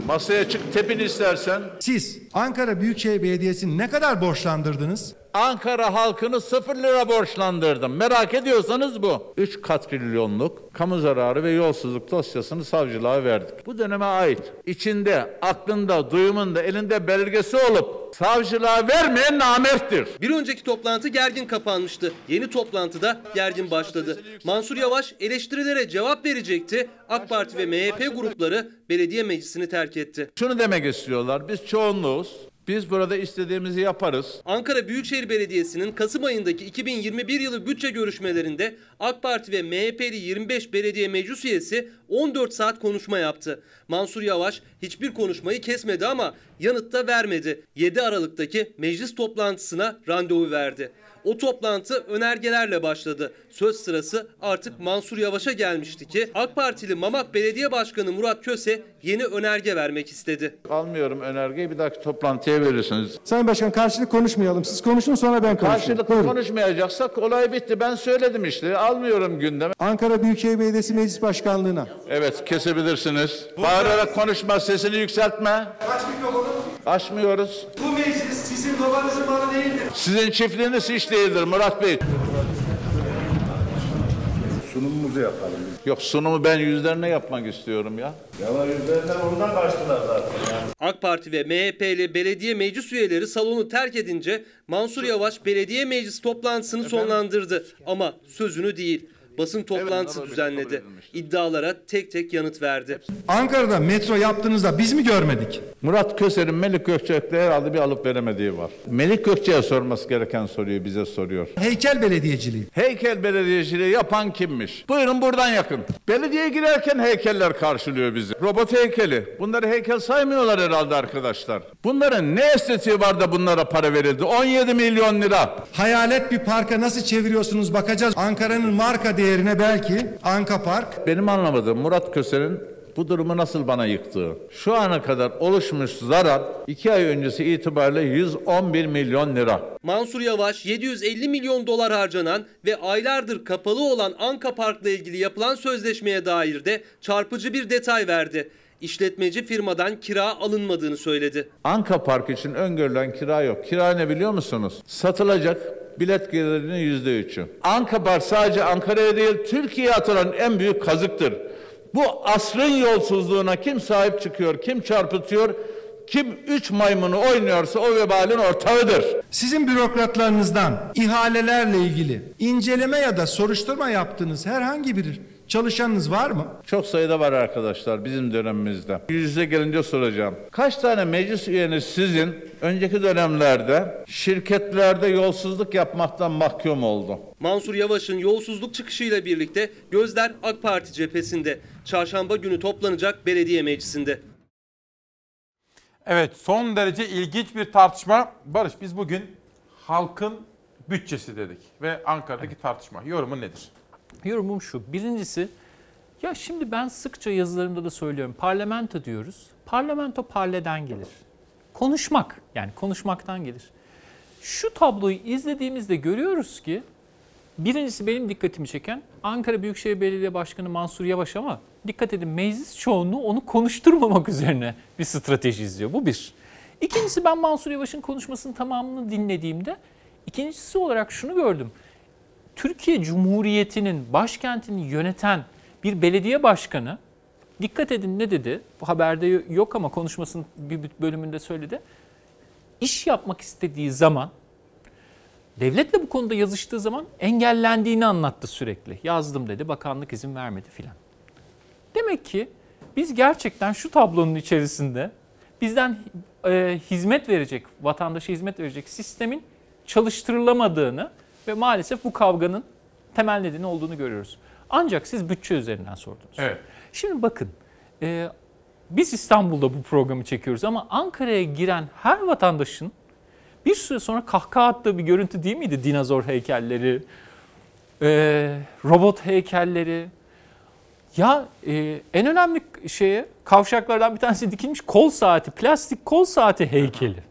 Masaya çık tepin istersen. Siz Ankara Büyükşehir Belediyesi'ni ne kadar borçlandırdınız? Ankara halkını sıfır lira borçlandırdım. Merak ediyorsanız bu. 3 katrilyonluk kamu zararı ve yolsuzluk dosyasını savcılığa verdik. Bu döneme ait. İçinde, aklında, duyumunda, elinde belgesi olup savcılığa vermeyen namerttir. Bir önceki toplantı gergin kapanmıştı. Yeni toplantıda gergin başladı. Mansur Yavaş eleştirilere cevap verecekti. AK Parti ve MHP grupları belediye meclisini terk etti. Şunu demek istiyorlar. Biz çoğunluğuz. Biz burada istediğimizi yaparız. Ankara Büyükşehir Belediyesi'nin Kasım ayındaki 2021 yılı bütçe görüşmelerinde AK Parti ve MHP'li 25 belediye meclis üyesi 14 saat konuşma yaptı. Mansur Yavaş hiçbir konuşmayı kesmedi ama yanıt da vermedi. 7 Aralık'taki meclis toplantısına randevu verdi. O toplantı önergelerle başladı. Söz sırası artık Mansur Yavaş'a gelmişti ki AK Partili Mamak Belediye Başkanı Murat Köse yeni önerge vermek istedi. Almıyorum önergeyi bir dahaki toplantıya verirsiniz. Sayın Başkan karşılık konuşmayalım. Siz konuşun sonra ben konuşayım. Karşılıklı Buyurun. konuşmayacaksak olay bitti. Ben söyledim işte. Almıyorum gündeme. Ankara Büyükşehir Belediyesi Meclis Başkanlığı'na. Evet kesebilirsiniz. Bağırarak konuşma, sesini yükseltme. Kaç mikrofonu? Açmıyoruz. Bu meclis sizin babanızın. Sizin çiftliğiniz hiç değildir Murat Bey. Sunumumuzu yapalım. Yok sunumu ben yüzlerine yapmak istiyorum ya. Ya yüzlerinden oradan kaçtılar zaten. Yani. AK Parti ve MHP'li belediye meclis üyeleri salonu terk edince Mansur Yavaş belediye meclis toplantısını sonlandırdı. Ama sözünü değil basın toplantısı düzenledi. İddialara tek tek yanıt verdi. Ankara'da metro yaptığınızda biz mi görmedik? Murat Köse'nin Melik Gökçek'le herhalde bir alıp veremediği var. Melik Gökçek'e sorması gereken soruyu bize soruyor. Heykel belediyeciliği. Heykel belediyeciliği yapan kimmiş? Buyurun buradan yakın. Belediyeye girerken heykeller karşılıyor bizi. Robot heykeli. Bunları heykel saymıyorlar herhalde arkadaşlar. Bunların ne estetiği var da bunlara para verildi? 17 milyon lira. Hayalet bir parka nasıl çeviriyorsunuz bakacağız. Ankara'nın marka değerine belki Anka Park. Benim anlamadığım Murat Köse'nin bu durumu nasıl bana yıktığı. Şu ana kadar oluşmuş zarar 2 ay öncesi itibariyle 111 milyon lira. Mansur Yavaş 750 milyon dolar harcanan ve aylardır kapalı olan Anka Park'la ilgili yapılan sözleşmeye dair de çarpıcı bir detay verdi. İşletmeci firmadan kira alınmadığını söyledi. Anka Park için öngörülen kira yok. Kira ne biliyor musunuz? Satılacak bilet gelirinin yüzde üçü. Anka Park sadece Ankara'ya değil Türkiye'ye atılan en büyük kazıktır. Bu asrın yolsuzluğuna kim sahip çıkıyor, kim çarpıtıyor, kim üç maymunu oynuyorsa o vebalin ortağıdır. Sizin bürokratlarınızdan ihalelerle ilgili inceleme ya da soruşturma yaptığınız herhangi bir çalışanınız var mı? Çok sayıda var arkadaşlar bizim dönemimizde. Yüz yüze gelince soracağım. Kaç tane meclis üyeniz sizin önceki dönemlerde şirketlerde yolsuzluk yapmaktan mahkum oldu? Mansur Yavaş'ın yolsuzluk çıkışıyla birlikte gözler AK Parti cephesinde. Çarşamba günü toplanacak belediye meclisinde. Evet son derece ilginç bir tartışma. Barış biz bugün halkın bütçesi dedik ve Ankara'daki tartışma. Yorumun nedir? Yorumum şu. Birincisi ya şimdi ben sıkça yazılarımda da söylüyorum. Parlamento diyoruz. Parlamento parleden gelir. Konuşmak yani konuşmaktan gelir. Şu tabloyu izlediğimizde görüyoruz ki birincisi benim dikkatimi çeken Ankara Büyükşehir Belediye Başkanı Mansur Yavaş ama dikkat edin meclis çoğunluğu onu konuşturmamak üzerine bir strateji izliyor. Bu bir. İkincisi ben Mansur Yavaş'ın konuşmasının tamamını dinlediğimde ikincisi olarak şunu gördüm. Türkiye Cumhuriyeti'nin başkentini yöneten bir belediye başkanı dikkat edin ne dedi? Bu haberde yok ama konuşmasının bir bölümünde söyledi. İş yapmak istediği zaman devletle bu konuda yazıştığı zaman engellendiğini anlattı sürekli. Yazdım dedi, bakanlık izin vermedi filan. Demek ki biz gerçekten şu tablonun içerisinde bizden e, hizmet verecek, vatandaşa hizmet verecek sistemin çalıştırılamadığını ve maalesef bu kavganın temel nedeni olduğunu görüyoruz. Ancak siz bütçe üzerinden sordunuz. Evet. Şimdi bakın, e, biz İstanbul'da bu programı çekiyoruz ama Ankara'ya giren her vatandaşın bir süre sonra kahkaha attığı bir görüntü değil miydi? Dinozor heykelleri, e, robot heykelleri. Ya e, en önemli şeye kavşaklardan bir tanesi dikilmiş kol saati, plastik kol saati heykeli.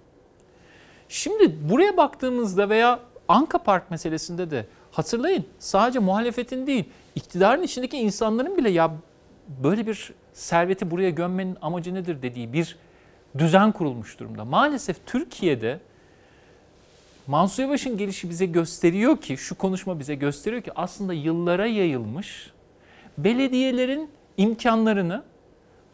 Şimdi buraya baktığımızda veya Anka Park meselesinde de hatırlayın sadece muhalefetin değil iktidarın içindeki insanların bile ya böyle bir serveti buraya gömmenin amacı nedir dediği bir düzen kurulmuş durumda. Maalesef Türkiye'de Mansur Yavaş'ın gelişi bize gösteriyor ki, şu konuşma bize gösteriyor ki aslında yıllara yayılmış belediyelerin imkanlarını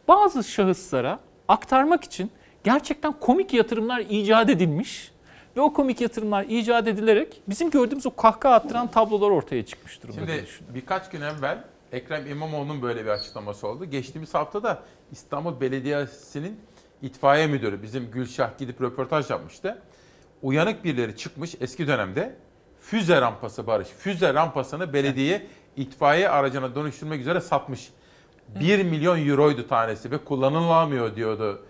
bazı şahıslara aktarmak için gerçekten komik yatırımlar icat edilmiş ve o komik yatırımlar icat edilerek bizim gördüğümüz o kahkaha attıran tablolar ortaya çıkmış durumda. Şimdi birkaç gün evvel Ekrem İmamoğlu'nun böyle bir açıklaması oldu. Geçtiğimiz hafta da İstanbul Belediyesi'nin itfaiye müdürü bizim Gülşah gidip röportaj yapmıştı. Uyanık birileri çıkmış eski dönemde füze rampası Barış. Füze rampasını belediye itfaiye aracına dönüştürmek üzere satmış. 1 milyon euroydu tanesi ve kullanılamıyor diyordu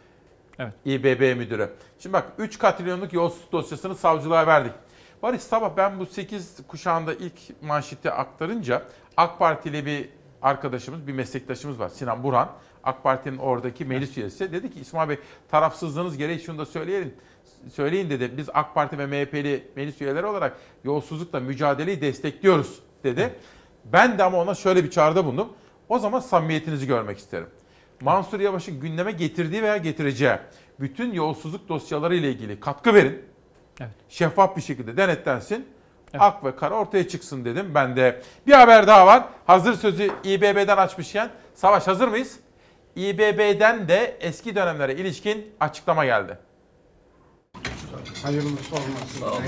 Evet. İBB müdürü. Şimdi bak 3 katrilyonluk yolsuzluk dosyasını savcılığa verdik. Barış sabah ben bu 8 kuşağında ilk manşeti aktarınca AK Partili bir arkadaşımız, bir meslektaşımız var Sinan Burhan. AK Parti'nin oradaki meclis üyesi dedi ki İsmail Bey tarafsızlığınız gereği şunu da söyleyelim. Söyleyin dedi biz AK Parti ve MHP'li meclis üyeleri olarak yolsuzlukla mücadeleyi destekliyoruz dedi. Ben de ama ona şöyle bir çağrıda bulundum. O zaman samimiyetinizi görmek isterim. Mansur Yavaş'ın gündeme getirdiği veya getireceği bütün yolsuzluk dosyaları ile ilgili katkı verin. Evet. Şeffaf bir şekilde denetlensin. Ak ve kara ortaya çıksın dedim. Ben de bir haber daha var. Hazır sözü İBB'den açmışken. Savaş hazır mıyız? İBB'den de eski dönemlere ilişkin açıklama geldi. Hayırlısı olmasın. Sağ olun.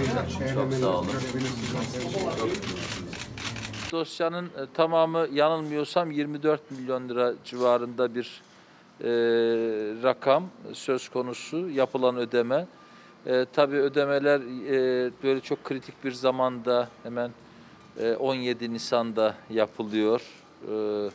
Çok sağ olun. Dosyanın e, tamamı yanılmıyorsam 24 milyon lira civarında bir e, rakam söz konusu yapılan ödeme. E, tabii ödemeler e, böyle çok kritik bir zamanda hemen e, 17 Nisan'da yapılıyor. E,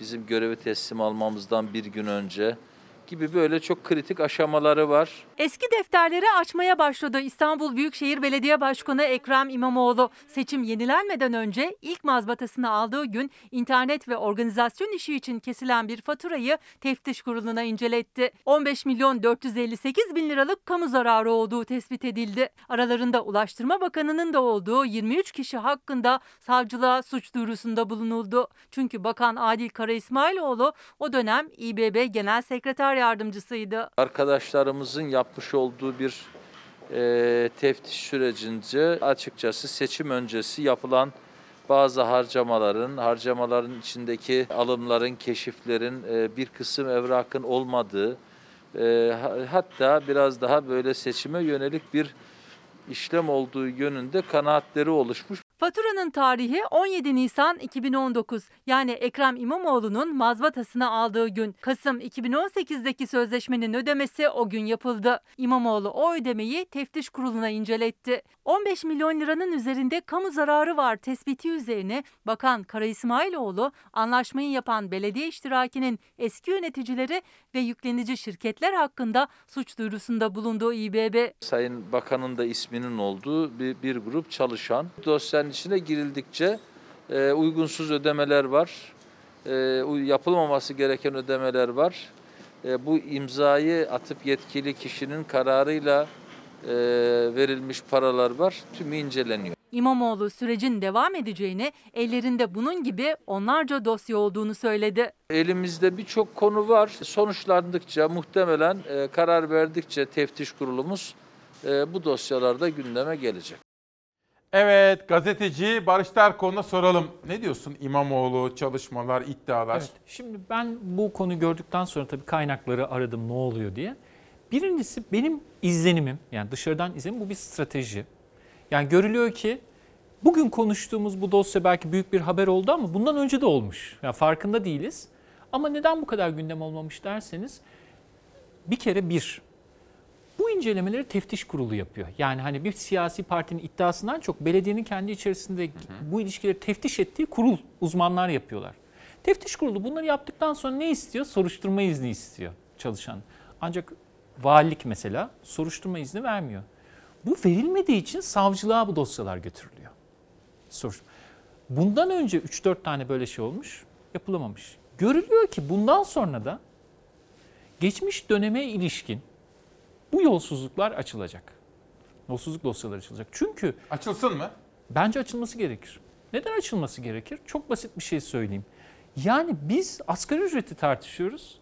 bizim görevi teslim almamızdan bir gün önce gibi böyle çok kritik aşamaları var. Eski defterleri açmaya başladı İstanbul Büyükşehir Belediye Başkanı Ekrem İmamoğlu. Seçim yenilenmeden önce ilk mazbatasını aldığı gün internet ve organizasyon işi için kesilen bir faturayı teftiş kuruluna inceletti. 15 milyon 458 bin liralık kamu zararı olduğu tespit edildi. Aralarında Ulaştırma Bakanı'nın da olduğu 23 kişi hakkında savcılığa suç duyurusunda bulunuldu. Çünkü Bakan Adil Kara İsmailoğlu o dönem İBB Genel Sekreter Yardımcısıydı. Arkadaşlarımızın yapmış olduğu bir e, teftiş sürecince açıkçası seçim öncesi yapılan bazı harcamaların, harcamaların içindeki alımların, keşiflerin e, bir kısım evrakın olmadığı, e, ha- hatta biraz daha böyle seçime yönelik bir işlem olduğu yönünde kanaatleri oluşmuş. Faturanın tarihi 17 Nisan 2019 yani Ekrem İmamoğlu'nun mazbatasını aldığı gün. Kasım 2018'deki sözleşmenin ödemesi o gün yapıldı. İmamoğlu o ödemeyi teftiş kuruluna inceletti. 15 milyon liranın üzerinde kamu zararı var tespiti üzerine Bakan Kara İsmailoğlu anlaşmayı yapan belediye iştirakinin eski yöneticileri ve yüklenici şirketler hakkında suç duyurusunda bulunduğu İBB. Sayın Bakan'ın da isminin olduğu bir, bir grup çalışan. Dosyanın içine girildikçe e, uygunsuz ödemeler var, e, yapılmaması gereken ödemeler var. E, bu imzayı atıp yetkili kişinin kararıyla e, verilmiş paralar var. Tümü inceleniyor. İmamoğlu sürecin devam edeceğini, ellerinde bunun gibi onlarca dosya olduğunu söyledi. Elimizde birçok konu var. Sonuçlandıkça muhtemelen e, karar verdikçe teftiş kurulumuz e, bu dosyalarda gündeme gelecek. Evet gazeteci Barış Terkoğlu'na soralım. Ne diyorsun İmamoğlu, çalışmalar, iddialar? Evet, şimdi ben bu konuyu gördükten sonra tabii kaynakları aradım ne oluyor diye. Birincisi benim izlenimim yani dışarıdan izlenim bu bir strateji. Yani görülüyor ki bugün konuştuğumuz bu dosya belki büyük bir haber oldu ama bundan önce de olmuş. Yani farkında değiliz. Ama neden bu kadar gündem olmamış derseniz bir kere bir bu incelemeleri teftiş kurulu yapıyor. Yani hani bir siyasi partinin iddiasından çok belediyenin kendi içerisinde bu ilişkileri teftiş ettiği kurul uzmanlar yapıyorlar. Teftiş kurulu bunları yaptıktan sonra ne istiyor? Soruşturma izni istiyor çalışan. Ancak valilik mesela soruşturma izni vermiyor. Bu verilmediği için savcılığa bu dosyalar götürülüyor. Soruş. Bundan önce 3-4 tane böyle şey olmuş, yapılamamış. Görülüyor ki bundan sonra da geçmiş döneme ilişkin bu yolsuzluklar açılacak. Yolsuzluk dosyaları açılacak. Çünkü açılsın mı? Bence açılması gerekir. Neden açılması gerekir? Çok basit bir şey söyleyeyim. Yani biz asgari ücreti tartışıyoruz.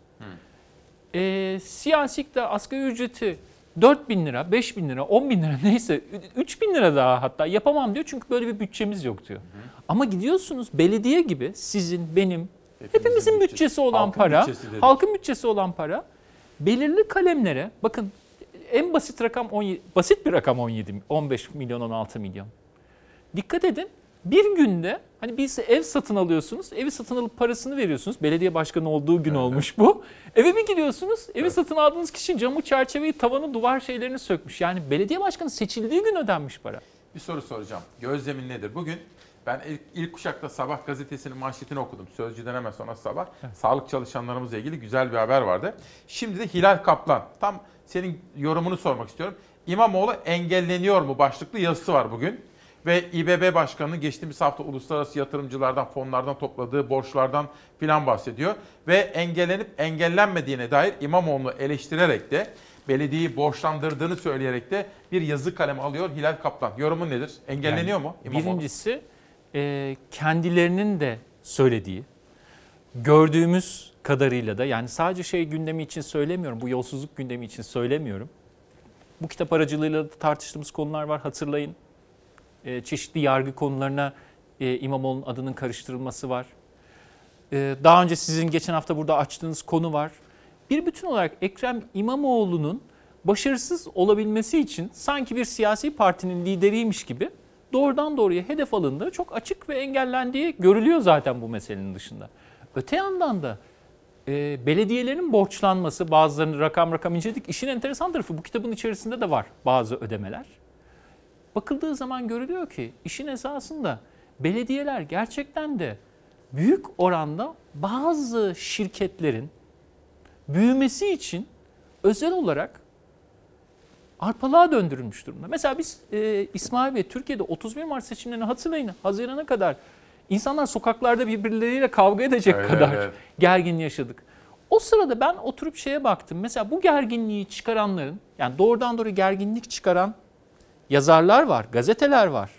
Ee, siyasi iktidar asgari ücreti 4 bin lira, 5 bin lira, 10 bin lira neyse 3 bin lira daha hatta yapamam diyor. Çünkü böyle bir bütçemiz yok diyor. Ama gidiyorsunuz belediye gibi sizin, benim, hepimizin bütçesi olan Halkın para, bütçesi dedik. halkın bütçesi olan para belirli kalemlere bakın en basit rakam 17, basit bir rakam 17 15 milyon 16 milyon. Dikkat edin bir günde Hani biz ev satın alıyorsunuz. Evi satın alıp parasını veriyorsunuz. Belediye başkanı olduğu gün olmuş bu. Eve bir gidiyorsunuz. Evi satın aldığınız kişi camı, çerçeveyi, tavanı, duvar şeylerini sökmüş. Yani belediye başkanı seçildiği gün ödenmiş para. Bir soru soracağım. Gözlemin nedir? Bugün ben ilk, ilk kuşakta sabah gazetesinin manşetini okudum. Sözcüden hemen sonra sabah. Sağlık çalışanlarımızla ilgili güzel bir haber vardı. Şimdi de Hilal Kaplan. Tam senin yorumunu sormak istiyorum. İmamoğlu engelleniyor mu başlıklı yazısı var bugün. Ve İBB Başkanı'nın geçtiğimiz hafta uluslararası yatırımcılardan, fonlardan topladığı borçlardan filan bahsediyor. Ve engellenip engellenmediğine dair İmamoğlu'nu eleştirerek de belediyeyi borçlandırdığını söyleyerek de bir yazı kalemi alıyor Hilal Kaplan. Yorumun nedir? Engelleniyor Yani mu İmamoğlu? Birincisi e, kendilerinin de söylediği, gördüğümüz kadarıyla da yani sadece şey gündemi için söylemiyorum, bu yolsuzluk gündemi için söylemiyorum. Bu kitap aracılığıyla da tartıştığımız konular var hatırlayın. E, çeşitli yargı konularına e, İmamoğlu'nun adının karıştırılması var. E, daha önce sizin geçen hafta burada açtığınız konu var. Bir bütün olarak Ekrem İmamoğlu'nun başarısız olabilmesi için sanki bir siyasi partinin lideriymiş gibi doğrudan doğruya hedef alındığı çok açık ve engellendiği görülüyor zaten bu meselenin dışında. Öte yandan da e, belediyelerin borçlanması bazılarını rakam rakam inceledik. İşin enteresan tarafı bu kitabın içerisinde de var bazı ödemeler. Bakıldığı zaman görülüyor ki işin esasında belediyeler gerçekten de büyük oranda bazı şirketlerin büyümesi için özel olarak arpalığa döndürülmüş durumda. Mesela biz e, İsmail Bey Türkiye'de 31 Mart seçimlerini hatırlayın. Hazirana kadar insanlar sokaklarda birbirleriyle kavga edecek Evet, kadar evet. gergin yaşadık. O sırada ben oturup şeye baktım. Mesela bu gerginliği çıkaranların yani doğrudan doğruya gerginlik çıkaran yazarlar var, gazeteler var.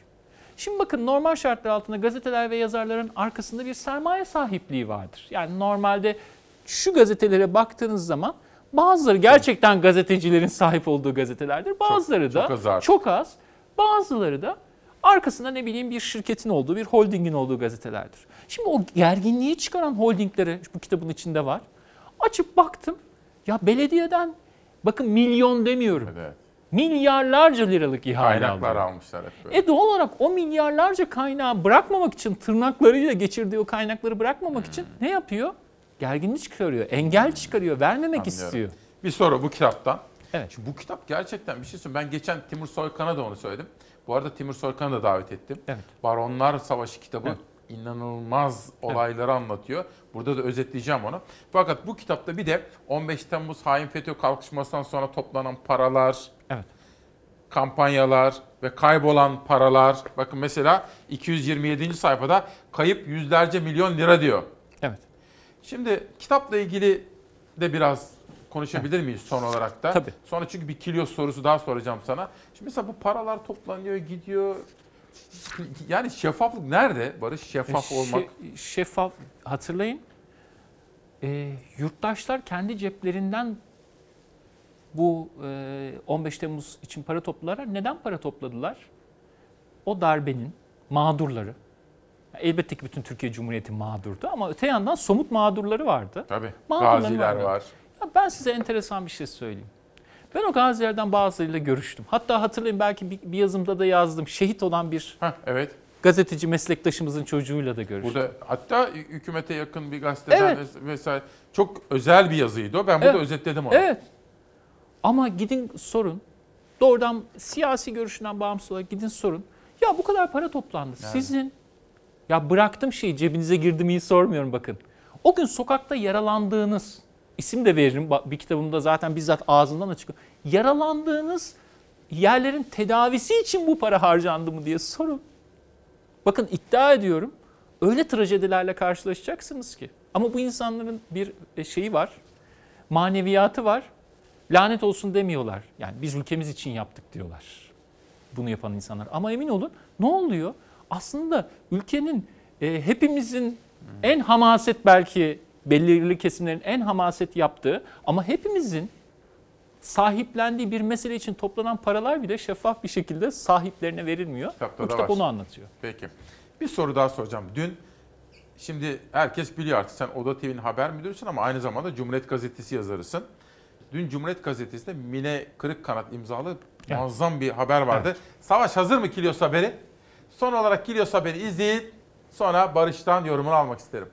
Şimdi bakın normal şartlar altında gazeteler ve yazarların arkasında bir sermaye sahipliği vardır. Yani normalde şu gazetelere baktığınız zaman bazıları gerçekten gazetecilerin sahip olduğu gazetelerdir. Bazıları da çok az artık. çok az. Bazıları da arkasında ne bileyim bir şirketin olduğu, bir holdingin olduğu gazetelerdir. Şimdi o gerginliği çıkaran holdingleri bu kitabın içinde var. Açıp baktım. Ya belediyeden bakın milyon demiyorum. Milyarlarca liralık ihale Kaynaklar alıyor. almışlar hep böyle. E doğal olarak o milyarlarca kaynağı bırakmamak için tırnaklarıyla geçirdiği o kaynakları bırakmamak için ne yapıyor? Gerginlik çıkarıyor, engel çıkarıyor, vermemek Anlıyorum. istiyor. Bir soru bu kitaptan. Evet. Şimdi bu kitap gerçekten bir şey söyleyeyim. Ben geçen Timur Soykan'a da onu söyledim. Bu arada Timur Soykan'ı da davet ettim. Evet. Baronlar Savaşı kitabı Evet. inanılmaz olayları anlatıyor. Burada da özetleyeceğim onu. Fakat bu kitapta bir de 15 Temmuz hain FETÖ kalkışmasından sonra toplanan paralar, Evet. kampanyalar ve kaybolan paralar. Bakın mesela 227. sayfada kayıp yüzlerce milyon lira diyor. Evet. Şimdi kitapla ilgili de biraz konuşabilir miyiz son olarak da? Tabii. Sonra çünkü bir kilo sorusu daha soracağım sana. Şimdi mesela bu paralar toplanıyor, gidiyor. Yani şeffaflık nerede Barış? Şeffaf E, olmak. şe- şeffaf hatırlayın. E, yurttaşlar kendi ceplerinden bu e, 15 Temmuz için para topladılar. Neden para topladılar? O darbenin mağdurları. Elbette ki bütün Türkiye Cumhuriyeti mağdurdu ama öte yandan somut mağdurları vardı. Tabii. Mağdurları Gaziler vardı. var. Ben size enteresan bir şey söyleyeyim. Ben o gazilerden bazılarıyla görüştüm. Hatta hatırlayın belki bir, bir yazımda da yazdım. Şehit olan bir evet. gazeteci meslektaşımızın çocuğuyla da görüştüm. Burada hatta hükümete yakın bir gazeteden Evet. ves- vesaire çok özel bir yazıydı o. Ben burada Evet. özetledim onu. Evet. Ama gidin sorun. Doğrudan siyasi görüşünden bağımsız olarak gidin sorun. Ya bu kadar para toplandı. Yani. Sizin ya bıraktım şeyi cebinize girdi miyi sormuyorum bakın. O gün sokakta yaralandığınız isim de veririm bir kitabımda zaten bizzat ağzından açık. Yaralandığınız yerlerin tedavisi için bu para harcandı mı diye sorun. Bakın iddia ediyorum öyle trajedilerle karşılaşacaksınız ki. Ama bu insanların bir e, şeyi var, maneviyatı var. Lanet olsun demiyorlar. Yani biz ülkemiz için yaptık diyorlar. Bunu yapan insanlar. Ama emin olun ne oluyor? Aslında ülkenin e, hepimizin en hamaset belki belirli kesimlerin en hamaset yaptığı ama hepimizin sahiplendiği bir mesele için toplanan paralar bile şeffaf bir şekilde sahiplerine verilmiyor. Kitapta Bu kitap var. onu anlatıyor. Peki. Bir soru daha soracağım. Dün şimdi herkes biliyor artık sen Oda TV'nin haber müdürüsün ama aynı zamanda Cumhuriyet Gazetesi yazarısın. Dün Cumhuriyet Gazetesi'nde Mine Kırıkkanat imzalı muazzam bir haber vardı. Savaş hazır mı Kilyos haberi? Son olarak Kilyos haberi izleyin. Sonra Barış'tan yorumunu almak isterim.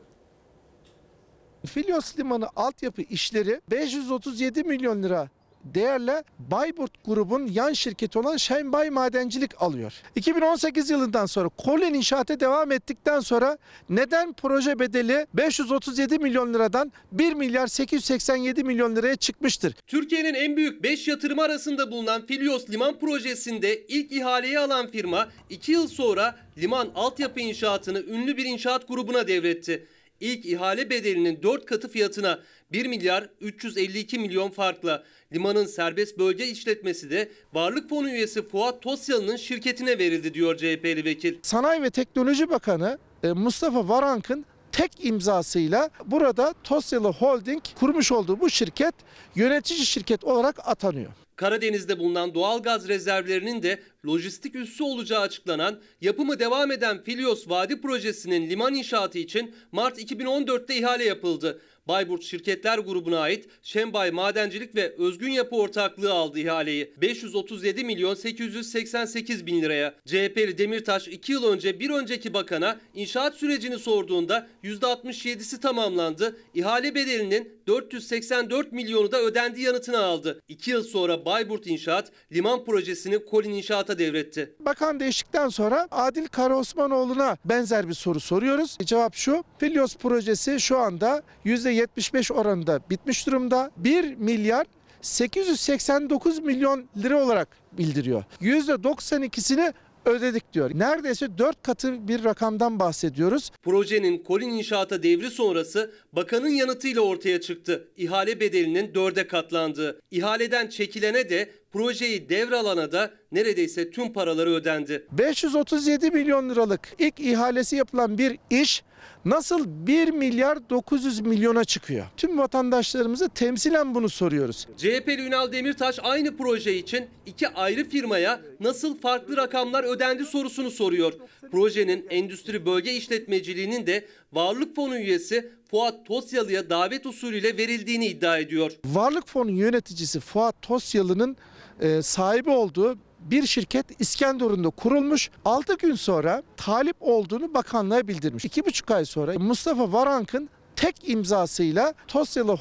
Filyos Limanı altyapı işleri 537 milyon lira değerle Bayburt grubun yan şirketi olan Şenbay Madencilik alıyor. 2018 yılından sonra Kolen inşaata devam ettikten sonra neden proje bedeli 537 milyon liradan 1 milyar 887 milyon liraya çıkmıştır? Türkiye'nin en büyük 5 yatırımı arasında bulunan Filyos Liman Projesi'nde ilk ihaleyi alan firma 2 yıl sonra liman altyapı inşaatını ünlü bir inşaat grubuna devretti. İlk ihale bedelinin 4 katı fiyatına 1 milyar 352 milyon farkla limanın serbest bölge işletmesi de Varlık Fonu üyesi Fuat Tosyalı'nın şirketine verildi diyor CHP'li vekil. Sanayi ve Teknoloji Bakanı e, Mustafa Varank'ın tek imzasıyla burada Tosyalı Holding kurmuş olduğu bu şirket yönetici şirket olarak atanıyor. Karadeniz'de bulunan doğal gaz rezervlerinin de lojistik üssü olacağı açıklanan yapımı devam eden Filyos Vadi Projesi'nin liman inşaatı için Mart 2014'te ihale yapıldı. Bayburt Şirketler Grubu'na ait Şembay Madencilik ve Özgün Yapı Ortaklığı aldı ihaleyi. 537 milyon 888 bin liraya. CHP'li Demirtaş 2 yıl önce bir önceki bakana inşaat sürecini sorduğunda %67'si tamamlandı. İhale bedelinin 484 milyonu da ödendiği yanıtını aldı. 2 yıl sonra Bayburt İnşaat liman projesini Kolin İnşaat'a devretti. Bakan değiştikten sonra Adil Karaosmanoğlu'na benzer bir soru soruyoruz. Cevap şu. Filyos projesi şu anda %75 oranında bitmiş durumda. 1 milyar 889 milyon lira olarak bildiriyor. %92'sini ödedik diyor. Neredeyse 4 katı bir rakamdan bahsediyoruz. Projenin Kolin İnşaat'a devri sonrası bakanın yanıtıyla ortaya çıktı. İhale bedelinin dörde katlandığı. İhaleden çekilene de projeyi devralana da neredeyse tüm paraları ödendi. 537 milyon liralık ilk ihalesi yapılan bir iş nasıl 1 milyar 900 milyona çıkıyor? Tüm vatandaşlarımızı temsilen bunu soruyoruz. CHP'li Ünal Demirtaş aynı proje için iki ayrı firmaya nasıl farklı rakamlar ödendi sorusunu soruyor. Projenin endüstri bölge işletmeciliğinin de Varlık Fonu üyesi Fuat Tosyalı'ya davet usulüyle verildiğini iddia ediyor. Varlık Fonu yöneticisi Fuat Tosyalı'nın e, sahibi olduğu bir şirket İskenderun'da kurulmuş. 6 gün sonra talip olduğunu bakanlığa bildirmiş. 2,5 ay sonra Mustafa Varank'ın tek imzasıyla Tosyalı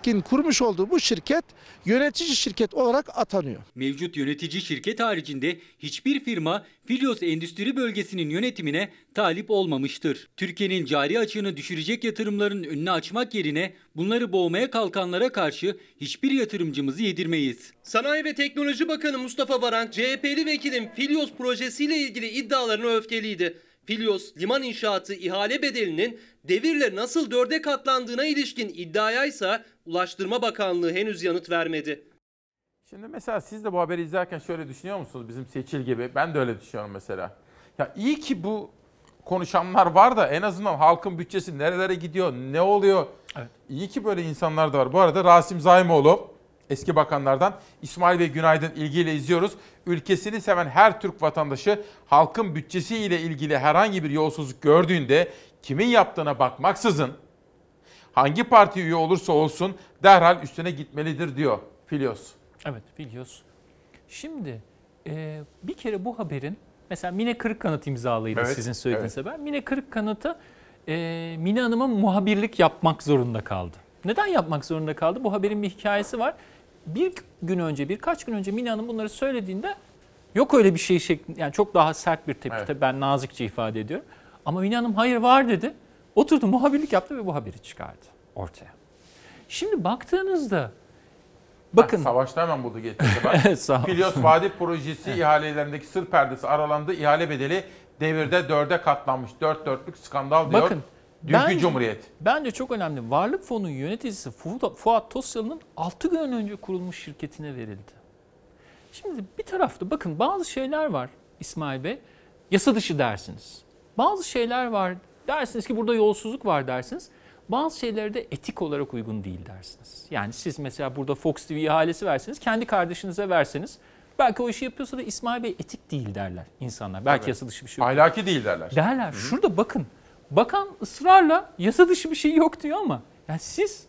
Holding'in kurmuş olduğu bu şirket yönetici şirket olarak atanıyor. Mevcut yönetici şirket haricinde hiçbir firma Filyos Endüstri Bölgesi'nin yönetimine talip olmamıştır. Türkiye'nin cari açığını düşürecek yatırımların önünü açmak yerine bunları boğmaya kalkanlara karşı hiçbir yatırımcımızı yedirmeyiz. Sanayi ve Teknoloji Bakanı Mustafa Varank, CHP'li vekilin Filyos projesiyle ilgili iddialarına öfkeliydi. Filyos liman inşaatı ihale bedelinin devirle nasıl dörde katlandığına ilişkin iddiaya ise Ulaştırma Bakanlığı henüz yanıt vermedi. Şimdi mesela siz de bu haberi izlerken şöyle düşünüyor musunuz? Bizim Seçil gibi. Ben de öyle düşünüyorum mesela. Ya iyi ki bu konuşanlar var da en azından halkın bütçesi nerelere gidiyor, ne oluyor? İyi ki böyle insanlar da var. Bu arada Rasim Zaimoğlu eski bakanlardan İsmail Bey günaydın ilgiyle izliyoruz. Ülkesini seven her Türk vatandaşı halkın bütçesiyle ilgili herhangi bir yolsuzluk gördüğünde kimin yaptığına bakmaksızın hangi parti üye olursa olsun derhal üstüne gitmelidir diyor Filyos. Evet Filyos. Şimdi e, bir kere bu haberin mesela Mine Kırıkkanıt imzalıydı Evet, sizin söylediğiniz evet. haber. Mine Kırıkkanıt'a e, Mine Hanım'a muhabirlik yapmak zorunda kaldı. Neden yapmak zorunda kaldı? Bu haberin bir hikayesi var. Bir gün önce, birkaç gün önce Mine Hanım bunları söylediğinde yok öyle bir şey şeklinde, yani çok daha sert bir tepki. Evet. Tabii ben nazikçe ifade ediyorum. Ama Mine Hanım hayır var dedi. Oturdu muhabirlik yaptı ve bu haberi çıkardı ortaya. Şimdi baktığınızda bakın Ha, savaşta hemen buldu getirdi. Filyos Vadi projesi ihalelerindeki sır perdesi aralandı. İhale bedeli devirde dörde katlanmış. Dört dörtlük skandal diyor. Bakın, Dünkü bence- Cumhuriyet. Bence çok önemli. Varlık Fonu yöneticisi Fuat, Tosyalı'nın 6 gün önce kurulmuş şirketine verildi. Şimdi bir tarafta bakın bazı şeyler var İsmail Bey. Yasa dışı dersiniz. Bazı şeyler var dersiniz ki burada yolsuzluk var dersiniz. Bazı şeyleri de etik olarak uygun değil dersiniz. Yani siz mesela burada Fox TV ihalesi verseniz, kendi kardeşinize verseniz belki o işi yapıyorsa da İsmail Bey etik değil derler insanlar. Belki Evet. yasa dışı bir şey. Ahlaki değil derler. Derler. Şurada bakın. Bakan ısrarla yasa dışı bir şey yok diyor ama yani siz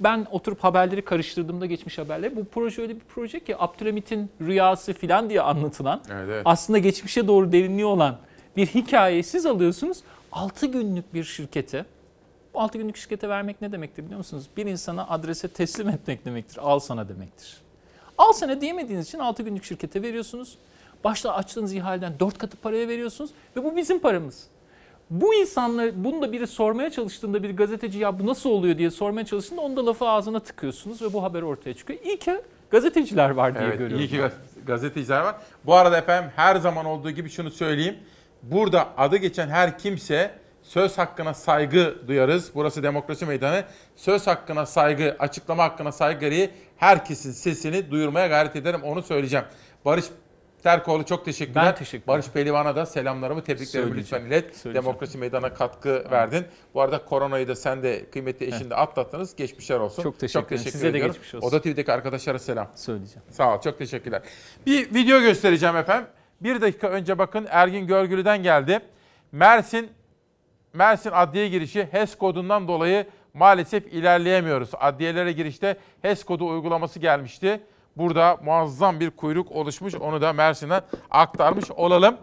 ben oturup haberleri karıştırdığımda geçmiş haberleri bu proje öyle bir proje ki Abdülhamit'in rüyası filan diye anlatılan Evet, evet. aslında geçmişe doğru derinliği olan bir hikayeyi siz alıyorsunuz 6 günlük bir şirkete. Bu 6 günlük şirkete vermek ne demektir biliyor musunuz? Bir insana adrese teslim etmek demektir. Al sana demektir. Al sana diyemediğiniz için 6 günlük şirkete veriyorsunuz. Başta açtığınız ihaleden 4 katı paraya veriyorsunuz ve bu bizim paramız. Bu insanlar bunu da biri sormaya çalıştığında bir gazeteci ya bu nasıl oluyor diye sormaya çalıştığında onu da lafı ağzına tıkıyorsunuz ve bu haber ortaya çıkıyor. İyi ki gazeteciler var diye Evet, görüyorum. iyi ki gaz- gazeteciler var. Bu arada efendim her zaman olduğu gibi şunu söyleyeyim. Burada adı geçen her kimse söz hakkına saygı duyarız. Burası demokrasi meydanı. Söz hakkına saygı, açıklama hakkına saygı gereği herkesin sesini duyurmaya gayret ederim. Onu söyleyeceğim. Barış Terkoğlu çok teşekkürler. Ben teşekkür Barış Pehlivan'a da selamlarımı, tebriklerimi lütfen ilet. Söyleyeceğim. Demokrasi meydana katkı verdin. Bu arada koronayı da sen de kıymetli eşinde atlattınız. Geçmişler olsun. Çok teşekkür ederim. Size de ediyorum. geçmiş olsun. Oda TV'deki arkadaşlara selam. Söyleyeceğim. Sağ ol, çok teşekkürler. Bir video göstereceğim efendim. Bir dakika önce bakın Ergin Görgülü'den geldi. Mersin Mersin adliye girişi HES kodundan dolayı maalesef ilerleyemiyoruz. Adliyelere girişte HES kodu uygulaması gelmişti. Burada muazzam bir kuyruk oluşmuş. Onu da Mersin'den aktarmış olalım.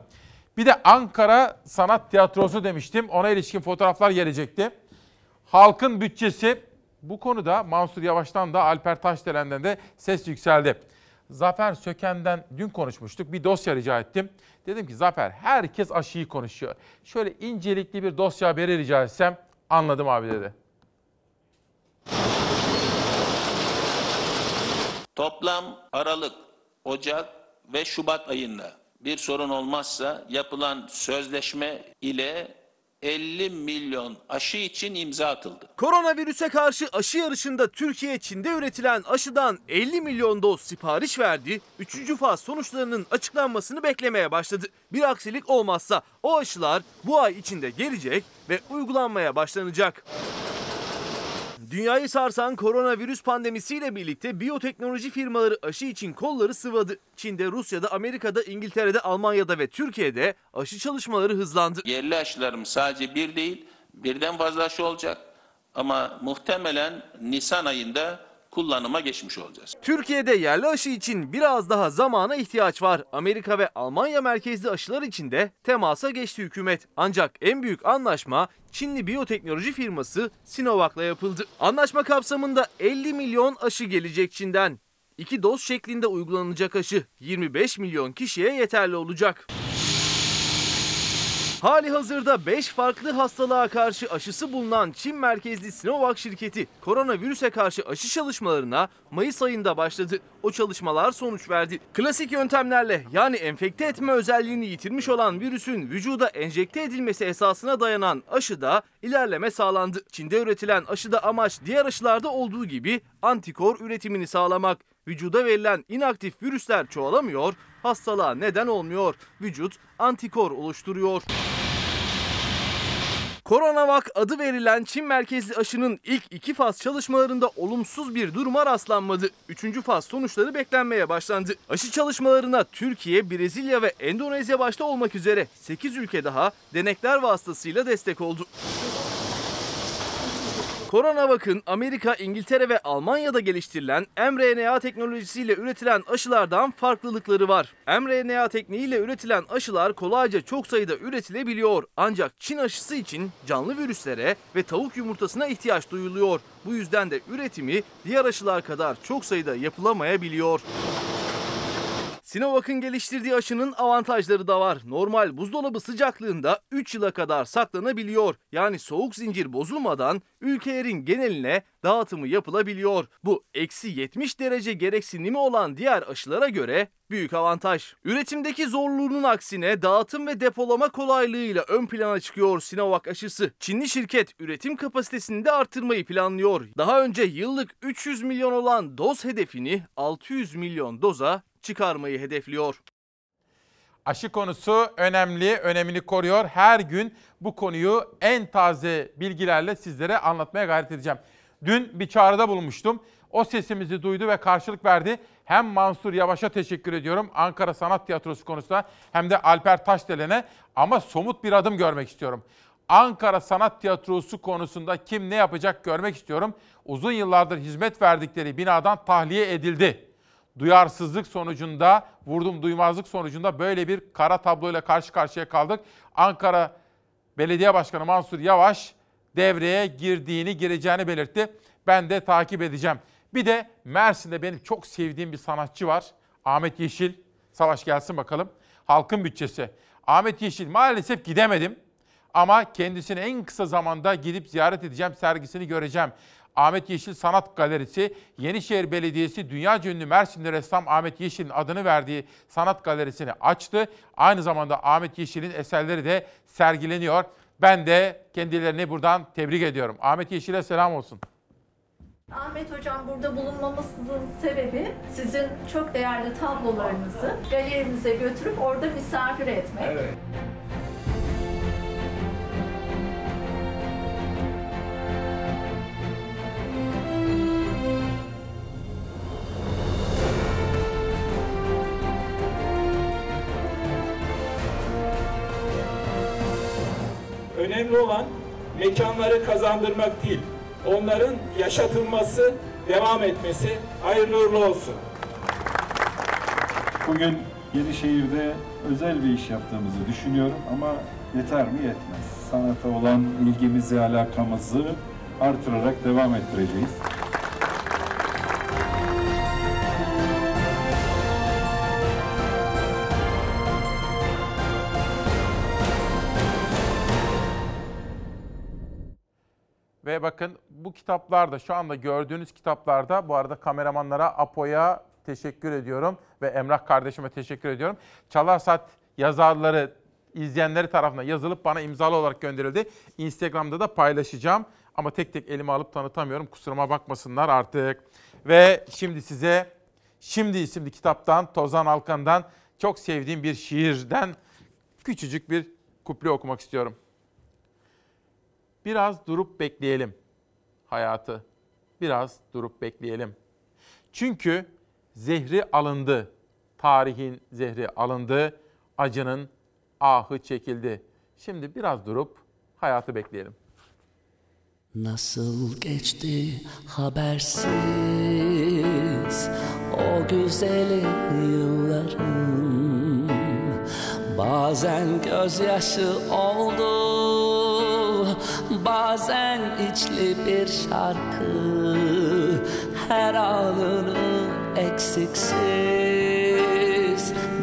Bir de Ankara Sanat Tiyatrosu demiştim. Ona ilişkin fotoğraflar gelecekti. Halkın bütçesi bu konuda Mansur Yavaş'tan da Alper Taşdelen'den de ses yükseldi. Zafer Söken'den dün konuşmuştuk. Bir dosya rica ettim. Dedim ki Zafer herkes aşıyı konuşuyor. Şöyle incelikli bir dosya haberi rica etsem anladım abi dedi. Toplam Aralık, Ocak ve Şubat ayında bir sorun olmazsa yapılan sözleşme ile 50 milyon aşı için imza atıldı. Koronavirüse karşı aşı yarışında Türkiye Çin'de üretilen aşıdan 50 milyon doz sipariş verdi. Üçüncü faz sonuçlarının açıklanmasını beklemeye başladı. Bir aksilik olmazsa o aşılar bu ay içinde gelecek ve uygulanmaya başlanacak. Dünyayı sarsan koronavirüs pandemisiyle birlikte biyoteknoloji firmaları aşı için kolları sıvadı. Çin'de, Rusya'da, Amerika'da, İngiltere'de, Almanya'da ve Türkiye'de aşı çalışmaları hızlandı. Yerli aşılarım sadece bir değil, birden fazla aşı olacak. Ama muhtemelen Nisan ayında kullanıma geçmiş olacağız. Türkiye'de yerli aşı için biraz daha zamana ihtiyaç var. Amerika ve Almanya merkezli aşılar için de temasa geçti hükümet. Ancak en büyük anlaşma Çinli biyoteknoloji firması Sinovac'la yapıldı. Anlaşma kapsamında 50 milyon aşı gelecek Çin'den. İki doz şeklinde uygulanacak aşı 25 milyon kişiye yeterli olacak. Hali hazırda 5 farklı hastalığa karşı aşısı bulunan Çin merkezli Sinovac şirketi koronavirüse karşı aşı çalışmalarına Mayıs ayında başladı. O çalışmalar sonuç verdi. Klasik yöntemlerle yani enfekte etme özelliğini yitirmiş olan virüsün vücuda enjekte edilmesi esasına dayanan aşıda ilerleme sağlandı. Çin'de üretilen aşıda amaç diğer aşılarda olduğu gibi antikor üretimini sağlamak. Vücuda verilen inaktif virüsler çoğalamıyor, hastalığa neden olmuyor. Vücut antikor oluşturuyor. Coronavac adı verilen Çin merkezli aşının ilk iki faz çalışmalarında olumsuz bir duruma rastlanmadı. Üçüncü faz sonuçları beklenmeye başlandı. Aşı çalışmalarına Türkiye, Brezilya ve Endonezya başta olmak üzere 8 ülke daha denekler vasıtasıyla destek oldu. Coronavac'ın Amerika, İngiltere ve Almanya'da geliştirilen mRNA teknolojisiyle üretilen aşılardan farklılıkları var. mRNA tekniğiyle üretilen aşılar kolayca çok sayıda üretilebiliyor. Ancak Çin aşısı için canlı virüslere ve tavuk yumurtasına ihtiyaç duyuluyor. Bu yüzden de üretimi diğer aşılar kadar çok sayıda yapılamayabiliyor. Sinovac'ın geliştirdiği aşının avantajları da var. Normal buzdolabı sıcaklığında 3 yıla kadar saklanabiliyor. Yani soğuk zincir bozulmadan ülkelerin geneline dağıtımı yapılabiliyor. Bu eksi 70 derece gereksinimi olan diğer aşılara göre büyük avantaj. Üretimdeki zorluğunun aksine dağıtım ve depolama kolaylığıyla ön plana çıkıyor Sinovac aşısı. Çinli şirket üretim kapasitesini de artırmayı planlıyor. Daha önce yıllık 300 milyon olan doz hedefini 600 milyon doza çıkarmayı hedefliyor. Aşı konusu önemli, önemini koruyor. Her gün bu konuyu en taze bilgilerle sizlere anlatmaya gayret edeceğim. Dün bir çağrıda bulunmuştum. O sesimizi duydu ve karşılık verdi. Hem Mansur Yavaş'a teşekkür ediyorum Ankara Sanat Tiyatrosu konusunda hem de Alper Taşdelen'e ama somut bir adım görmek istiyorum. Ankara Sanat Tiyatrosu konusunda kim ne yapacak görmek istiyorum. Uzun yıllardır hizmet verdikleri binadan tahliye edildi. Duyarsızlık sonucunda, vurdum duymazlık sonucunda böyle bir kara tabloyla karşı karşıya kaldık. Ankara Belediye Başkanı Mansur Yavaş devreye girdiğini, gireceğini belirtti. Ben de takip edeceğim. Bir de Mersin'de benim çok sevdiğim bir sanatçı var. Ahmet Yeşil. Savaş gelsin bakalım. Halkın bütçesi. Ahmet Yeşil maalesef gidemedim. Ama kendisini en kısa zamanda gidip ziyaret edeceğim, sergisini göreceğim. Ahmet Yeşil Sanat Galerisi, Yenişehir Belediyesi dünya ünlü Mersinli ressam Ahmet Yeşil'in adını verdiği sanat galerisini açtı. Aynı zamanda Ahmet Yeşil'in eserleri de sergileniyor. Ben de kendilerini buradan tebrik ediyorum. Ahmet Yeşil'e selam olsun. Ahmet Hocam burada bulunmamızın sebebi sizin çok değerli tablolarınızı galerimize götürüp orada misafir etmek. Evet. Önemli olan mekanları kazandırmak değil, onların yaşatılması, devam etmesi hayırlı uğurlu olsun. Bugün Yenişehir'de özel bir iş yaptığımızı düşünüyorum ama yeter mi? Yetmez. Sanata olan ilgimizi, alakamızı artırarak devam ettireceğiz. Ve bakın bu kitaplarda şu anda gördüğünüz kitaplarda bu arada kameramanlara Apo'ya teşekkür ediyorum ve Emrah kardeşime teşekkür ediyorum. Çalar Saat yazarları izleyenleri tarafından yazılıp bana imzalı olarak gönderildi. Instagram'da da paylaşacağım ama tek tek elime alıp tanıtamıyorum. Kusuruma bakmasınlar artık. Ve şimdi size Şimdi isimli kitaptan Tozan Alkan'dan çok sevdiğim bir şiirden küçücük bir kuple okumak istiyorum. Biraz durup bekleyelim hayatı. Biraz durup bekleyelim. Çünkü zehri alındı. Tarihin zehri alındı. Acının ahı çekildi. Şimdi biraz durup hayatı bekleyelim. Nasıl geçti habersiz o güzel yıllarım Bazen gözyaşı oldu bazen içli bir şarkı Her anını eksiksiz.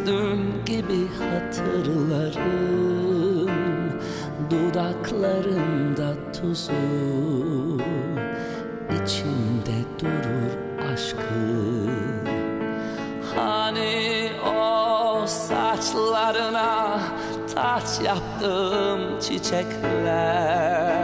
Dün gibi hatırlarım Dudaklarında tuzu içimde durur aşkı yaptım çiçekler